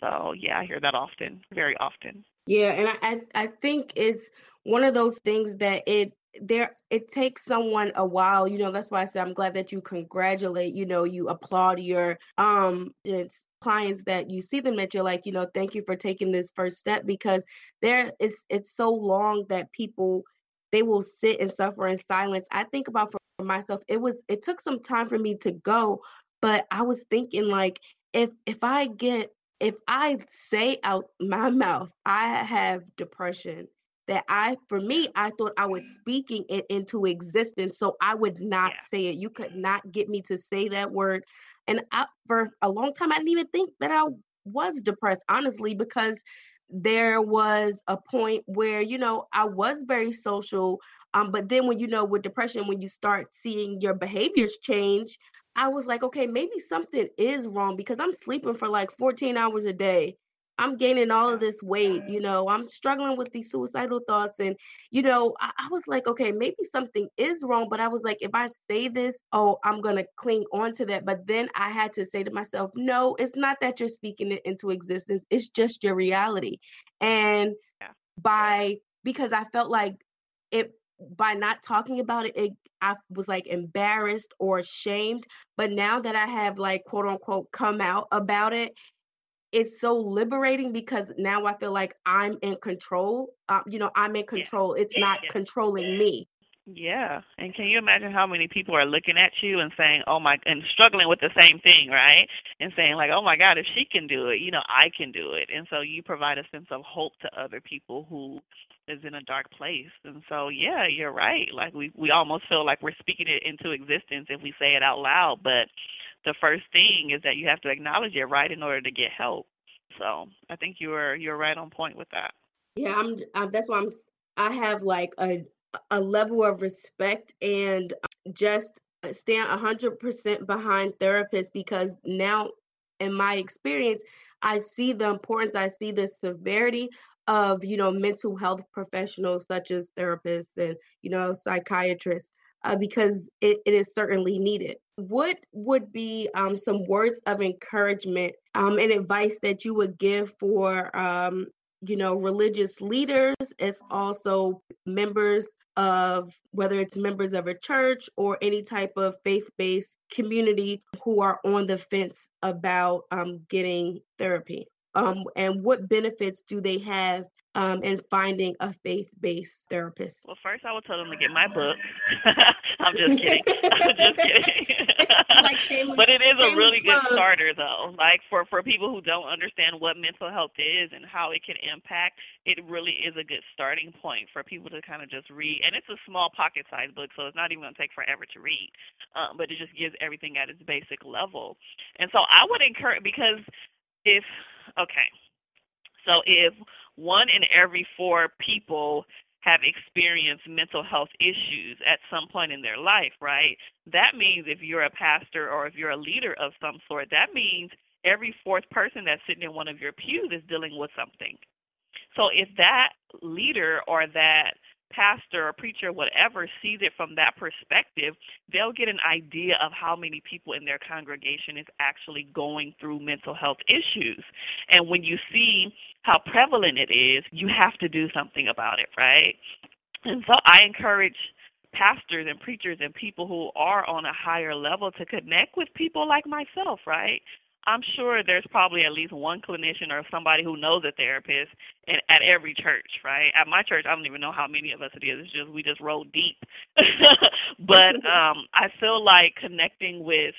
So, yeah, I hear that often, very often. Yeah, and I I think it's one of those things that it there it takes someone a while, you know, that's why I said I'm glad that you congratulate, you know, you applaud your um it's clients that you see them that you're like, you know, thank you for taking this first step because there is it's so long that people they will sit and suffer in silence. I think about for myself, it was it took some time for me to go, but I was thinking like if if I get if I say out my mouth, I have depression, that I, for me, I thought I was speaking it into existence. So I would not Yeah. say it. You could not get me to say that word. And I, for a long time, I didn't even think that I was depressed, honestly, because there was a point where, you know, I was very social. Um, but then when, you know, with depression, when you start seeing your behaviors change, I was like, okay, maybe something is wrong because I'm sleeping for like 14 hours a day. I'm gaining all of this weight, you know, I'm struggling with these suicidal thoughts. And, you know, I, I was like, okay, maybe something is wrong. But I was like, if I say this, oh, I'm going to cling on to that. But then I had to say to myself, no, it's not that you're speaking it into existence, it's just your reality. And Yeah. by, because I felt like it, by not talking about it, it I was like embarrassed or ashamed. But now that I have like quote unquote come out about it, it's so liberating because now I feel like I'm in control. Uh, you know, I'm in Yeah. control. It's not Yeah. controlling me. Yeah. And can you imagine how many people are looking at you and saying, "Oh my," and struggling with the same thing, right? And saying like, "Oh my God, if she can do it, you know, I can do it." And so you provide a sense of hope to other people who is in a dark place. And so, yeah, you're right. Like we we almost feel like we're speaking it into existence if we say it out loud, but the first thing is that you have to acknowledge it, right, in order to get help. So, I think you were you're right on point with that. Yeah, I'm. Uh, that's why I'm. I have like a a level of respect and just stand a hundred percent behind therapists because now, in my experience, I see the importance. I see the severity of you know mental health professionals such as therapists and you know psychiatrists uh, because it, it is certainly needed. What would be um, some words of encouragement um, and advice that you would give for um, you know religious leaders as also members of whether it's members of a church or any type of faith-based community who are on the fence about um, getting therapy um, and what benefits do they have um, and finding a faith-based therapist? Well, first I would tell them to get my book. I'm just kidding. I'm just kidding. like but it is a really good starter, though. Like for for people who don't understand what mental health is and how it can impact, it really is a good starting point for people to kind of just read. And it's a small pocket-sized book, so it's not even going to take forever to read. Um, but it just gives everything at its basic level. And so I would encourage because if okay, so if one in every four people have experienced mental health issues at some point in their life, right? That means if you're a pastor or if you're a leader of some sort, that means every fourth person that's sitting in one of your pews is dealing with something. So if that leader or that pastor or preacher, or whatever, sees it from that perspective, they'll get an idea of how many people in their congregation is actually going through mental health issues. And when you see how prevalent it is, you have to do something about it, right? And so I encourage pastors and preachers and people who are on a higher level to connect with people like myself, right? I'm sure there's probably at least one clinician or somebody who knows a therapist in, at every church, right? At my church, I don't even know how many of us it is. It's just we just roll deep. but um I feel like connecting with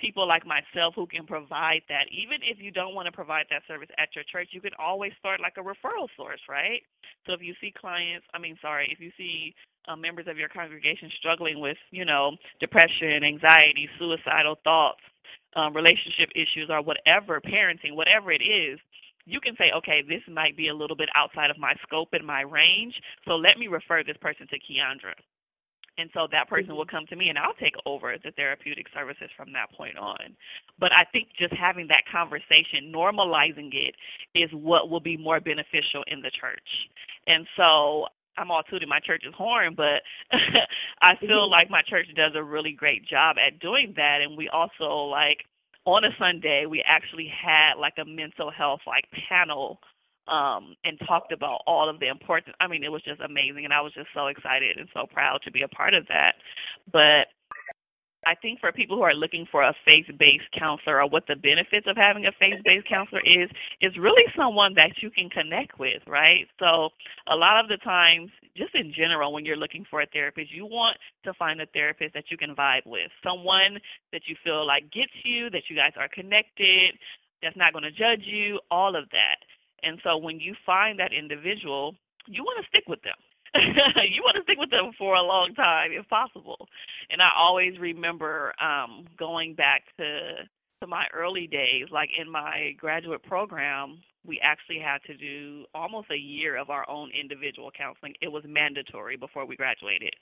people like myself who can provide that. Even if you don't want to provide that service at your church, you can always start like a referral source, right? So if you see clients, I mean, sorry, if you see uh, members of your congregation struggling with, you know, depression, anxiety, suicidal thoughts, um, relationship issues or whatever, parenting, whatever it is, you can say, okay, this might be a little bit outside of my scope and my range, so let me refer this person to Keandra. And so that person will mm-hmm. come to me and I'll take over the therapeutic services from that point on. But I think just having that conversation, normalizing it, is what will be more beneficial in the church. And so I'm all tooting my church's horn, but I feel mm-hmm. like my church does a really great job at doing that. And we also like on a Sunday we actually had like a mental health like panel um and talked about all of the important I mean it was just amazing and I was just so excited and so proud to be a part of that. But I think for people who are looking for a faith-based counselor or what the benefits of having a faith-based counselor is, is really someone that you can connect with, right? So a lot of the times, just in general, when you're looking for a therapist, you want to find a therapist that you can vibe with, someone that you feel like gets you, that you guys are connected, that's not going to judge you, all of that. And so when you find that individual, you want to stick with them you want to stick with them for a long time if possible. And I always remember um going back to to my early days, like in my graduate program, we actually had to do almost a year of our own individual counseling. It was mandatory before we graduated.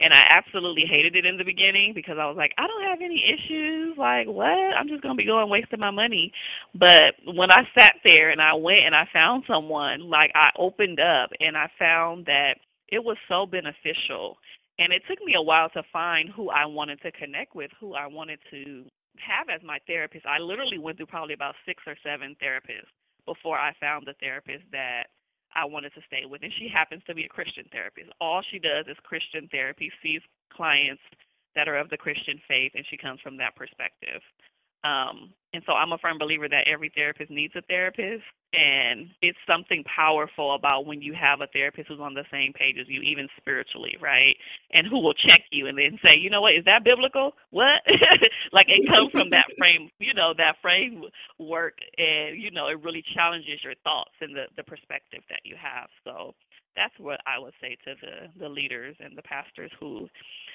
And I absolutely hated it in the beginning because I was like, I don't have any issues. Like, what? I'm just going to be going wasting my money. But when I sat there and I went and I found someone, like, I opened up and I found that it was so beneficial. And it took me a while to find who I wanted to connect with, who I wanted to have as my therapist. I literally went through probably about six or seven therapists before I found the therapist that I wanted to stay with. And she happens to be a Christian therapist. All she does is Christian therapy, sees clients that are of the Christian faith, and she comes from that perspective. Um, and so I'm a firm believer that every therapist needs a therapist. And it's something powerful about when you have a therapist who's on the same page as you, even spiritually, right? And who will check you and then say, you know what, is that biblical? What? like it comes from that frame, you know, that framework. And, you know, it really challenges your thoughts and the, the perspective that you have. So that's what I would say to the, the leaders and the pastors who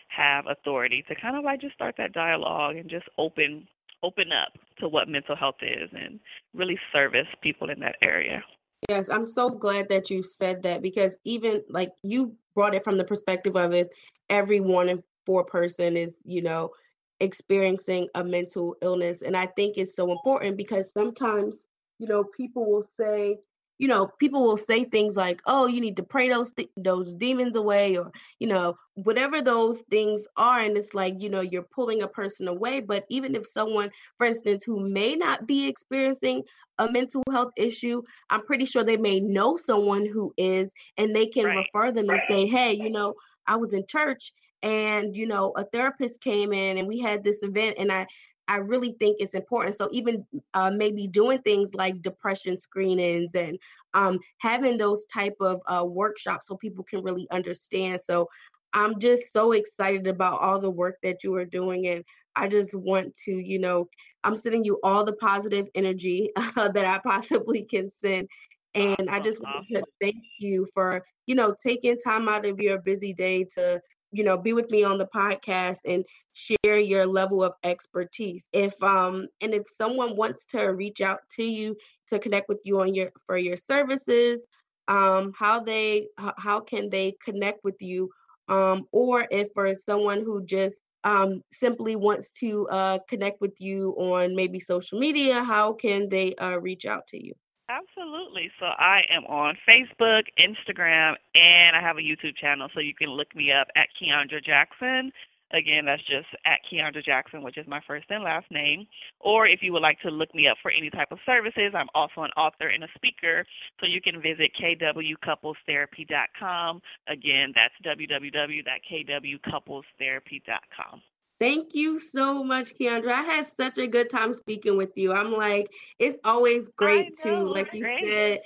have authority to kind of like just start that dialogue and just open open up to what mental health is and really service people in that area. Yes, I'm so glad that you said that because even like you brought it from the perspective of it, every one in four person is, you know, experiencing a mental illness. And I think it's so important because sometimes, you know, people will say, you know, people will say things like, "Oh, you need to pray those th- those demons away," or you know, whatever those things are, and it's like you know, you're pulling a person away. But even if someone, for instance, who may not be experiencing a mental health issue, I'm pretty sure they may know someone who is, and they can right. refer them and say, "Hey, you know, I was in church." And you know, a therapist came in and we had this event, and I I really think it's important. So even uh, maybe doing things like depression screenings and um, having those type of uh, workshops so people can really understand. So I'm just so excited about all the work that you are doing, and I just want to, you know, I'm sending you all the positive energy uh, that I possibly can send. And I just want to thank you for, you know, taking time out of your busy day to you know be with me on the podcast and share your level of expertise. If um and if someone wants to reach out to you to connect with you on your for your services um how they how can they connect with you? Um or if for someone who just um simply wants to uh connect with you on maybe social media how can they uh reach out to you Absolutely. So I am on Facebook, Instagram, and I have a YouTube channel. So you can look me up at Keandra Jackson. Again, that's just at Keandra Jackson, which is my first and last name. Or if you would like to look me up for any type of services, I'm also an author and a speaker. So you can visit kwcouplestherapy.com. Again, that's www.kwcouplestherapy.com. Thank you so much, Keandra. I had such a good time speaking with you. I'm like, it's always great know, to, like you great. said,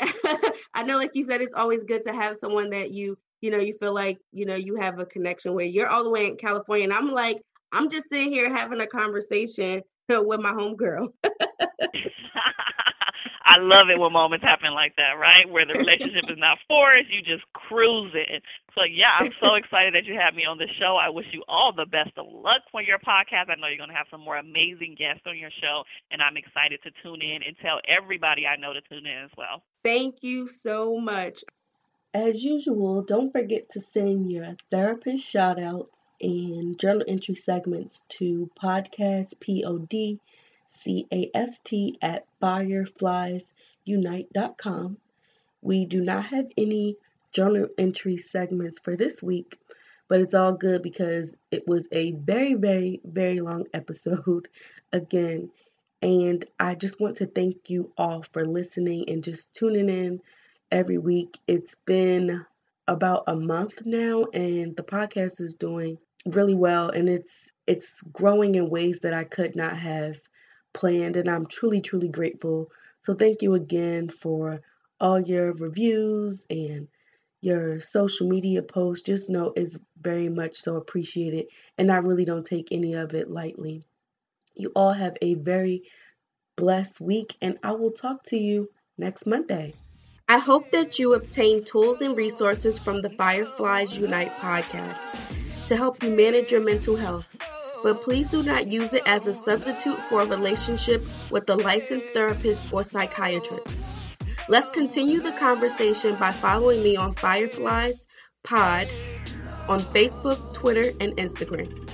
I know, like you said, it's always good to have someone that you, you know, you feel like, you know, you have a connection with. You're all the way in California, and I'm like, I'm just sitting here having a conversation with my homegirl. I love it when moments happen like that, right? Where the relationship is not forced, you just cruise it. So yeah, I'm so excited that you have me on the show. I wish you all the best of luck for your podcast. I know you're gonna have some more amazing guests on your show, and I'm excited to tune in and tell everybody I know to tune in as well. Thank you so much. As usual, don't forget to send your therapist shout outs and journal entry segments to podcast pod C A S T at firefliesunite.com. We do not have any journal entry segments for this week, but it's all good because it was a very, very, very long episode again. And I just want to thank you all for listening and just tuning in every week. It's been about a month now and the podcast is doing really well and it's it's growing in ways that I could not have planned, and I'm truly, truly grateful. So, thank you again for all your reviews and your social media posts. Just know it's very much so appreciated, and I really don't take any of it lightly. You all have a very blessed week, and I will talk to you next Monday. I hope that you obtain tools and resources from the Fireflies Unite podcast to help you manage your mental health but please do not use it as a substitute for a relationship with a licensed therapist or psychiatrist. Let's continue the conversation by following me on Fireflies Pod on Facebook, Twitter, and Instagram.